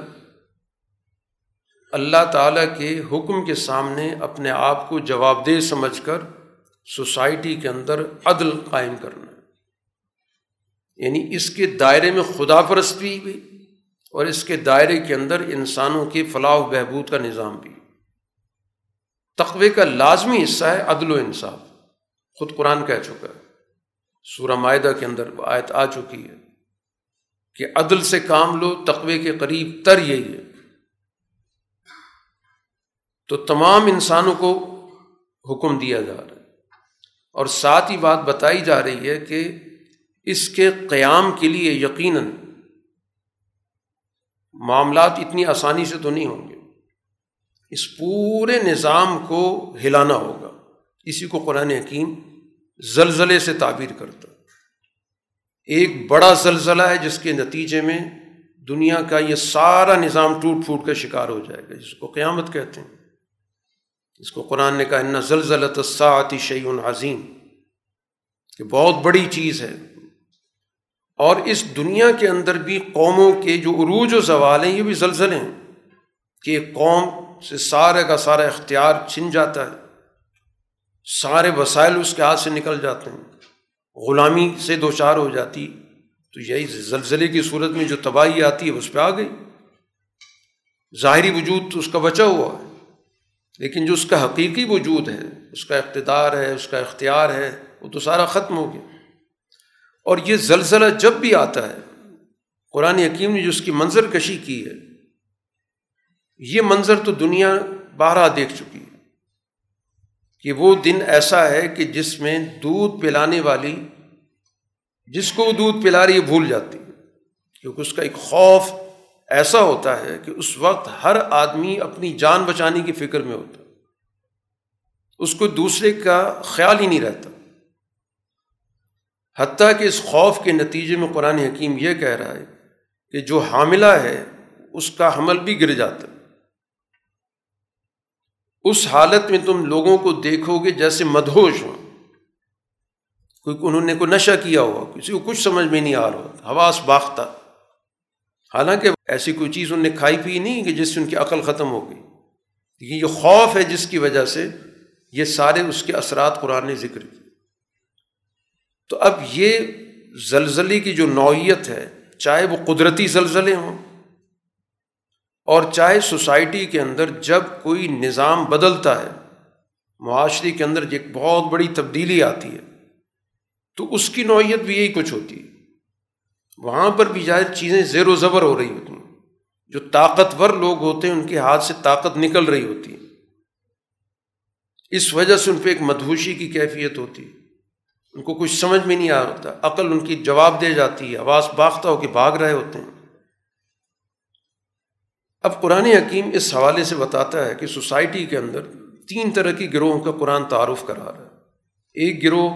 اللہ تعالیٰ کے حکم کے سامنے اپنے آپ کو جواب دہ سمجھ کر سوسائٹی کے اندر عدل قائم کرنا۔ یعنی اس کے دائرے میں خدا پرستی بھی اور اس کے دائرے کے اندر انسانوں کے فلاح و بہبود کا نظام بھی۔ تقوے کا لازمی حصہ ہے عدل و انصاف۔ خود قرآن کہہ چکا ہے۔ سورہ معاہدہ کے اندر آیت آ چکی ہے کہ عدل سے کام لو تقوے کے قریب تر یہی ہے۔ تو تمام انسانوں کو حکم دیا جا رہا ہے۔ اور ساتھ ہی بات بتائی جا رہی ہے کہ اس کے قیام کے لیے یقیناً معاملات اتنی آسانی سے تو نہیں ہوں گے۔ اس پورے نظام کو ہلانا ہوگا۔ اسی کو قرآن حکیم زلزلے سے تعبیر کرتا ایک بڑا زلزلہ ہے جس کے نتیجے میں دنیا کا یہ سارا نظام ٹوٹ پھوٹ کا شکار ہو جائے گا، جس کو قیامت کہتے ہیں۔ جس کو قرآن نے کہا، ان زلزلہ تصاعتی شعی عظیم کہ بہت بڑی چیز ہے۔ اور اس دنیا کے اندر بھی قوموں کے جو عروج و زوال ہیں، یہ بھی زلزلے ہیں۔ کہ ایک قوم سے سارے کا سارا اختیار چھن جاتا ہے۔ سارے وسائل اس کے ہاتھ سے نکل جاتے ہیں۔ غلامی سے دو چار ہو جاتی تو یہی زلزلے کی صورت میں جو تباہی آتی ہے، اس پہ آ گئی۔ ظاہری وجود تو اس کا بچا ہوا ہے۔ لیکن جو اس کا حقیقی وجود ہے، اس کا اقتدار ہے، اس کا اختیار ہے، وہ تو سارا ختم ہو گیا۔ اور یہ زلزلہ جب بھی آتا ہے، قرآن حکیم نے جو اس کی منظر کشی کی ہے، یہ منظر تو دنیا بارہ دیکھ چکی ہے۔ کہ وہ دن ایسا ہے کہ جس میں دودھ پلانے والی، جس کو وہ دودھ پلا رہی ہے بھول جاتی ہے۔ کیونکہ اس کا ایک خوف ایسا ہوتا ہے کہ اس وقت ہر آدمی اپنی جان بچانے کی فکر میں ہوتا اس کو دوسرے کا خیال ہی نہیں رہتا۔ حتیٰ کہ اس خوف کے نتیجے میں قرآن حکیم یہ کہہ رہا ہے کہ جو حاملہ ہے، اس کا حمل بھی گر جاتا ہے۔ اس حالت میں تم لوگوں کو دیکھو گے جیسے مدہوش ہوں۔ کوئی انہوں نے کوئی نشہ کیا ہوا، کسی کو کچھ سمجھ میں نہیں آ رہا حواس باختہ۔ حالانکہ ایسی کوئی چیز انہوں نے کھائی پی نہیں کہ جس سے ان کی عقل ختم ہو گئی۔ لیکن یہ خوف ہے جس کی وجہ سے یہ سارے اس کے اثرات قرآن نے ذکر کیے۔ تو اب یہ زلزلے کی جو نوعیت ہے، چاہے وہ قدرتی زلزلے ہوں اور چاہے سوسائٹی کے اندر جب کوئی نظام بدلتا ہے، معاشرے کے اندر ایک بہت بڑی تبدیلی آتی ہے، تو اس کی نوعیت بھی یہی کچھ ہوتی ہے۔ وہاں پر بھی ظاہر چیزیں زیر و زبر ہو رہی ہوتی ہیں۔ جو طاقتور لوگ ہوتے ہیں، ان کے ہاتھ سے طاقت نکل رہی ہوتی ہے۔ اس وجہ سے ان پہ ایک مدہوشی کی کیفیت ہوتی ہے۔ ان کو کچھ سمجھ میں نہیں آ رہا عقل ان کی جواب دے جاتی ہے، آواز باختہ ہو کے بھاگ رہے ہوتے ہیں۔ اب قرآن حکیم اس حوالے سے بتاتا ہے کہ سوسائٹی کے اندر تین طرح کی گروہوں کا قرآن تعارف کرا رہا ہے۔ ایک گروہ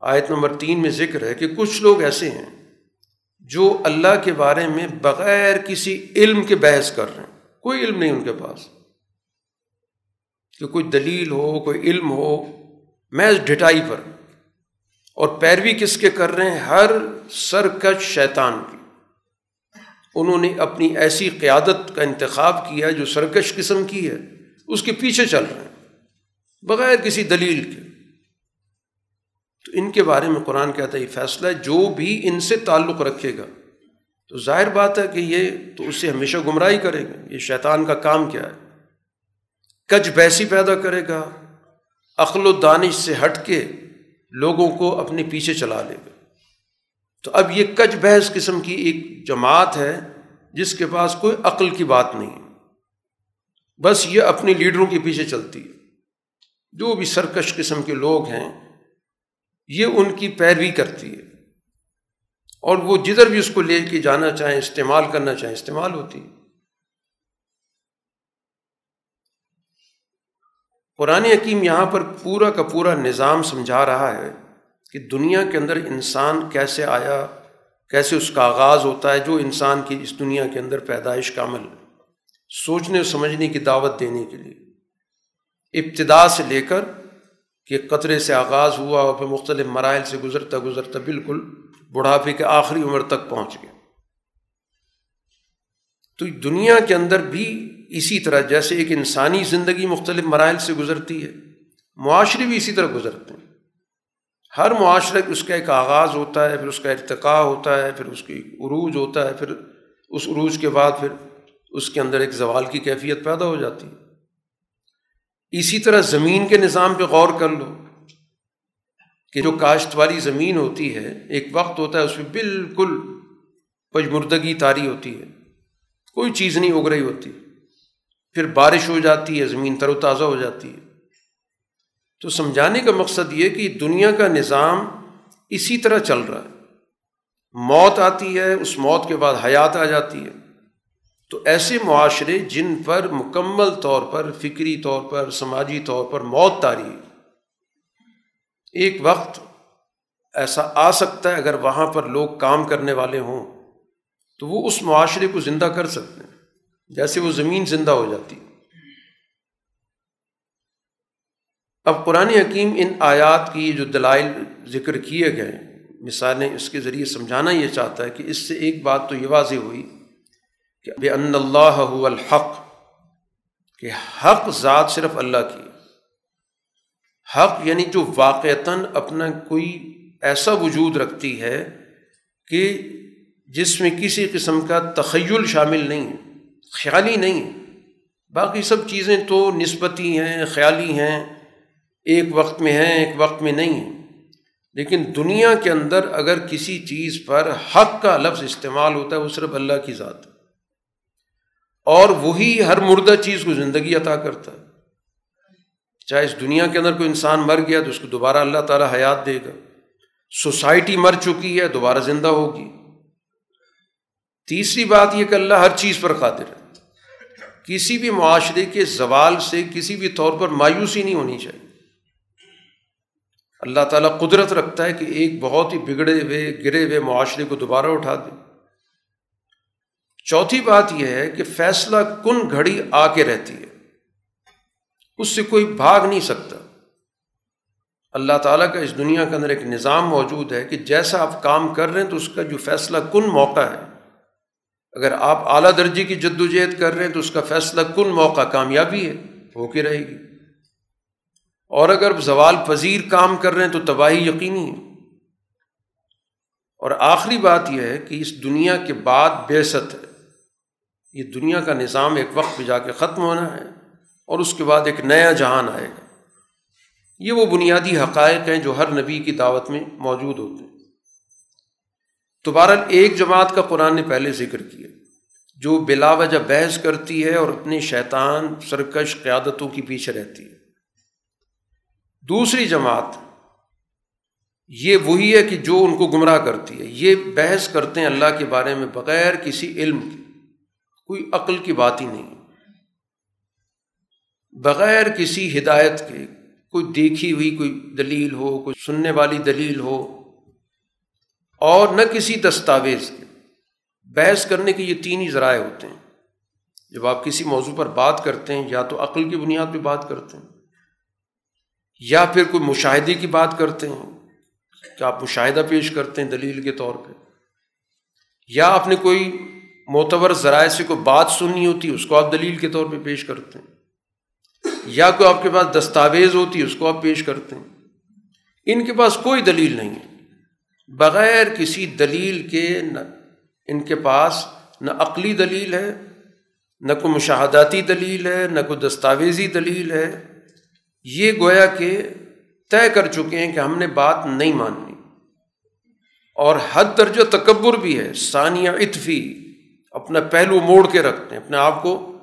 آیت نمبر تین میں ذکر ہے کہ کچھ لوگ ایسے ہیں جو اللہ کے بارے میں بغیر کسی علم کے بحث کر رہے ہیں۔ کوئی علم نہیں ان کے پاس۔ کہ کوئی دلیل ہو، کوئی علم ہو محض ڈھٹائی پر۔ اور پیروی کس کے کر رہے ہیں؟ ہر سرکش شیطان کی۔ انہوں نے اپنی ایسی قیادت کا انتخاب کیا جو سرکش قسم کی ہے، اس کے پیچھے چل رہے ہیں، بغیر کسی دلیل کے۔ تو ان کے بارے میں قرآن کہتا ہے، یہ فیصلہ ہے، جو بھی ان سے تعلق رکھے گا۔ تو ظاہر بات ہے کہ یہ تو اس سے ہمیشہ گمراہی کرے گا۔ یہ شیطان کا کام کیا ہے؟ کج بیسی پیدا کرے گا، عقل و دانش سے ہٹ کے لوگوں کو اپنے پیچھے چلا لے گا۔ تو اب یہ کج بحث قسم کی ایک جماعت ہے جس کے پاس کوئی عقل کی بات نہیں بس یہ اپنے لیڈروں کے پیچھے چلتی ہے۔ جو بھی سرکش قسم کے لوگ ہیں، یہ ان کی پیروی کرتی ہے۔ اور وہ جدھر بھی اس کو لے کے جانا چاہیں، استعمال کرنا چاہیں، استعمال ہوتی ہے۔ قرآن حکیم یہاں پر پورا کا پورا نظام سمجھا رہا ہے۔ کہ دنیا کے اندر انسان کیسے آیا، کیسے اس کا آغاز ہوتا ہے، جو انسان کی اس دنیا کے اندر پیدائش کا عمل، سوچنے اور سمجھنے کی دعوت دینے کے لیے۔ ابتدا سے لے کر کہ قطرے سے آغاز ہوا اور پھر مختلف مراحل سے گزرتا گزرتا بالکل بڑھاپے کے آخری عمر تک پہنچ گیا۔ تو دنیا کے اندر بھی اسی طرح، جیسے ایک انسانی زندگی مختلف مراحل سے گزرتی ہے، معاشرے بھی اسی طرح گزرتے ہیں۔ ہر معاشرے اس کا ایک آغاز ہوتا ہے، پھر اس کا ارتقاء ہوتا ہے، پھر اس کی عروج ہوتا ہے، پھر اس عروج کے بعد پھر اس کے اندر ایک زوال کی کیفیت پیدا ہو جاتی ہے۔ اسی طرح زمین کے نظام پہ غور کر لو کہ جو کاشت والی زمین ہوتی ہے، ایک وقت ہوتا ہے اس میں بالکل پجمردگی تاری ہوتی ہے، کوئی چیز نہیں اگ رہی ہوتی۔ پھر بارش ہو جاتی ہے، زمین تر و تازہ ہو جاتی ہے۔ تو سمجھانے کا مقصد یہ کہ دنیا کا نظام اسی طرح چل رہا ہے۔ موت آتی ہے، اس موت کے بعد حیات آ جاتی ہے۔ تو ایسے معاشرے جن پر مکمل طور پر فکری طور پر، سماجی طور پر موت تاری ایک وقت ایسا آ سکتا ہے اگر وہاں پر لوگ کام کرنے والے ہوں تو وہ اس معاشرے کو زندہ کر سکتے ہیں، جیسے وہ زمین زندہ ہو جاتی۔ اب قرآن حکیم ان آیات کی جو دلائل ذکر کیے گئے مثالیں اس کے ذریعے سمجھانا یہ چاہتا ہے کہ اس سے ایک بات تو یہ واضح ہوئی کہ بے ان اللہ الحق، کہ حق ذات صرف اللہ کی حق یعنی جو واقعتاً اپنا کوئی ایسا وجود رکھتی ہے کہ جس میں کسی قسم کا تخیل شامل نہیں خیالی نہیں باقی سب چیزیں تو نسبتی ہیں، خیالی ہیں۔ ایک وقت میں ہیں، ایک وقت میں نہیں ہیں۔ لیکن دنیا کے اندر اگر کسی چیز پر حق کا لفظ استعمال ہوتا ہے، وہ صرف اللہ کی ذات ہے۔ اور وہی ہر مردہ چیز کو زندگی عطا کرتا ہے۔ چاہے اس دنیا کے اندر کوئی انسان مر گیا تو اس کو دوبارہ اللہ تعالیٰ حیات دے گا۔ سوسائٹی مر چکی ہے، دوبارہ زندہ ہوگی۔ تیسری بات یہ کہ اللہ ہر چیز پر قادر ہے۔ کسی بھی معاشرے کے زوال سے کسی بھی طور پر مایوسی نہیں ہونی چاہیے۔ اللہ تعالیٰ قدرت رکھتا ہے کہ ایک بہت ہی بگڑے ہوئے، گرے ہوئے معاشرے کو دوبارہ اٹھا دے۔ چوتھی بات یہ ہے کہ فیصلہ کن گھڑی آ کے رہتی ہے؟ اس سے کوئی بھاگ نہیں سکتا۔ اللہ تعالیٰ کا اس دنیا کے اندر ایک نظام موجود ہے کہ جیسا آپ کام کر رہے ہیں تو اس کا جو فیصلہ کن موقع ہے۔ اگر آپ اعلیٰ درجے کی جد و جہد کر رہے ہیں تو اس کا فیصلہ کن موقع کامیابی ہے؟ ہو کے رہے گی۔ اور اگر زوال پذیر کام کر رہے ہیں تو تباہی یقینی ہے۔ اور آخری بات یہ ہے کہ اس دنیا کے بعد بے ست ہے۔ یہ دنیا کا نظام ایک وقت پہ جا کے ختم ہونا ہے اور اس کے بعد ایک نیا جہان آئے گا۔ یہ وہ بنیادی حقائق ہیں جو ہر نبی کی دعوت میں موجود ہوتے ہیں۔ تو بہرحال ایک جماعت کا قرآن نے پہلے ذکر کیا، جو بلا وجہ بحث کرتی ہے اور اپنے شیطان، سرکش قیادتوں کی پیچھے رہتی ہے۔ دوسری جماعت، یہ وہی ہے کہ جو ان کو گمراہ کرتی ہے۔ یہ بحث کرتے ہیں اللہ کے بارے میں بغیر کسی علم کی کوئی عقل کی بات ہی نہیں۔ بغیر کسی ہدایت کے، کوئی دیکھی ہوئی کوئی دلیل ہو، کوئی سننے والی دلیل ہو، اور نہ کسی دستاویز کے۔ بحث کرنے کے یہ تین ہی ذرائع ہوتے ہیں۔ جب آپ کسی موضوع پر بات کرتے ہیں، یا تو عقل کی بنیاد پہ بات کرتے ہیں یا پھر کوئی مشاہدے کی بات کرتے ہیں کہ آپ مشاہدہ پیش کرتے ہیں دلیل کے طور پہ، یا آپ نے کوئی معتبر ذرائع سے کوئی بات سننی ہوتی ہے اس کو آپ دلیل کے طور پہ پیش کرتے ہیں، یا کوئی آپ کے پاس دستاویز ہوتی ہے اس کو آپ پیش کرتے ہیں، ان کے پاس کوئی دلیل نہیں ہے۔ بغیر کسی دلیل کے نہ ان کے پاس نہ عقلی دلیل ہے، نہ کوئی مشاہداتی دلیل ہے، نہ کوئی دستاویزی دلیل ہے۔ یہ گویا کہ طے کر چکے ہیں کہ ہم نے بات نہیں ماننی اور حد درجہ تکبر بھی ہے، ثانیہ اطفی اپنا پہلو موڑ کے رکھتے ہیں، اپنے آپ کو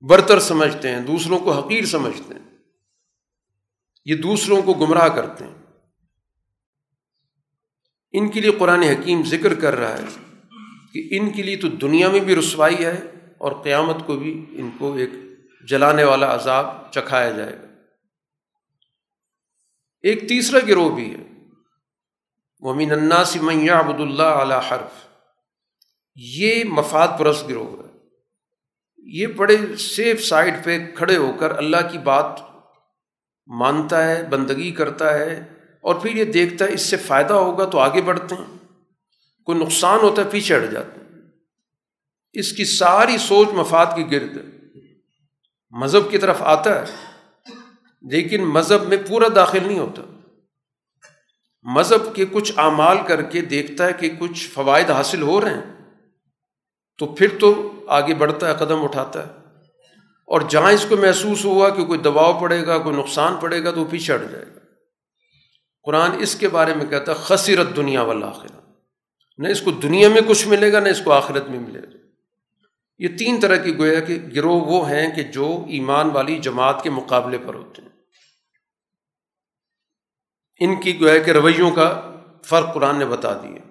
برتر سمجھتے ہیں، دوسروں کو حقیر سمجھتے ہیں۔ یہ دوسروں کو گمراہ کرتے ہیں۔ ان کے لیے قرآن حکیم ذکر کر رہا ہے کہ ان کے لیے تو دنیا میں بھی رسوائی ہے اور قیامت کو بھی ان کو ایک جلانے والا عذاب چکھایا جائے گا۔ ایک تیسرا گروہ بھی ہے۔ ومین الناس من عبد اللہ علی حرف۔ یہ مفاد پرست گروہ ہے۔ یہ بڑے سیف سائڈ پہ کھڑے ہو کر اللہ کی بات مانتا ہے، بندگی کرتا ہے اور پھر یہ دیکھتا ہے اس سے فائدہ ہوگا تو آگے بڑھتے ہیں۔ کوئی نقصان ہوتا ہے، پیچھے ہٹ جاتے ہیں۔ اس کی ساری سوچ مفاد کی گرد مذہب کی طرف آتا ہے۔ لیکن مذہب میں پورا داخل نہیں ہوتا۔ مذہب کے کچھ اعمال کر کے دیکھتا ہے کہ کچھ فوائد حاصل ہو رہے ہیں، تو پھر تو آگے بڑھتا ہے، قدم اٹھاتا ہے۔ اور جہاں اس کو محسوس ہوا کہ کوئی دباؤ پڑے گا، کوئی نقصان پڑے گا، تو وہ پیچھے ہٹ جائے گا۔ قرآن اس کے بارے میں کہتا ہے خصیرت دنیا والا آخر نہ اس کو دنیا میں کچھ ملے گا، نہ اس کو آخرت میں ملے گا۔ یہ تین طرح کی گویا کہ گروہ وہ ہیں کہ جو ایمان والی جماعت کے مقابلے پر ہوتے ہیں۔ ان کی گویا کے رویوں کا فرق قرآن نے بتا دیا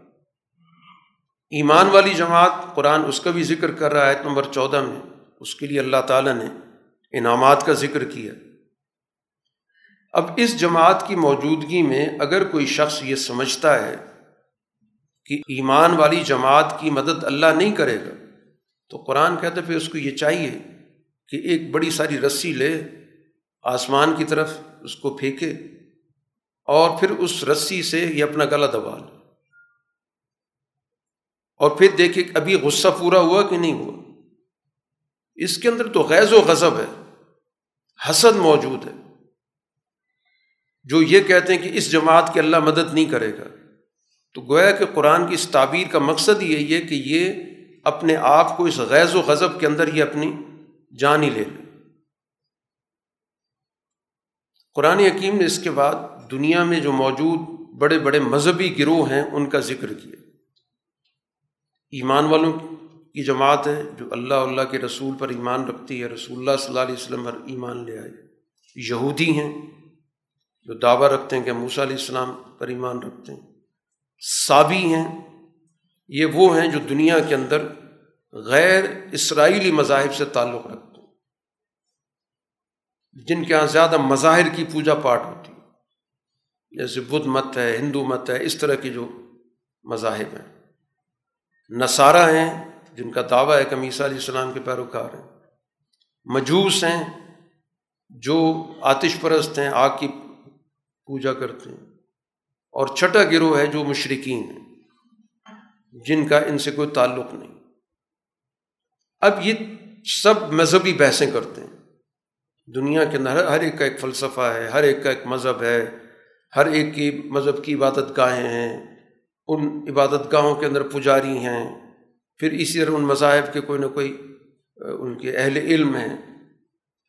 ایمان والی جماعت قرآن اس کا بھی ذکر کر رہا ہے نمبر چودہ میں۔ اس کے لیے اللہ تعالیٰ نے انعامات کا ذکر کیا۔ اب اس جماعت کی موجودگی میں اگر کوئی شخص یہ سمجھتا ہے کہ ایمان والی جماعت کی مدد اللہ نہیں کرے گا تو قرآن کہتا پھر اس کو یہ چاہیے کہ ایک بڑی ساری رسی لے آسمان کی طرف، اس کو پھینکے اور پھر اس رسی سے یہ اپنا گلا دبا لے۔ اور پھر دیکھے ابھی غصہ پورا ہوا کہ نہیں ہوا۔ اس کے اندر تو غیض و غضب ہے، حسد موجود ہے۔ جو یہ کہتے ہیں کہ اس جماعت کی اللہ مدد نہیں کرے گا۔ تو گویا کہ قرآن کی اس تعبیر کا مقصد یہی ہے کہ یہ اپنے آپ کو اس غیض و غضب کے اندر یہ اپنی جان ہی لے لے۔ قرآن حکیم نے اس کے بعد دنیا میں جو موجود بڑے بڑے مذہبی گروہ ہیں، ان کا ذکر کیا۔ ایمان والوں کی جماعت ہے جو اللہ اللہ کے رسول پر ایمان رکھتی ہے، رسول اللہ صلی اللہ علیہ وسلم پر ایمان لے آئے۔ یہودی ہیں جو دعویٰ رکھتے ہیں کہ موسیٰ علیہ السلام پر ایمان رکھتے ہیں۔ صابی ہیں یہ وہ ہیں جو دنیا کے اندر غیر اسرائیلی مذاہب سے تعلق رکھتے ہیں۔ جن کے یہاں زیادہ مظاہر کی پوجا پاٹ ہوتی ہے۔ جیسے بدھ مت ہے، ہندو مت ہے، اس طرح کی جو مذاہب ہیں۔ نصارہ ہیں، جن کا دعویٰ ہے کہ میسا علیہ السلام کے پیروکار ہیں۔ مجوس ہیں، جو آتش پرست ہیں، آگ کی پوجا کرتے ہیں۔ اور چھٹا گروہ ہے، جو مشرقین ہیں۔ جن کا ان سے کوئی تعلق نہیں۔ اب یہ سب مذہبی بحثیں کرتے ہیں۔ دنیا کے اندر ہر ایک کا ایک فلسفہ ہے، ہر ایک کا ایک مذہب ہے، ہر ایک کی مذہب کی عبادت گاہیں ہیں۔ ان عبادت گاہوں کے اندر پجاری ہیں۔ پھر اسی طرح ان مذاہب کے کوئی نہ کوئی ان کے اہل علم ہیں۔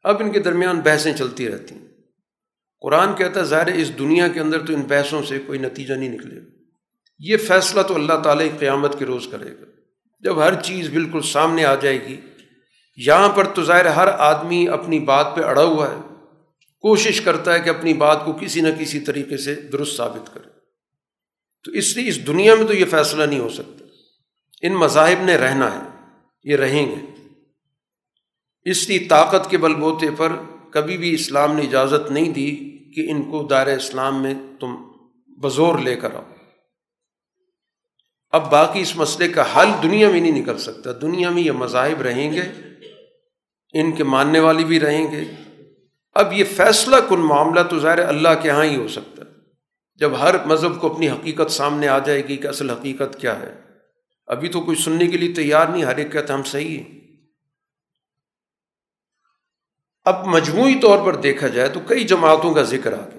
اب ان کے درمیان بحثیں چلتی رہتی ہیں۔ قرآن کہتا ہے، ظاہر اس دنیا کے اندر تو ان بحثوں سے کوئی نتیجہ نہیں نکلے یہ فیصلہ تو اللہ تعالیٰ قیامت کے روز کرے گا۔ جب ہر چیز بالکل سامنے آ جائے گی، یہاں پر تو ظاہر ہر آدمی اپنی بات پہ اڑا ہوا ہے۔ کوشش کرتا ہے کہ اپنی بات کو کسی نہ کسی طریقے سے درست ثابت کرے۔ تو اس لیے اس دنیا میں تو یہ فیصلہ نہیں ہو سکتا۔ ان مذاہب نے رہنا ہے، یہ رہیں گے۔ اس لیے طاقت کے بل بوتے پر کبھی بھی اسلام نے اجازت نہیں دی کہ ان کو دائر اسلام میں تم بزور لے کر آؤ۔ اب باقی اس مسئلے کا حل دنیا میں نہیں نکل سکتا۔ دنیا میں یہ مذاہب رہیں گے، ان کے ماننے والی بھی رہیں گے۔ اب یہ فیصلہ کن معاملہ تو ظاہر اللہ کے یہاں ہی ہو سکتا ہے۔ جب ہر مذہب کو اپنی حقیقت سامنے آ جائے گی کہ اصل حقیقت کیا ہے۔ ابھی تو کوئی سننے کے لیے تیار نہیں، ہر ایک کہتا ہم صحیح ہیں۔ اب مجموعی طور پر دیکھا جائے تو کئی جماعتوں کا ذکر آ گیا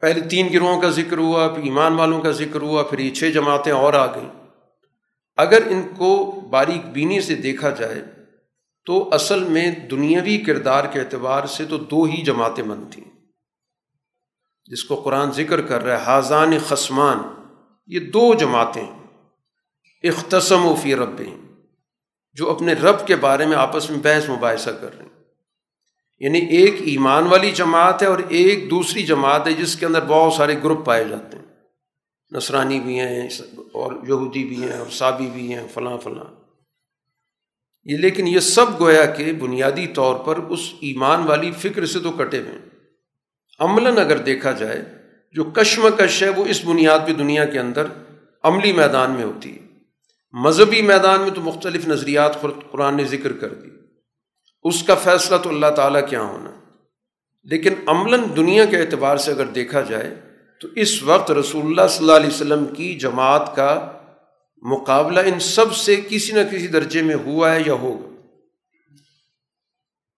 پہلے تین گروہوں کا ذکر ہوا، پھر ایمان والوں کا ذکر ہوا، پھر یہ چھ جماعتیں اور آ گئیں۔ اگر ان کو باریک بینی سے دیکھا جائے تو اصل میں دنیاوی کردار کے اعتبار سے تو دو ہی جماعتیں بنتی ہیں جس کو قرآن ذکر کر رہا ہے، حاضان خسمان یہ دو جماعتیں اختصم و فی رب جو اپنے رب کے بارے میں آپس میں بحث مباحثہ کر رہے ہیں۔ یعنی ایک ایمان والی جماعت ہے اور ایک دوسری جماعت ہے جس کے اندر بہت سارے گروپ پائے جاتے ہیں۔ نصرانی بھی ہیں، اور یہودی بھی ہیں، اور سابی بھی ہیں، فلاں فلاں۔ یہ لیکن یہ سب گویا کہ بنیادی طور پر اس ایمان والی فکر سے تو کٹے ہوئے ہیں۔ عملاً اگر دیکھا جائے، جو کشمکش ہے وہ اس بنیاد پہ دنیا کے اندر عملی میدان میں ہوتی ہے۔ مذہبی میدان میں تو مختلف نظریات قرآن نے ذکر کر دی۔ اس کا فیصلہ تو اللہ تعالیٰ کیا ہاں ہونا لیکن عملاً دنیا کے اعتبار سے اگر دیکھا جائے تو اس وقت رسول اللہ صلی اللہ علیہ وسلم کی جماعت کا مقابلہ ان سب سے کسی نہ کسی درجے میں ہوا ہے یا ہوگا۔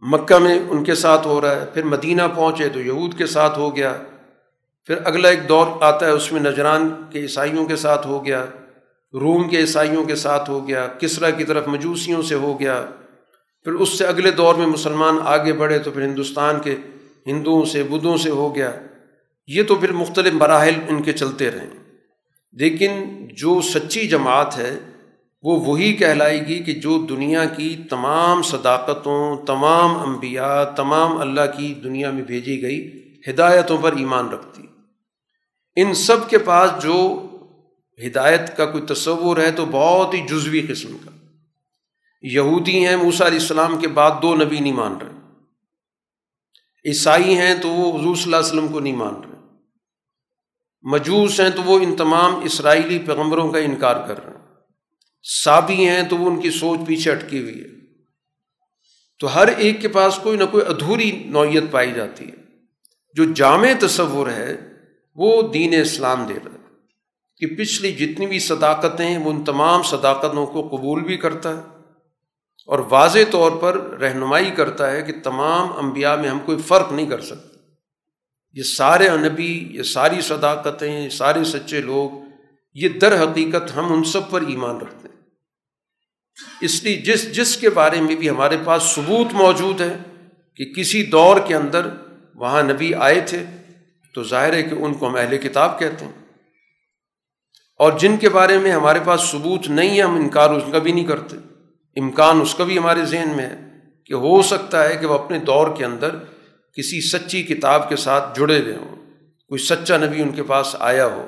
مکہ میں ان کے ساتھ ہو رہا ہے، پھر مدینہ پہنچے تو یہود کے ساتھ ہو گیا، پھر اگلا ایک دور آتا ہے، اس میں نجران کے عیسائیوں کے ساتھ ہو گیا، روم کے عیسائیوں کے ساتھ ہو گیا، کسرا کی طرف مجوسیوں سے ہو گیا۔ پھر اس سے اگلے دور میں مسلمان آگے بڑھے تو پھر ہندوستان کے ہندوؤں سے، بدھوں سے ہو گیا۔ یہ تو پھر مختلف مراحل ان کے چلتے رہیں لیکن جو سچی جماعت ہے، وہ وہی کہلائے گی کہ جو دنیا کی تمام صداقتوں، تمام انبیاء، تمام اللہ کی دنیا میں بھیجی گئی ہدایتوں پر ایمان رکھتی۔ ان سب کے پاس جو ہدایت کا کوئی تصور ہے تو بہت ہی جزوی قسم کا۔ یہودی ہیں موسا علیہ السلام کے بعد دو نبی نہیں مان رہے۔ عیسائی ہیں تو وہ حضور صلی اللہ علیہ وسلم کو نہیں مان رہے۔ مجوس ہیں تو وہ ان تمام اسرائیلی پیغمبروں کا انکار کر رہے ہیں۔ سابی ہیں تو وہ ان کی سوچ پیچھے اٹکی ہوئی ہے۔ تو ہر ایک کے پاس کوئی نہ کوئی ادھوری نوعیت پائی جاتی ہے۔ جو جامع تصور ہے، وہ دین اسلام دے رہا ہے۔ کہ پچھلی جتنی بھی صداقتیں ہیں، وہ ان تمام صداقتوں کو قبول بھی کرتا ہے۔ اور واضح طور پر رہنمائی کرتا ہے کہ تمام انبیاء میں ہم کوئی فرق نہیں کر سکتے۔ یہ سارے انبی، یہ ساری صداقتیں، یہ سارے سچے لوگ، یہ در حقیقت ہم ان سب پر ایمان رکھتے ہیں۔ اس لیے جس جس کے بارے میں بھی ہمارے پاس ثبوت موجود ہے کہ کسی دور کے اندر وہاں نبی آئے تھے، تو ظاہر ہے کہ ان کو ہم اہل کتاب کہتے ہیں۔ اور جن کے بارے میں ہمارے پاس ثبوت نہیں ہے، ہم انکار اس کا بھی نہیں کرتے۔ امکان اس کا بھی ہمارے ذہن میں ہے کہ ہو سکتا ہے کہ وہ اپنے دور کے اندر کسی سچی کتاب کے ساتھ جڑے ہوئے ہوں، کوئی سچا نبی ان کے پاس آیا ہو۔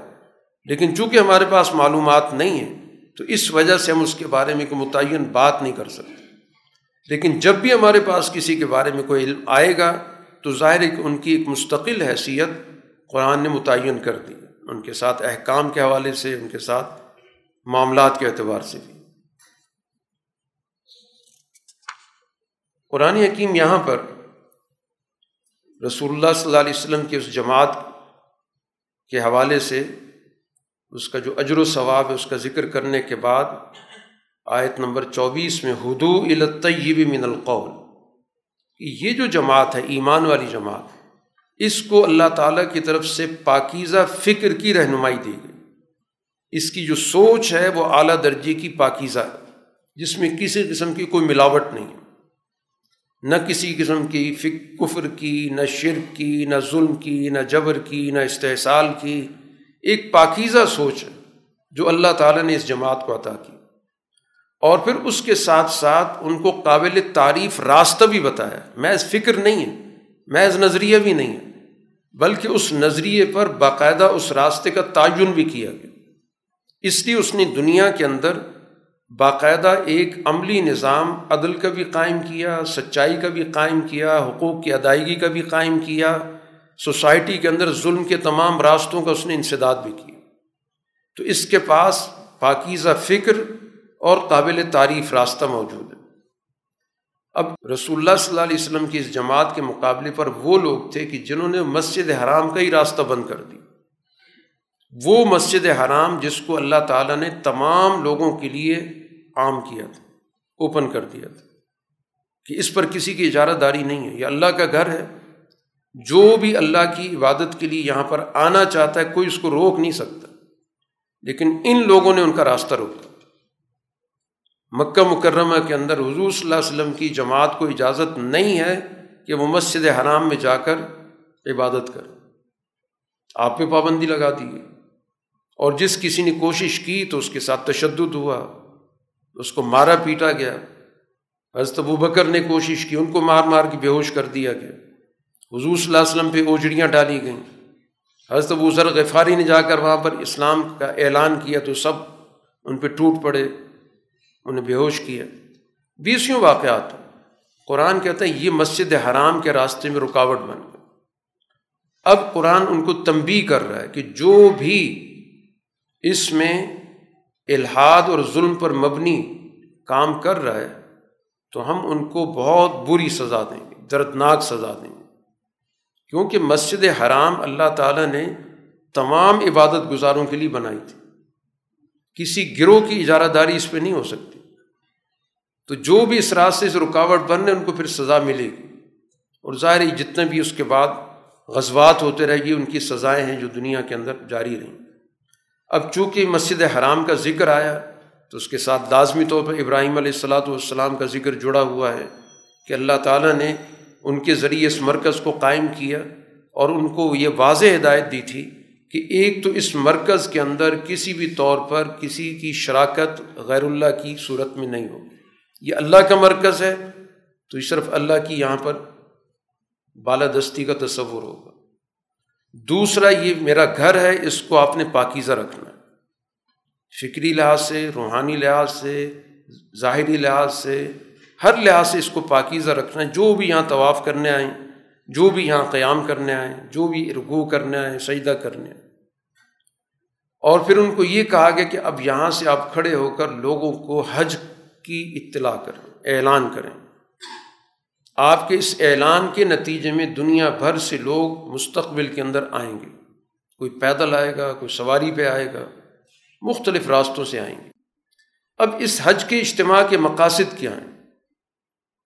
لیکن چونکہ ہمارے پاس معلومات نہیں ہیں، تو اس وجہ سے ہم اس کے بارے میں کوئی متعین بات نہیں کر سکتے۔ لیکن جب بھی ہمارے پاس کسی کے بارے میں کوئی علم آئے گا، تو ظاہر ہے کہ ان کی ایک مستقل حیثیت قرآن نے متعین کر دی۔ ان کے ساتھ احکام کے حوالے سے، ان کے ساتھ معاملات کے اعتبار سے بھی۔ قرآن حکیم یہاں پر رسول اللہ صلی اللہ علیہ وسلم کی اس جماعت کے حوالے سے اس کا جو اجر و ثواب ہے، اس کا ذکر کرنے کے بعد آیت نمبر چوبیس میں ہدو الطیب من القول۔ کہ یہ جو جماعت ہے، ایمان والی جماعت، اس کو اللہ تعالیٰ کی طرف سے پاکیزہ فکر کی رہنمائی دی گئی۔ اس کی جو سوچ ہے، وہ اعلیٰ درجے کی پاکیزہ ہے، جس میں کسی قسم کی کوئی ملاوٹ نہیں ہے۔ نہ کسی قسم کی فک، کفر کی، نہ شرک کی، نہ ظلم کی، نہ جبر کی، نہ استحصال کی۔ ایک پاکیزہ سوچ ہے جو اللہ تعالیٰ نے اس جماعت کو عطا کی۔ اور پھر اس کے ساتھ ساتھ ان کو قابل تعریف راستہ بھی بتایا۔ محض فکر نہیں ہے، محض نظریہ بھی نہیں ہے، بلکہ اس نظریے پر باقاعدہ اس راستے کا تعین بھی کیا گیا۔ اس لیے اس نے دنیا کے اندر باقاعدہ ایک عملی نظام عدل کا بھی قائم کیا، سچائی کا بھی قائم کیا، حقوق کی ادائیگی کا بھی قائم کیا، سوسائٹی کے اندر ظلم کے تمام راستوں کا اس نے انسداد بھی کیا۔ تو اس کے پاس پاکیزہ فکر اور قابل تعریف راستہ موجود ہے۔ اب رسول اللہ صلی اللہ علیہ وسلم کی اس جماعت کے مقابلے پر وہ لوگ تھے کہ جنہوں نے مسجد حرام کا ہی راستہ بند کر دی وہ مسجد حرام جس کو اللہ تعالیٰ نے تمام لوگوں کے لیے عام کیا تھا اوپن کر دیا تھا کہ اس پر کسی کی اجارت داری نہیں ہے، یہ اللہ کا گھر ہے۔ جو بھی اللہ کی عبادت کے لیے یہاں پر آنا چاہتا ہے، کوئی اس کو روک نہیں سکتا۔ لیکن ان لوگوں نے ان کا راستہ روکا۔ مکہ مکرمہ کے اندر حضور صلی اللہ علیہ وسلم کی جماعت کو اجازت نہیں ہے کہ وہ مسجد حرام میں جا کر عبادت کر آپ پہ پابندی لگا دی اور جس کسی نے کوشش کی تو اس کے ساتھ تشدد ہوا۔ اس کو مارا پیٹا گیا۔ حضرت ابو بکر نے کوشش کی، ان کو مار مار کے بے ہوش کر دیا گیا۔ حضور صلی اللہ علیہ وسلم پہ اوجڑیاں ڈالی گئیں۔ حضرت ابو ذر غفاری نے جا کر وہاں پر اسلام کا اعلان کیا تو سب ان پہ ٹوٹ پڑے۔ انہیں بے ہوش کیا۔ بیسوں واقعات۔ قرآن کہتا ہے، یہ مسجد حرام کے راستے میں رکاوٹ بن گئے اب قرآن ان کو تنبی کر رہا ہے کہ جو بھی اس میں الحاد اور ظلم پر مبنی کام کر رہا ہے، تو ہم ان کو بہت بری سزا دیں گے، دردناک سزا دیں گے۔ کیونکہ مسجد حرام اللہ تعالیٰ نے تمام عبادت گزاروں کے لیے بنائی تھی۔ کسی گروہ کی اجارہ داری اس پہ نہیں ہو سکتی۔ تو جو بھی اس راستے سے رکاوٹ بن رہے ان کو پھر سزا ملے گی۔ اور ظاہر جتنے بھی اس کے بعد غزوات ہوتے رہے گی، ان کی سزائیں ہیں جو دنیا کے اندر جاری رہیں اب چونکہ مسجد حرام کا ذکر آیا تو اس کے ساتھ لازمی طور پر ابراہیم علیہ السلاۃ والسلام کا ذکر جڑا ہوا ہے کہ اللہ تعالیٰ نے ان کے ذریعے اس مرکز کو قائم کیا اور ان کو یہ واضح ہدایت دی تھی کہ ایک تو اس مرکز کے اندر کسی بھی طور پر کسی کی شراکت غیر اللہ کی صورت میں نہیں ہوگی۔ یہ اللہ کا مرکز ہے تو یہ صرف اللہ کی یہاں پر بالادستی کا تصور ہوگا۔ دوسرا، یہ میرا گھر ہے، اس کو آپ نے پاکیزہ رکھنا ہے۔ فکری لحاظ سے، روحانی لحاظ سے، ظاہری لحاظ سے، ہر لحاظ سے اس کو پاکیزہ رکھنا ہے۔ جو بھی یہاں طواف کرنے آئیں، جو بھی یہاں قیام کرنے آئیں، جو بھی رگو کرنے آئیں، سجدہ کرنے آئیں۔ اور پھر ان کو یہ کہا گیا کہ اب یہاں سے آپ کھڑے ہو کر لوگوں کو حج کی اطلاع کریں، اعلان کریں۔ آپ کے اس اعلان کے نتیجے میں دنیا بھر سے لوگ مستقبل کے اندر آئیں گے۔ کوئی پیدل آئے گا، کوئی سواری پہ آئے گا، مختلف راستوں سے آئیں گے۔ اب اس حج کے اجتماع کے مقاصد کیا ہیں؟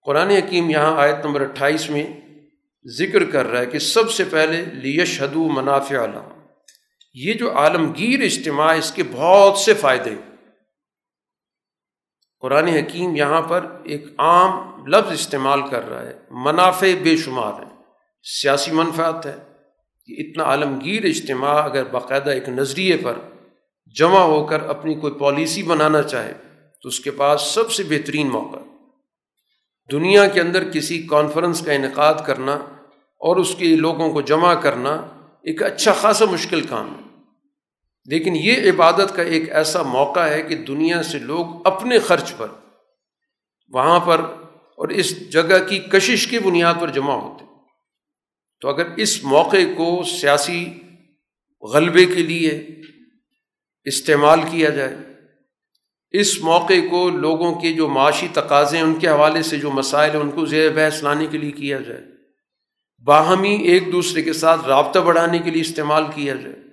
قرآن حکیم یہاں آیت نمبر اٹھائیس میں ذکر کر رہا ہے کہ سب سے پہلے لیش حدو منافع علام یہ جو عالمگیر اجتماع اس کے بہت سے فائدے قرآن حکیم یہاں پر ایک عام لفظ استعمال کر رہا ہے، منافع بے شمار ہیں سیاسی منفعت ہے۔ کہ اتنا عالمگیر اجتماع اگر باقاعدہ ایک نظریے پر جمع ہو کر اپنی کوئی پالیسی بنانا چاہے، تو اس کے پاس سب سے بہترین موقع۔ دنیا کے اندر کسی کانفرنس کا انعقاد کرنا اور اس کے لوگوں کو جمع کرنا ایک اچھا خاصا مشکل کام ہے۔ لیکن یہ عبادت کا ایک ایسا موقع ہے کہ دنیا سے لوگ اپنے خرچ پر وہاں پر اور اس جگہ کی کشش کی بنیاد پر جمع ہوتے تو اگر اس موقع کو سیاسی غلبے کے لیے استعمال کیا جائے، اس موقع کو لوگوں کے جو معاشی تقاضے ہیں، ان کے حوالے سے جو مسائل ہیں، ان کو زیر بحث لانے کے لیے کیا جائے۔ باہمی ایک دوسرے کے ساتھ رابطہ بڑھانے کے لیے استعمال کیا جائے۔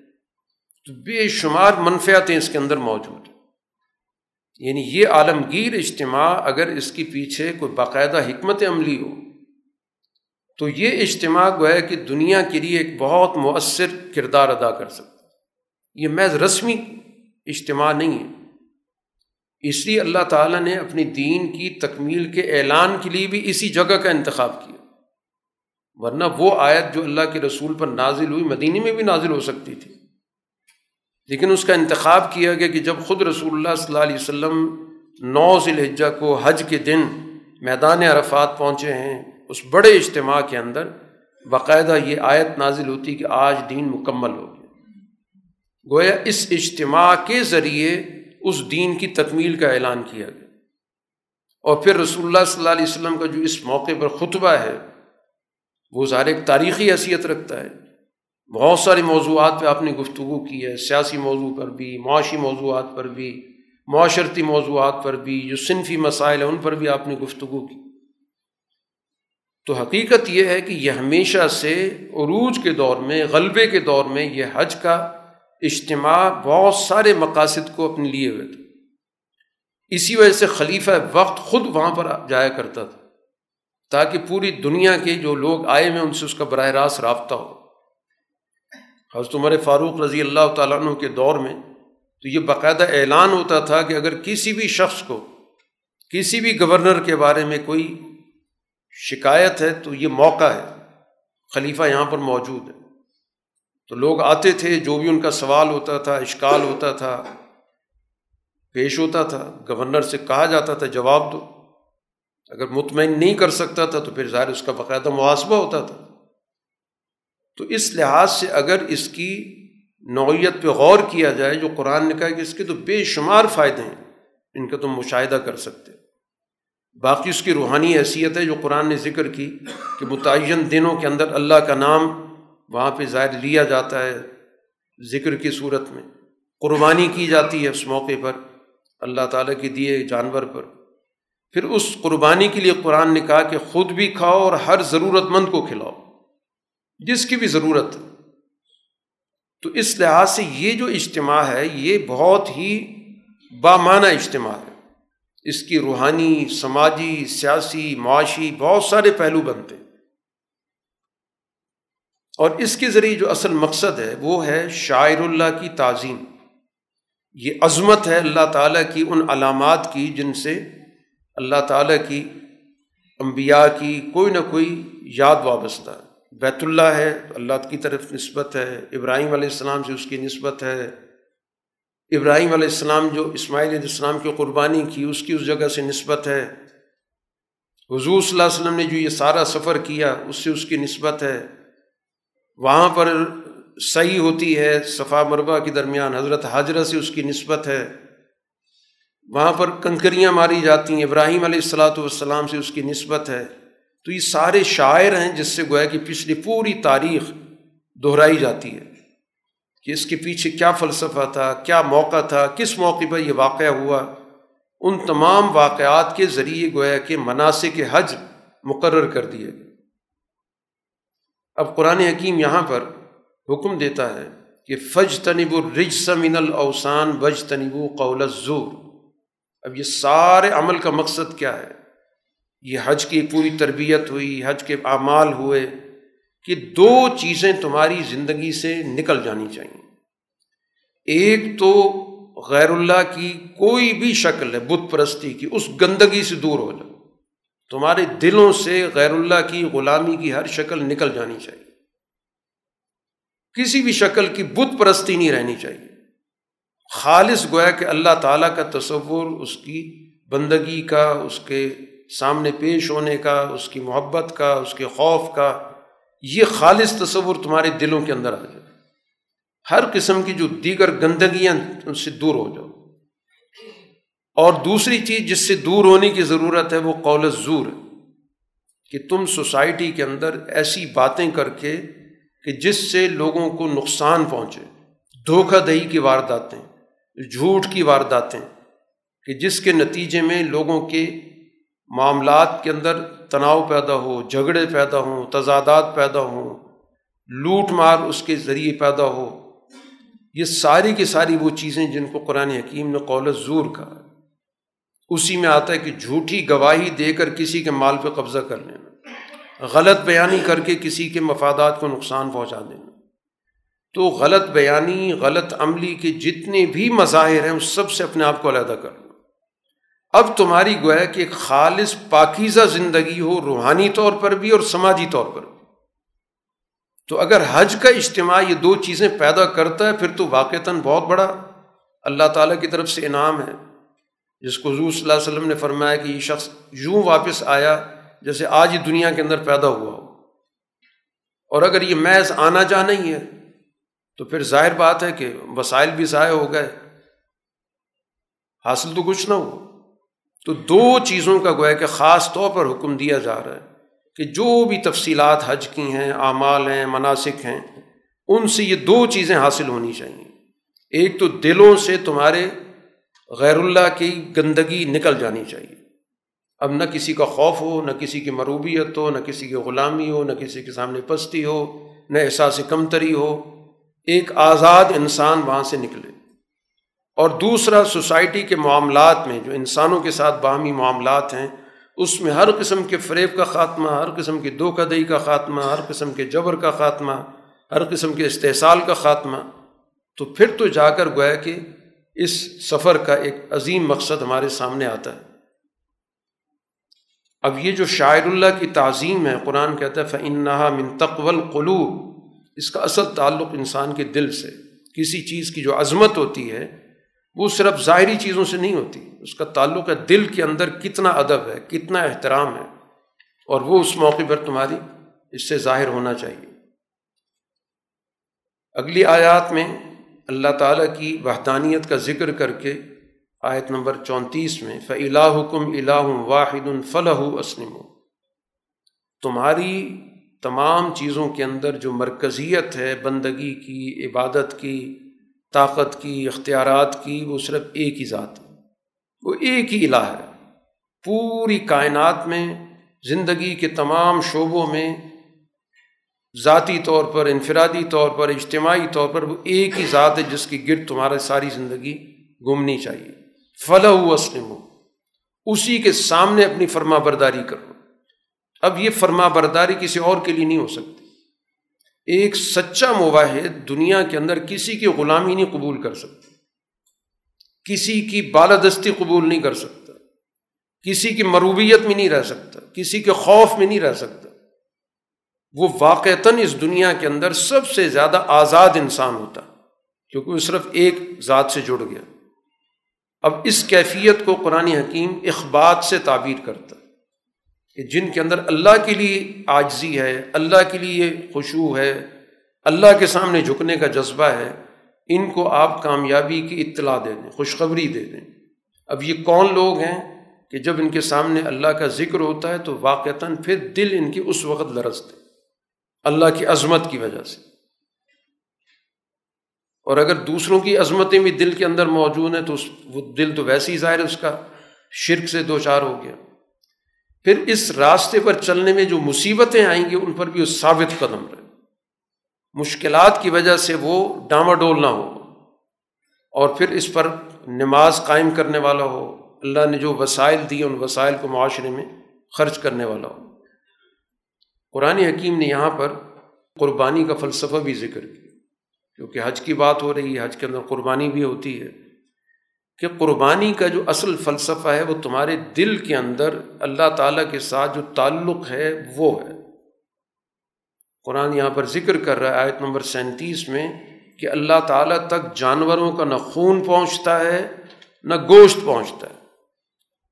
تو بے شمار منفیاتیں اس کے اندر موجود ہیں۔ یعنی یہ عالمگیر اجتماع اگر اس کے پیچھے کوئی باقاعدہ حکمت عملی ہو، تو یہ اجتماع جو ہے کہ دنیا کے لیے ایک بہت مؤثر کردار ادا کر سکتا یہ محض رسمی اجتماع نہیں ہے۔ اس لیے اللہ تعالیٰ نے اپنی دین کی تکمیل کے اعلان کے لیے بھی اسی جگہ کا انتخاب کیا۔ ورنہ وہ آیت جو اللہ کے رسول پر نازل ہوئی مدینی میں بھی نازل ہو سکتی تھی۔ لیکن اس کا انتخاب کیا گیا کہ جب خود رسول اللہ صلی اللہ علیہ وسلم نو ذی الحجہ کو حج کے دن میدان عرفات پہنچے ہیں، اس بڑے اجتماع کے اندر باقاعدہ یہ آیت نازل ہوتی کہ آج دین مکمل ہو گیا۔ گویا اس اجتماع کے ذریعے اس دین کی تکمیل کا اعلان کیا گیا۔ اور پھر رسول اللہ صلی اللہ علیہ وسلم کا جو اس موقع پر خطبہ ہے، وہ ظاہر ایک تاریخی حیثیت رکھتا ہے۔ بہت سارے موضوعات پہ آپ نے گفتگو کی ہے، سیاسی موضوع پر بھی، معاشی موضوعات پر بھی، معاشرتی موضوعات پر بھی، جو صنفی مسائل ہیں، ان پر بھی آپ نے گفتگو کی۔ تو حقیقت یہ ہے کہ یہ ہمیشہ سے عروج کے دور میں، غلبے کے دور میں یہ حج کا اجتماع بہت سارے مقاصد کو اپنے لیے ہوئے تھے۔ اسی وجہ سے خلیفہ وقت خود وہاں پر جایا کرتا تھا، تاکہ پوری دنیا کے جو لوگ آئے ہوئے ان سے اس کا براہ راست رابطہ ہو۔ حضرت عمر فاروق رضی اللہ تعالیٰ عنہ کے دور میں تو یہ باقاعدہ اعلان ہوتا تھا کہ اگر کسی بھی شخص کو کسی بھی گورنر کے بارے میں کوئی شکایت ہے تو یہ موقع ہے، خلیفہ یہاں پر موجود ہے۔ تو لوگ آتے تھے، جو بھی ان کا سوال ہوتا تھا، اشکال ہوتا تھا، پیش ہوتا تھا، گورنر سے کہا جاتا تھا جواب دو اگر مطمئن نہیں کر سکتا تھا تو پھر ظاہر اس کا باقاعدہ محاسبہ ہوتا تھا۔ تو اس لحاظ سے اگر اس کی نوعیت پہ غور کیا جائے، جو قرآن نے کہا کہ اس کے تو بے شمار فائدے ہیں، ان کا تم مشاہدہ کر سکتے باقی اس کی روحانی حیثیت ہے، جو قرآن نے ذکر کی کہ متعین دنوں کے اندر اللہ کا نام وہاں پہ ظاہر لیا جاتا ہے ذکر کی صورت میں۔ قربانی کی جاتی ہے اس موقع پر اللہ تعالیٰ کے دیے جانور پر۔ پھر اس قربانی کے لیے قرآن نے کہا کہ خود بھی کھاؤ اور ہر ضرورت مند کو کھلاؤ۔ جس کی بھی ضرورت تو اس لحاظ سے یہ جو اجتماع ہے، یہ بہت ہی بامانہ اجتماع ہے۔ اس کی روحانی، سماجی، سیاسی، معاشی بہت سارے پہلو بنتے اور اس کے ذریعے جو اصل مقصد ہے، وہ ہے شاعر اللہ کی تعظیم۔ یہ عظمت ہے اللہ تعالیٰ کی ان علامات کی جن سے اللہ تعالیٰ کی انبیاء کی کوئی نہ کوئی یاد وابستہ ہے۔ بیت اللہ ہے، اللہ کی طرف نسبت ہے، ابراہیم علیہ السلام سے اس کی نسبت ہے۔ ابراہیم علیہ السلام جو اسماعیل علیہ السلام کی قربانی کی، اس کی اس جگہ سے نسبت ہے۔ حضور صلی اللہ علیہ وسلم نے جو یہ سارا سفر کیا، اس سے اس کی نسبت ہے۔ وہاں پر صحیح ہوتی ہے، صفا مربع کے درمیان حضرت حاجرہ سے اس کی نسبت ہے۔ وہاں پر کنکریاں ماری جاتی ہیں، ابراہیم علیہ السلاۃ والسلام سے اس کی نسبت ہے۔ تو یہ سارے شاعر ہیں جس سے گویا کہ پچھلی پوری تاریخ دہرائی جاتی ہے کہ اس کے پیچھے کیا فلسفہ تھا، کیا موقع تھا، کس موقع پر یہ واقعہ ہوا؟ ان تمام واقعات کے ذریعے گویا کہ مناسب کے حج مقرر کر دیے اب قرآن حکیم یہاں پر حکم دیتا ہے کہ فج تنب الرج سمن الاوسان بج تنب قول زور اب یہ سارے عمل کا مقصد کیا ہے؟ یہ حج کی پوری تربیت ہوئی، حج کے اعمال ہوئے، کہ دو چیزیں تمہاری زندگی سے نکل جانی چاہیے۔ ایک تو غیر اللہ کی کوئی بھی شکل ہے، بت پرستی کی، اس گندگی سے دور ہو جاؤ۔ تمہارے دلوں سے غیر اللہ کی، غلامی کی ہر شکل نکل جانی چاہیے۔ کسی بھی شکل کی بت پرستی نہیں رہنی چاہیے۔ خالص گویا کہ اللہ تعالیٰ کا تصور، اس کی بندگی کا، اس کے سامنے پیش ہونے کا، اس کی محبت کا، اس کے خوف کا، یہ خالص تصور تمہارے دلوں کے اندر آ جائے۔ ہر قسم کی جو دیگر گندگیاں ان سے دور ہو جاؤ۔ اور دوسری چیز جس سے دور ہونے کی ضرورت ہے، وہ قول زور ہے کہ تم سوسائٹی کے اندر ایسی باتیں کر کے کہ جس سے لوگوں کو نقصان پہنچے۔ دھوکہ دہی کی وارداتیں، جھوٹ کی وارداتیں، کہ جس کے نتیجے میں لوگوں کے معاملات کے اندر تناؤ پیدا ہو، جھگڑے پیدا ہوں، تضادات پیدا ہوں، لوٹ مار اس کے ذریعے پیدا ہو۔ یہ ساری کی ساری وہ چیزیں جن کو قرآن حکیم نے قول زور کہا۔ اسی میں آتا ہے کہ جھوٹی گواہی دے کر کسی کے مال پہ قبضہ کر لینا۔ غلط بیانی کر کے کسی کے مفادات کو نقصان پہنچا دینا۔ تو غلط بیانی، غلط عملی کے جتنے بھی مظاہر ہیں اس سب سے اپنے آپ کو علیحدہ کر۔ لو اب تمہاری گویا کہ ایک خالص پاکیزہ زندگی ہو، روحانی طور پر بھی اور سماجی طور پر بھی۔ تو اگر حج کا اجتماع یہ دو چیزیں پیدا کرتا ہے، پھر تو واقعتاً بہت بڑا اللہ تعالیٰ کی طرف سے انعام ہے۔ جس کو حضور صلی اللہ علیہ وسلم نے فرمایا کہ یہ شخص یوں واپس آیا جیسے آج ہی دنیا کے اندر پیدا ہوا ہو۔ اور اگر یہ محض آنا جا نہیں ہے، تو پھر ظاہر بات ہے کہ وسائل بھی ضائع ہو گئے۔ حاصل تو کچھ نہ ہو تو دو چیزوں کا گویا کہ خاص طور پر حکم دیا جا رہا ہے کہ جو بھی تفصیلات حج کی ہیں، اعمال ہیں، مناسک ہیں، ان سے یہ دو چیزیں حاصل ہونی چاہیے۔ ایک تو دلوں سے تمہارے غیر اللہ کی گندگی نکل جانی چاہیے۔ اب نہ کسی کا خوف ہو، نہ کسی کی مروبیت ہو، نہ کسی کی غلامی ہو، نہ کسی کے سامنے پستی ہو، نہ احساس کمتری ہو۔ ایک آزاد انسان وہاں سے نکلے۔ اور دوسرا سوسائٹی کے معاملات میں جو انسانوں کے ساتھ باہمی معاملات ہیں، اس میں ہر قسم کے فریب کا خاتمہ، ہر قسم کی دھوکہ دہی کا خاتمہ، ہر قسم کے جبر کا خاتمہ، ہر قسم کے استحصال کا خاتمہ، تو پھر تو جا کر گویا کہ اس سفر کا ایک عظیم مقصد ہمارے سامنے آتا ہے۔ اب یہ جو شاعر اللہ کی تعظیم ہے، قرآن کہتا ہے فنحا من تقول قلوب اس کا اصل تعلق انسان کے دل سے، کسی چیز کی جو عظمت ہوتی ہے وہ صرف ظاہری چیزوں سے نہیں ہوتی، اس کا تعلق ہے دل کے اندر کتنا ادب ہے، کتنا احترام ہے، اور وہ اس موقع پر تمہاری اس سے ظاہر ہونا چاہیے۔ اگلی آیات میں اللہ تعالیٰ کی وحدانیت کا ذکر کر کے آیت نمبر چونتیس میں فلاح حکم الہ واحد الفلاح اسلم تمہاری تمام چیزوں کے اندر جو مرکزیت ہے، بندگی کی، عبادت کی طاقت کی، اختیارات کی، وہ صرف ایک ہی ذات ہے۔ وہ ایک ہی الہ ہے۔ پوری کائنات میں، زندگی کے تمام شعبوں میں، ذاتی طور پر، انفرادی طور پر، اجتماعی طور پر وہ ایک ہی ذات ہے جس کی گرد تمہارا ساری زندگی گمنی چاہیے۔ فلاح وسلم ہو اسی کے سامنے اپنی فرما برداری کرو۔ اب یہ فرما برداری کسی اور کے لیے نہیں ہو سکتی۔ ایک سچا مواحد دنیا کے اندر کسی کی غلامی نہیں قبول کر سکتا، کسی کی بالادستی قبول نہیں کر سکتا، کسی کی مروبیت میں نہیں رہ سکتا، کسی کے خوف میں نہیں رہ سکتا۔ وہ واقعتاً اس دنیا کے اندر سب سے زیادہ آزاد انسان ہوتا، کیونکہ وہ صرف ایک ذات سے جڑ گیا۔ اب اس کیفیت کو قرآن حکیم اخبات سے تعبیر کرتا۔ کہ جن کے اندر اللہ کے لیے آجزی ہے، اللہ کے لیے خوشبو ہے، اللہ کے سامنے جھکنے کا جذبہ ہے، ان کو آپ کامیابی کی اطلاع دے دیں، خوشخبری دے دیں۔ اب یہ کون لوگ ہیں کہ جب ان کے سامنے اللہ کا ذکر ہوتا ہے تو واقعتاً پھر دل ان کی اس وقت لرزتے اللہ کی عظمت کی وجہ سے۔ اور اگر دوسروں کی عظمتیں بھی دل کے اندر موجود ہیں تو اس وہ دل تو ویسے ہی ظاہر ہے، اس کا شرک سے دو چار ہو گیا۔ پھر اس راستے پر چلنے میں جو مصیبتیں آئیں گی، ان پر بھی وہ ثابت قدم رہے۔ مشکلات کی وجہ سے وہ ڈاماڈول نہ ہو، اور پھر اس پر نماز قائم کرنے والا ہو۔ اللہ نے جو وسائل دیے، ان وسائل کو معاشرے میں خرچ کرنے والا ہو۔ قرآن حکیم نے یہاں پر قربانی کا فلسفہ بھی ذکر کیا، کیونکہ حج کی بات ہو رہی ہے، حج کے اندر قربانی بھی ہوتی ہے۔ کہ قربانی کا جو اصل فلسفہ ہے وہ تمہارے دل کے اندر اللہ تعالیٰ کے ساتھ جو تعلق ہے وہ ہے۔ قرآن یہاں پر ذکر کر رہا ہے، آیت نمبر سینتیس میں کہ اللہ تعالیٰ تک جانوروں کا نہ خون پہنچتا ہے، نہ گوشت پہنچتا ہے۔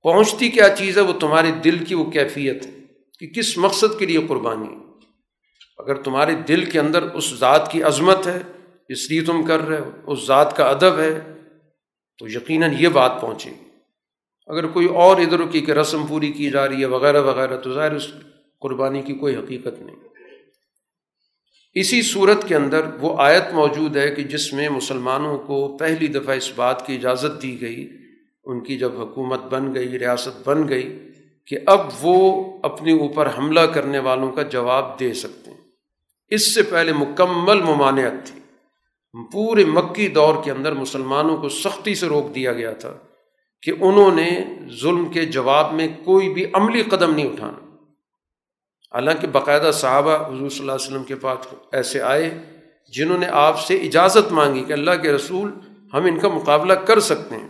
پہنچتی کیا چیز ہے؟ وہ تمہارے دل کی وہ کیفیت ہے کہ کس مقصد کے لیے قربانی اگر تمہارے دل کے اندر اس ذات کی عظمت ہے، اس لیے تم کر رہے ہو، اس ذات کا ادب ہے تو یقیناً یہ بات پہنچے گی۔ اگر کوئی اور ادھر کی کہ رسم پوری کی جا رہی ہے، وغیرہ وغیرہ، تو ظاہر اس قربانی کی کوئی حقیقت نہیں۔ اسی صورت کے اندر وہ آیت موجود ہے کہ جس میں مسلمانوں کو پہلی دفعہ اس بات کی اجازت دی گئی، ان کی جب حکومت بن گئی، ریاست بن گئی کہ اب وہ اپنے اوپر حملہ کرنے والوں کا جواب دے سکتے ہیں۔ اس سے پہلے مکمل ممانعت تھی۔ پورے مکی دور کے اندر مسلمانوں کو سختی سے روک دیا گیا تھا کہ انہوں نے ظلم کے جواب میں کوئی بھی عملی قدم نہیں اٹھانا۔ حالانکہ باقاعدہ صحابہ حضور صلی اللہ علیہ وسلم کے پاس ایسے آئے جنہوں نے آپ سے اجازت مانگی کہ اللہ کے رسول ہم ان کا مقابلہ کر سکتے ہیں۔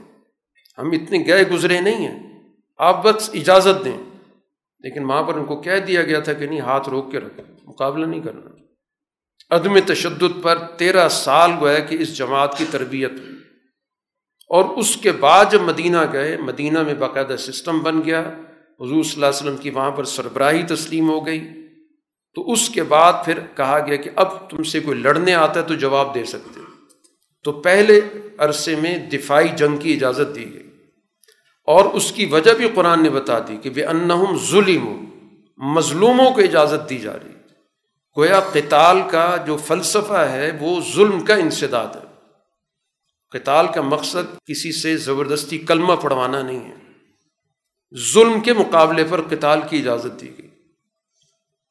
ہم اتنے گئے گزرے نہیں ہیں۔ آپ بس اجازت دیں۔ لیکن وہاں پر ان کو کہہ دیا گیا تھا کہ نہیں، ہاتھ روک کے رکھیں۔ مقابلہ نہیں کرنا۔ عدم تشدد پر تیرہ سال گویا کہ اس جماعت کی تربیت ہوئی۔ اور اس کے بعد جب مدینہ گئے، مدینہ میں باقاعدہ سسٹم بن گیا۔ حضور صلی اللہ علیہ وسلم کی وہاں پر سربراہی تسلیم ہو گئی۔ تو اس کے بعد پھر کہا گیا کہ اب تم سے کوئی لڑنے آتا ہے تو جواب دے سکتے تو پہلے عرصے میں دفاعی جنگ کی اجازت دی گئی۔ اور اس کی وجہ بھی قرآن نے بتا دی کہ بے انہم ظلم مظلوموں کو اجازت دی جا رہی۔ گویا قتال کا جو فلسفہ ہے، وہ ظلم کا انسداد ہے۔ قتال کا مقصد کسی سے زبردستی کلمہ پڑھوانا نہیں ہے۔ ظلم کے مقابلے پر قتال کی اجازت دی گئی۔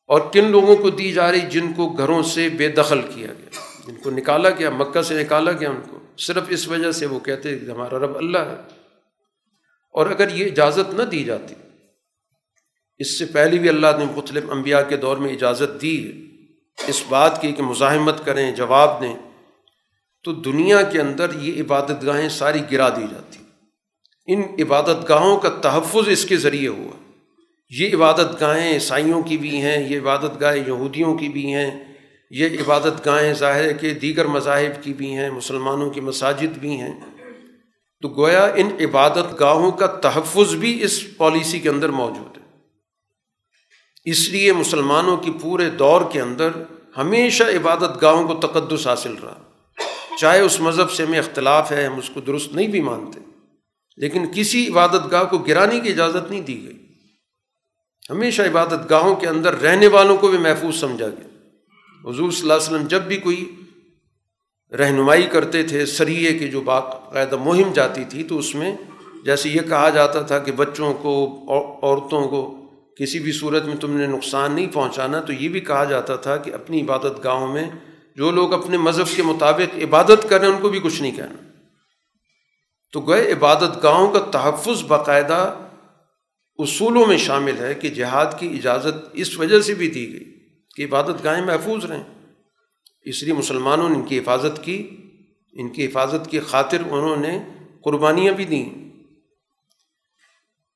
اور کن لوگوں کو دی جا رہی، جن کو گھروں سے بے دخل کیا گیا۔ جن کو نکالا گیا، مکہ سے نکالا گیا ان کو۔ صرف اس وجہ سے وہ کہتے کہ ہمارا رب اللہ ہے۔ اور اگر یہ اجازت نہ دی جاتی، اس سے پہلے بھی اللہ نے مختلف انبیاء کے دور میں اجازت دی ہے۔ اس بات کی کہ مزاحمت کریں، جواب دیں، تو دنیا کے اندر یہ عبادت گاہیں ساری گرا دی جاتی۔ ان عبادت گاہوں کا تحفظ اس کے ذریعے ہوا۔ یہ عبادت گاہیں عیسائیوں کی بھی ہیں، یہ عبادت گاہیں یہودیوں کی بھی ہیں، یہ عبادت گاہیں ظاہر کے دیگر مذاہب کی بھی ہیں، مسلمانوں کی مساجد بھی ہیں۔ تو گویا ان عبادت گاہوں کا تحفظ بھی اس پالیسی کے اندر موجود ہے۔ اس لیے مسلمانوں کی پورے دور کے اندر ہمیشہ عبادت گاہوں کو تقدس حاصل رہا۔ چاہے اس مذہب سے ہمیں اختلاف ہے، ہم اس کو درست نہیں بھی مانتے۔ لیکن کسی عبادت گاہ کو گرانے کی اجازت نہیں دی گئی۔ ہمیشہ عبادت گاہوں کے اندر رہنے والوں کو بھی محفوظ سمجھا گیا۔ حضور صلی اللہ علیہ وسلم جب بھی کوئی رہنمائی کرتے تھے سریے کی جو باقاعدہ مہم جاتی تھی، تو اس میں جیسے یہ کہا جاتا تھا کہ بچوں کو، عورتوں کو کسی بھی صورت میں تم نے نقصان نہیں پہنچانا، تو یہ بھی کہا جاتا تھا کہ اپنی عبادت گاہوں میں جو لوگ اپنے مذہب کے مطابق عبادت کریں، ان کو بھی کچھ نہیں کہنا۔ تو گئے عبادت گاہوں کا تحفظ باقاعدہ اصولوں میں شامل ہے کہ جہاد کی اجازت اس وجہ سے بھی دی گئی کہ عبادت گاہیں محفوظ رہیں۔ اس لیے مسلمانوں نے ان کی حفاظت کی، ان کی حفاظت کی خاطر انہوں نے قربانیاں بھی دیں۔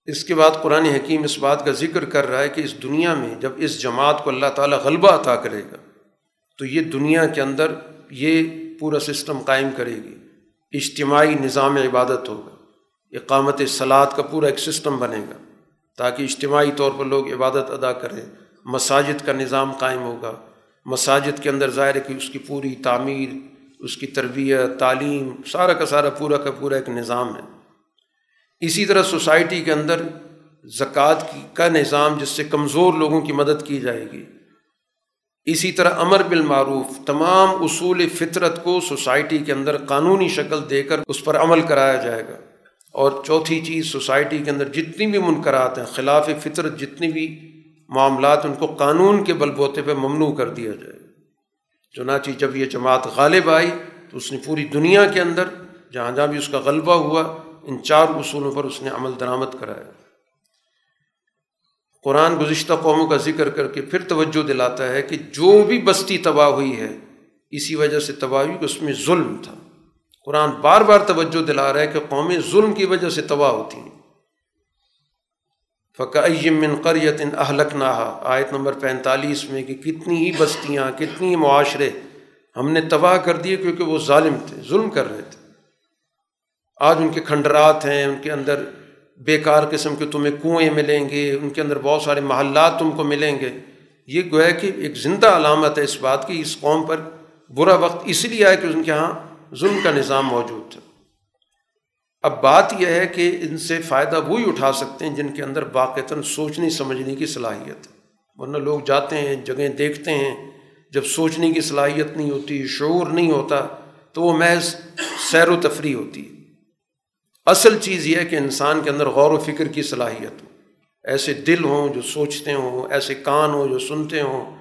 اس کے بعد قرآن حکیم اس بات کا ذکر کر رہا ہے کہ اس دنیا میں جب اس جماعت کو اللہ تعالیٰ غلبہ عطا کرے گا، تو یہ دنیا کے اندر یہ پورا سسٹم قائم کرے گی۔ اجتماعی نظام عبادت ہوگا، اقامت سلاد کا پورا ایک سسٹم بنے گا، تاکہ اجتماعی طور پر لوگ عبادت ادا کریں۔ مساجد کا نظام قائم ہوگا، مساجد کے اندر ظاہر ہے کہ اس کی پوری تعمیر، اس کی تربیت، تعلیم، سارا کا سارا پورا کا پورا ایک نظام ہے۔ اسی طرح سوسائٹی کے اندر زکوٰۃ کی کا نظام جس سے کمزور لوگوں کی مدد کی جائے گی۔ اسی طرح امر بالمعروف، تمام اصول فطرت کو سوسائٹی کے اندر قانونی شکل دے کر اس پر عمل کرایا جائے گا۔ اور چوتھی چیز، سوسائٹی کے اندر جتنی بھی منقرات ہیں، خلاف فطرت جتنی بھی معاملات، ان کو قانون کے بل بوتے پہ ممنوع کر دیا جائے۔ چنانچہ جب یہ جماعت غالب آئی تو اس نے پوری دنیا کے اندر، جہاں جہاں بھی اس کا غلبہ ہوا ان چار اصولوں پر اس نے عمل درآمد کرایا قرآن گزشتہ قوموں کا ذکر کر کے پھر توجہ دلاتا ہے کہ جو بھی بستی تباہ ہوئی ہے، اسی وجہ سے تباہ ہوئی کہ اس میں ظلم تھا۔ قرآن بار بار توجہ دلا رہا ہے کہ قومیں ظلم کی وجہ سے تباہ ہوتی ہیں۔ من قریت اہلک نہا آیت نمبر پینتالیس میں کہ کتنی ہی بستیاں، کتنی ہی معاشرے ہم نے تباہ کر دیے کیونکہ وہ ظالم تھے، ظلم کر رہے تھے۔ آج ان کے کھنڈرات ہیں، ان کے اندر بیکار قسم کے تمہیں کنویں ملیں گے، ان کے اندر بہت سارے محلات تم کو ملیں گے۔ یہ گویا کہ ایک زندہ علامت ہے اس بات کی، اس قوم پر برا وقت اس لیے آئے کہ ان کے یہاں ظلم کا نظام موجود تھا۔ اب بات یہ ہے کہ ان سے فائدہ وہی اٹھا سکتے ہیں جن کے اندر باقاعدہ سوچنے، سمجھنے کی صلاحیت ورنہ لوگ جاتے ہیں، جگہیں دیکھتے ہیں، جب سوچنے کی صلاحیت نہیں ہوتی، شعور نہیں ہوتا، تو وہ محض سیر و تفریح ہوتی ہے۔ اصل چیز یہ ہے کہ انسان کے اندر غور و فکر کی صلاحیت ہو۔ ایسے دل ہوں جو سوچتے ہوں، ایسے کان ہوں جو سنتے ہوں۔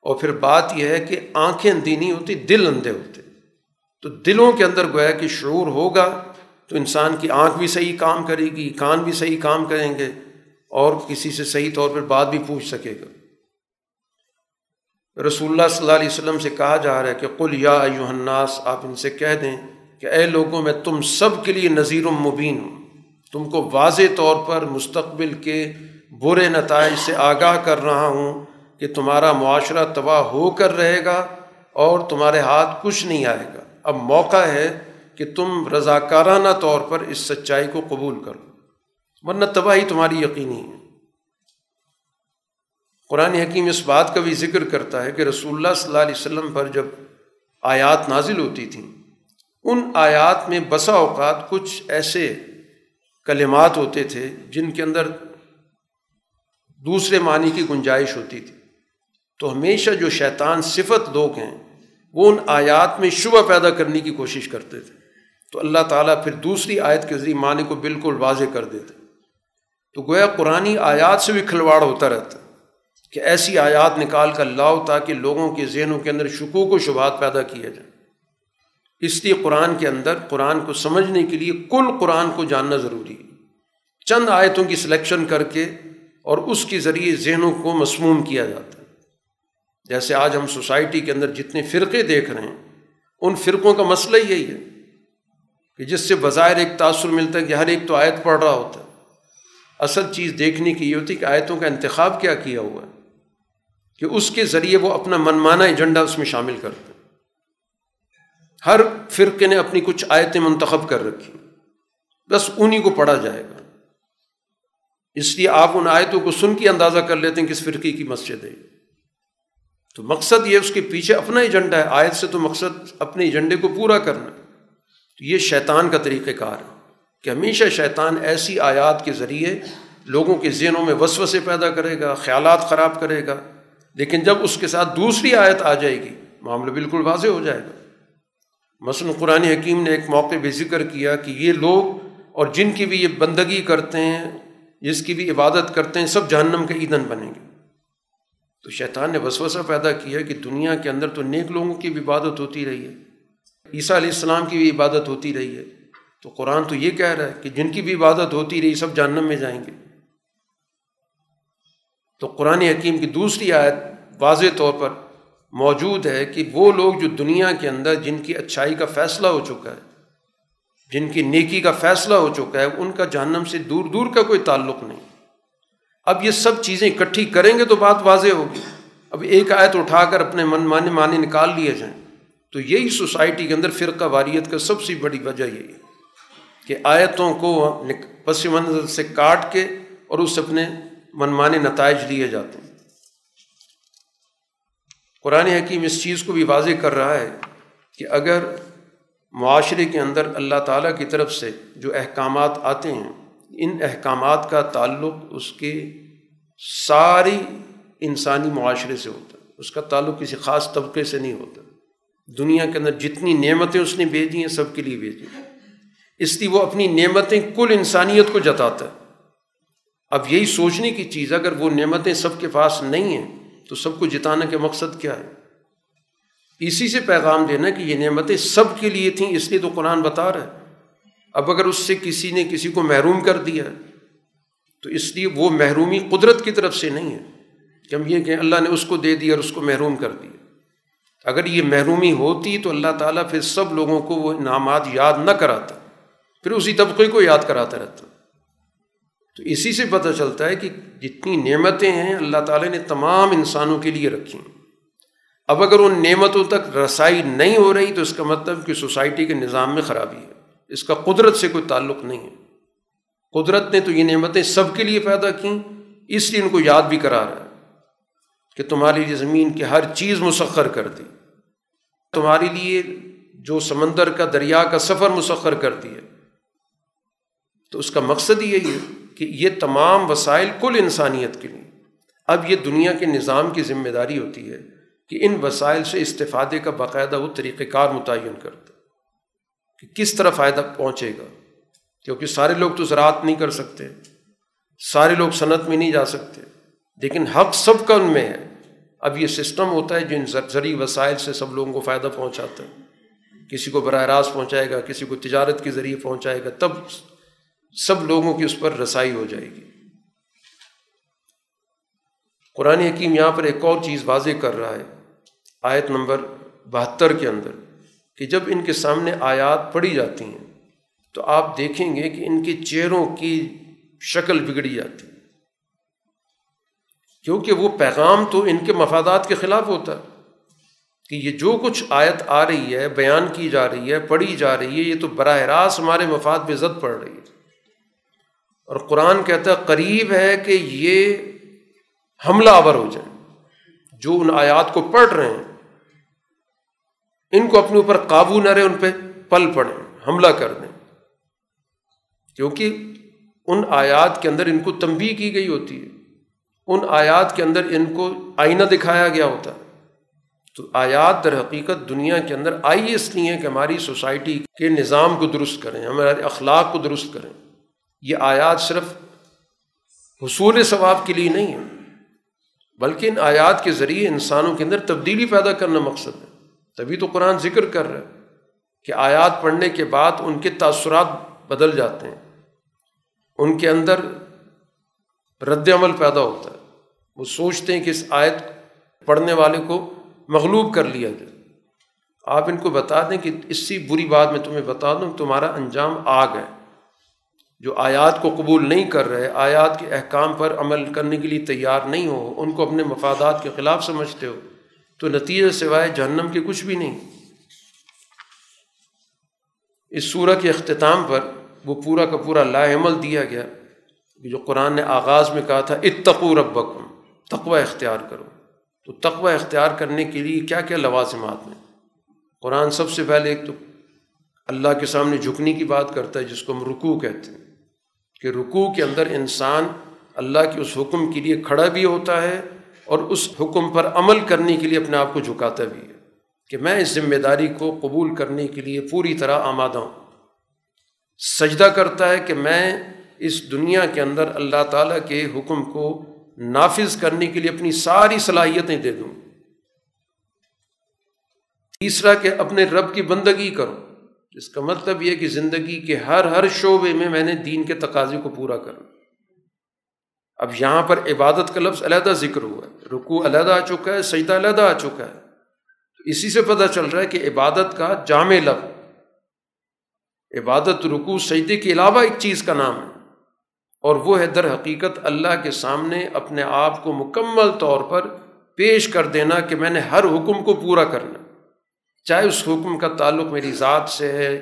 اور پھر بات یہ ہے کہ آنکھیں اندھی نہیں ہوتی، دل اندھے ہوتے۔ تو دلوں کے اندر گویا کہ شعور ہوگا تو انسان کی آنکھ بھی صحیح کام کرے گی، کان بھی صحیح کام کریں گے اور کسی سے صحیح طور پر بات بھی پوچھ سکے گا۔ رسول اللہ صلی اللہ علیہ وسلم سے کہا جا رہا ہے کہ قل یا الناس، آپ ان سے کہہ دیں کہ اے لوگوں، میں تم سب کے لیے نذیر مبین ہوں۔ تم کو واضح طور پر مستقبل کے برے نتائج سے آگاہ کر رہا ہوں کہ تمہارا معاشرہ تباہ ہو کر رہے گا اور تمہارے ہاتھ کچھ نہیں آئے گا۔ اب موقع ہے کہ تم رضاکارانہ طور پر اس سچائی کو قبول کرو، ورنہ تباہی تمہاری یقینی ہے۔ قرآن حکیم اس بات کا بھی ذکر کرتا ہے کہ رسول اللہ صلی اللہ علیہ وسلم پر جب آیات نازل ہوتی تھیں ان آیات میں بسا اوقات کچھ ایسے کلمات ہوتے تھے جن کے اندر دوسرے معنی کی گنجائش ہوتی تھی۔ تو ہمیشہ جو شیطان صفت لوگ ہیں، وہ ان آیات میں شبہ پیدا کرنے کی کوشش کرتے تھے۔ تو اللہ تعالیٰ پھر دوسری آیت کے ذریعے معنی کو بالکل واضح کر دیتے۔ تو گویا قرآن آیات سے بھی کھلواڑ ہوتا رہتا کہ ایسی آیات نکال کر لاؤ تاکہ لوگوں کے ذہنوں کے اندر شکوک و شبہات پیدا کیا جائے اس لیے قرآن کے اندر، قرآن کو سمجھنے کے لیے کل قرآن کو جاننا ضروری ہے۔ چند آیتوں کی سلیکشن کر کے اور اس کے ذریعے ذہنوں کو مسموم کیا جاتا ہے۔ جیسے آج ہم سوسائٹی کے اندر جتنے فرقے دیکھ رہے ہیں، ان فرقوں کا مسئلہ یہی ہے کہ جس سے بظاہر ایک تاثر ملتا ہے کہ ہر ایک تو آیت پڑھ رہا ہوتا ہے۔ اصل چیز دیکھنے کی یہ ہوتی ہے کہ آیتوں کا انتخاب کیا کیا ہوا ہے، کہ اس کے ذریعے وہ اپنا منمانا ایجنڈا اس میں شامل کرتے ہیں۔ ہر فرقے نے اپنی کچھ آیتیں منتخب کر رکھی بس انہیں کو پڑھا جائے گا۔ اس لیے آپ ان آیتوں کو سن کے اندازہ کر لیتے ہیں کس فرقے کی مسجد ہے۔ تو مقصد یہ اس کے پیچھے اپنا ایجنڈا ہے۔ آیت سے تو مقصد اپنے ایجنڈے کو پورا کرنا۔ تو یہ شیطان کا طریقہ کار ہے کہ ہمیشہ شیطان ایسی آیات کے ذریعے لوگوں کے ذہنوں میں وسو سے پیدا کرے گا، خیالات خراب کرے گا۔ لیکن جب اس کے ساتھ دوسری آیت آ جائے گی، معاملہ بالکل واضح ہو جائے گا۔ مثلاً قرآن حکیم نے ایک موقع بھی ذکر کیا کہ یہ لوگ اور جن کی بھی یہ بندگی کرتے ہیں، جس کی بھی عبادت کرتے ہیں، سب جہنم کے ایندھن بنیں گے۔ تو شیطان نے وسوسہ پیدا کیا کہ دنیا کے اندر تو نیک لوگوں کی بھی عبادت ہوتی رہی ہے، عیسیٰ علیہ السلام کی بھی عبادت ہوتی رہی ہے۔ تو قرآن تو یہ کہہ رہا ہے کہ جن کی بھی عبادت ہوتی رہی، سب جہنم میں جائیں گے۔ تو قرآن حکیم کی دوسری آیت واضح طور پر موجود ہے کہ وہ لوگ جو دنیا کے اندر جن کی اچھائی کا فیصلہ ہو چکا ہے، جن کی نیکی کا فیصلہ ہو چکا ہے، ان کا جہنم سے دور دور کا کوئی تعلق نہیں۔ اب یہ سب چیزیں اکٹھی کریں گے تو بات واضح ہوگی۔ اب ایک آیت اٹھا کر اپنے من مانے مانے نکال لیے جائیں۔ تو یہی سوسائٹی کے اندر فرقہ واریت کا سب سے بڑی وجہ یہی ہے کہ آیتوں کو پس منظر سے کاٹ کے اور اس اپنے منمانے نتائج لیے جاتے ہیں۔ قرآن حکیم اس چیز کو بھی واضح کر رہا ہے کہ اگر معاشرے کے اندر اللہ تعالیٰ کی طرف سے جو احکامات آتے ہیں، ان احکامات کا تعلق اس کے ساری انسانی معاشرے سے ہوتا ہے۔ اس کا تعلق کسی خاص طبقے سے نہیں ہوتا۔ دنیا کے اندر جتنی نعمتیں اس نے بھیجی ہیں، سب کے لیے بھیجی ہیں۔ اس لیے وہ اپنی نعمتیں کل انسانیت کو جتاتا ہے۔ اب یہی سوچنے کی چیز اگر وہ نعمتیں سب کے پاس نہیں ہیں تو سب کو جتانے کا مقصد کیا ہے؟ اسی سے پیغام دینا کہ یہ نعمتیں سب کے لیے تھیں، اس لیے تو قرآن بتا رہا ہے۔ اب اگر اس سے کسی نے کسی کو محروم کر دیا تو اس لیے وہ محرومی قدرت کی طرف سے نہیں ہے کہ ہم یہ کہ اللہ نے اس کو دے دیا اور اس کو محروم کر دیا۔ اگر یہ محرومی ہوتی تو اللہ تعالیٰ پھر سب لوگوں کو وہ انعامات یاد نہ کراتا، پھر اسی طبقے کو یاد کراتا رہتا۔ تو اسی سے پتہ چلتا ہے کہ جتنی نعمتیں ہیں اللہ تعالیٰ نے تمام انسانوں کے لیے رکھی ہیں۔ اب اگر ان نعمتوں تک رسائی نہیں ہو رہی تو اس کا مطلب کہ سوسائٹی کے نظام میں خرابی ہے۔ اس کا قدرت سے کوئی تعلق نہیں ہے۔ قدرت نے تو یہ نعمتیں سب کے لیے پیدا کیں، اس لیے ان کو یاد بھی کرا رہا ہے کہ تمہارے لیے زمین کی ہر چیز مسخر کر دی۔ تمہارے لیے جو سمندر کا دریا کا سفر مسخر کر دیا۔ تو اس کا مقصد یہی ہے کہ یہ تمام وسائل کل انسانیت کے لیے۔ اب یہ دنیا کے نظام کی ذمہ داری ہوتی ہے کہ ان وسائل سے استفادے کا باقاعدہ وہ طریقۂ کار متعین کرتا کہ کس طرح فائدہ پہنچے گا۔ کیونکہ سارے لوگ تو زراعت نہیں کر سکتے، سارے لوگ صنعت میں نہیں جا سکتے، لیکن حق سب کا ان میں ہے۔ اب یہ سسٹم ہوتا ہے جو ان زرعی وسائل سے سب لوگوں کو فائدہ پہنچاتا ہے۔ کسی کو براہ راست پہنچائے گا، کسی کو تجارت کے ذریعے پہنچائے گا، تب سب لوگوں کی اس پر رسائی ہو جائے گی۔ قرآن حکیم یہاں پر ایک اور چیز واضح کر رہا ہے، آیت نمبر بہتر کے اندر، کہ جب ان کے سامنے آیات پڑھی جاتی ہیں، تو آپ دیکھیں گے کہ ان کے چہروں کی شکل بگڑی جاتی کیونکہ وہ پیغام تو ان کے مفادات کے خلاف ہوتا ہے، کہ یہ جو کچھ آیت آ رہی ہے، بیان کی جا رہی ہے، پڑھی جا رہی ہے، یہ تو براہ راست ہمارے مفاد پہ زد پڑ رہی ہے۔ اور قرآن کہتا ہے قریب ہے کہ یہ حملہ آور ہو جائے۔ جو ان آیات کو پڑھ رہے ہیں، ان کو اپنے اوپر قابو نہ رہے، ان پہ پل پڑیں حملہ کر دیں۔ کیونکہ ان آیات کے اندر ان کو تنبی کی گئی ہوتی ہے۔ ان آیات کے اندر ان کو آئینہ دکھایا گیا ہوتا ہے۔ تو آیات در حقیقت دنیا کے اندر آئی اس لیے کہ ہماری سوسائٹی کے نظام کو درست کریں، ہمارے اخلاق کو درست کریں۔ یہ آیات صرف حصول ثواب کے لیے نہیں ہے بلکہ ان آیات کے ذریعے انسانوں کے اندر تبدیلی پیدا کرنا مقصد ہے۔ تبھی تو قرآن ذکر کر رہا ہے کہ آیات پڑھنے کے بعد ان کے تاثرات بدل جاتے ہیں۔ ان کے اندر رد عمل پیدا ہوتا ہے۔ وہ سوچتے ہیں کہ اس آیت پڑھنے والے کو مغلوب کر لیا جائے۔ آپ ان کو بتا دیں کہ اسی بری بات میں تمہیں بتا دوں، تمہارا انجام آگ ہے جو آیات کو قبول نہیں کر رہے، آیات کے احکام پر عمل کرنے کے لیے تیار نہیں ہو، ان کو اپنے مفادات کے خلاف سمجھتے ہو۔ تو نتیجہ سوائے جہنم کے کچھ بھی نہیں۔ اس سورہ کے اختتام پر وہ پورا کا پورا لا عمل دیا گیا جو قرآن نے آغاز میں کہا تھا اتقو ربکم، تقوی اختیار کرو۔ تو تقوی اختیار کرنے کے لیے کیا کیا لوازمات ہیں؟ قرآن سب سے پہلے ایک تو اللہ کے سامنے جھکنے کی بات کرتا ہے، جس کو ہم رکوع کہتے ہیں۔ کہ رکوع کے اندر انسان اللہ کے اس حکم کے لیے کھڑا بھی ہوتا ہے اور اس حکم پر عمل کرنے کے لیے اپنے آپ کو جھکاتا بھی ہے کہ میں اس ذمہ داری کو قبول کرنے کے لیے پوری طرح آمادہ ہوں۔ سجدہ کرتا ہے کہ میں اس دنیا کے اندر اللہ تعالیٰ کے حکم کو نافذ کرنے کے لیے اپنی ساری صلاحیتیں دے دوں۔ تیسرا کہ اپنے رب کی بندگی کرو اس کا مطلب یہ کہ زندگی کے ہر ہر شعبے میں میں نے دین کے تقاضے کو پورا کرنا اب یہاں پر عبادت کا لفظ علیحدہ ذکر ہوا ہے۔ رکو علیحدہ آ چکا ہے، سجدہ علیحدہ آ چکا ہے۔ تو اسی سے پتہ چل رہا ہے کہ عبادت کا جامع لفظ۔ عبادت رکو سجدے کے علاوہ ایک چیز کا نام ہے۔ اور وہ ہے در حقیقت اللہ کے سامنے اپنے آپ کو مکمل طور پر پیش کر دینا کہ میں نے ہر حکم کو پورا کرنا چاہے اس حکم کا تعلق میری ذات سے ہے،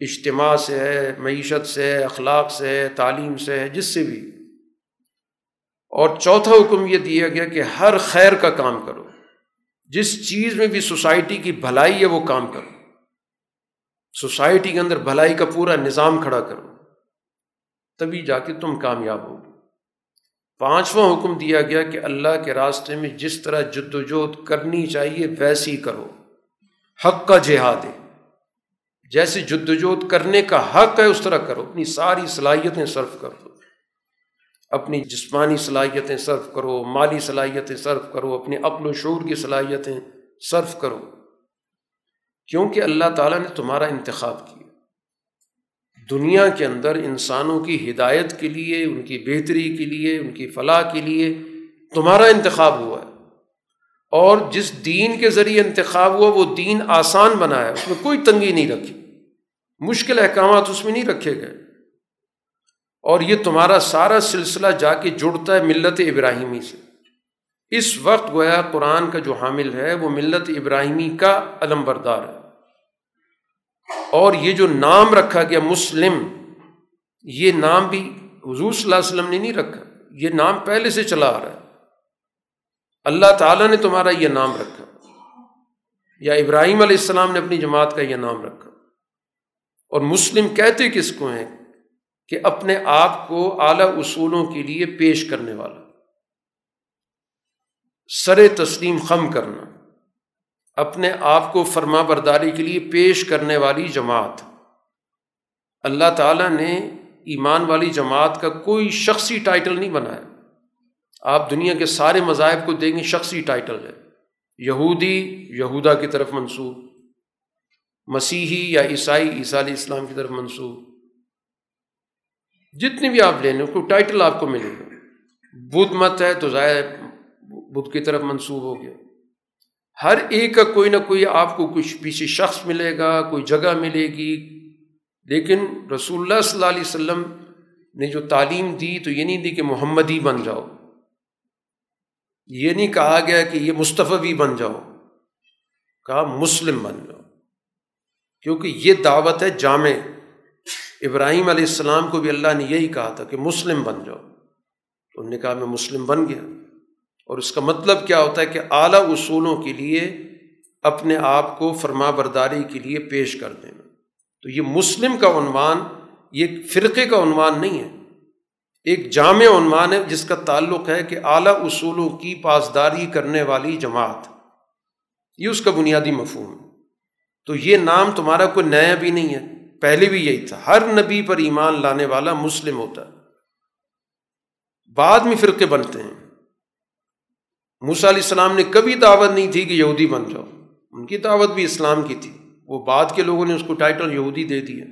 اجتماع سے ہے، معیشت سے ہے، اخلاق سے ہے، تعلیم سے ہے، جس سے بھی۔ اور چوتھا حکم یہ دیا گیا کہ ہر خیر کا کام کرو۔ جس چیز میں بھی سوسائٹی کی بھلائی ہے، وہ کام کرو۔ سوسائٹی کے اندر بھلائی کا پورا نظام کھڑا کرو۔ تبھی جا کے تم کامیاب ہوگے پانچواں حکم دیا گیا کہ اللہ کے راستے میں جس طرح جد وجہد کرنی چاہیے، ویسی کرو۔ حق کا جہاد ہے۔ جیسے جد وجہد کرنے کا حق ہے، اس طرح کرو۔ اپنی ساری صلاحیتیں صرف کر دو اپنی جسمانی صلاحیتیں صرف کرو، مالی صلاحیتیں صرف کرو اپنی عقل و شعور کی صلاحیتیں صرف کرو۔ کیونکہ اللہ تعالیٰ نے تمہارا انتخاب کیا۔ دنیا کے اندر انسانوں کی ہدایت کے لیے، ان کی بہتری کے لیے، ان کی فلاح کے لیے تمہارا انتخاب ہوا ہے۔ اور جس دین کے ذریعے انتخاب ہوا، وہ دین آسان بنا ہے اس میں کوئی تنگی نہیں رکھی۔ مشکل احکامات اس میں نہیں رکھے گئے۔ اور یہ تمہارا سارا سلسلہ جا کے جڑتا ہے ملت ابراہیمی سے۔ اس وقت گویا قرآن کا جو حامل ہے، وہ ملت ابراہیمی کا علم بردار ہے۔ اور یہ جو نام رکھا گیا، مسلم، یہ نام بھی حضور صلی اللہ علیہ وسلم نے نہیں رکھا۔ یہ نام پہلے سے چلا آ رہا ہے۔ اللہ تعالیٰ نے تمہارا یہ نام رکھا۔ یا ابراہیم علیہ السلام نے اپنی جماعت کا یہ نام رکھا۔ اور مسلم کہتے کس کو ہیں؟ کہ اپنے آپ کو اعلیٰ اصولوں کے لیے پیش کرنے والا۔ سر تسلیم خم کرنا۔ اپنے آپ کو فرما برداری کے لیے پیش کرنے والی جماعت۔ اللہ تعالیٰ نے ایمان والی جماعت کا کوئی شخصی ٹائٹل نہیں بنایا۔ آپ دنیا کے سارے مذاہب کو دیں گے شخصی ٹائٹل ہے۔ یہودی، یہودا کی طرف منسوخ مسیحی یا عیسائی، عیسیٰ علیہ السلام کی طرف منسوخ جتنے بھی آپ لے لیں، کوئی ٹائٹل آپ کو ملے گا۔ بدھ مت ہے تو ظاہر بدھ کی طرف منسوخ ہو گیا۔ ہر ایک کا کوئی نہ کوئی آپ کو کچھ پیچھے شخص ملے گا، کوئی جگہ ملے گی۔ لیکن رسول اللہ صلی اللہ علیہ وسلم نے جو تعلیم دی تو یہ نہیں دی کہ محمدی بن جاؤ۔ یہ نہیں کہا گیا کہ یہ مصطفی بن جاؤ۔ کہا مسلم بن جاؤ۔ کیونکہ یہ دعوت ہے جامع۔ ابراہیم علیہ السلام کو بھی اللہ نے یہی کہا تھا کہ مسلم بن جاؤ۔ تو انہوں نے کہا میں مسلم بن گیا۔ اور اس کا مطلب کیا ہوتا ہے کہ اعلیٰ اصولوں کے لیے اپنے آپ کو فرما برداری کے لیے پیش کر دینا۔ تو یہ مسلم کا عنوان، یہ فرقے کا عنوان نہیں ہے۔ ایک جامع عنوان ہے جس کا تعلق ہے کہ اعلیٰ اصولوں کی پاسداری کرنے والی جماعت۔ یہ اس کا بنیادی مفہوم ہے۔ تو یہ نام تمہارا کوئی نیا بھی نہیں ہے۔ پہلے بھی یہی تھا۔ ہر نبی پر ایمان لانے والا مسلم ہوتا ہے۔ بعد میں فرقے بنتے ہیں۔ موسا علیہ السلام نے کبھی دعوت نہیں تھی کہ یہودی بن جاؤ۔ ان کی دعوت بھی اسلام کی تھی۔ وہ بعد کے لوگوں نے اس کو ٹائٹل یہودی دے دیا۔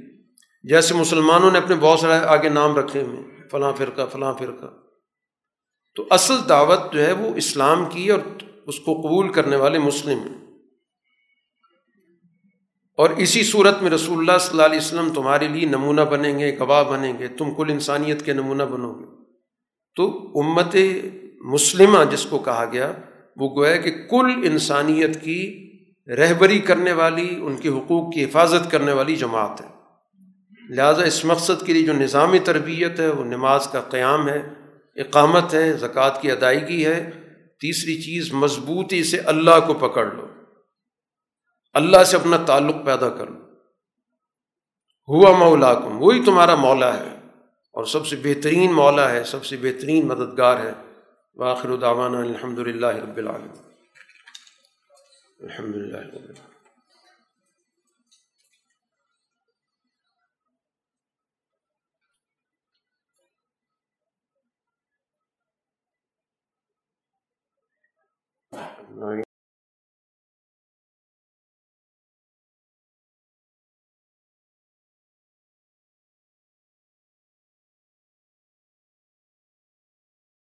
جیسے مسلمانوں نے اپنے بہت سارے آگے نام رکھے ہوئے فلاں فرقہ فلاں فرقہ۔ تو اصل دعوت جو ہے وہ اسلام کی اور اس کو قبول کرنے والے مسلم ہیں۔ اور اسی صورت میں رسول اللہ صلی اللہ علیہ وسلم تمہارے لیے نمونہ بنیں گے گواہ بنیں گے، تم کل انسانیت کے نمونہ بنو گے۔ تو امت مسلمہ جس کو کہا گیا، وہ گویا کہ کل انسانیت کی رہبری کرنے والی، ان کے حقوق کی حفاظت کرنے والی جماعت ہے۔ لہٰذا اس مقصد کے لیے جو نظامی تربیت ہے وہ نماز کا قیام ہے، اقامت ہے، زکوٰۃ کی ادائیگی ہے۔ تیسری چیز، مضبوطی سے اللہ کو پکڑ لو۔ اللہ سے اپنا تعلق پیدا کر لو۔ ہوا مولا کم وہی تمہارا مولا ہے۔ اور سب سے بہترین مولا ہے، سب سے بہترین مددگار ہے۔ واخر الداوانہ الحمد للہ رب العالم الحمد للہ رب العالمین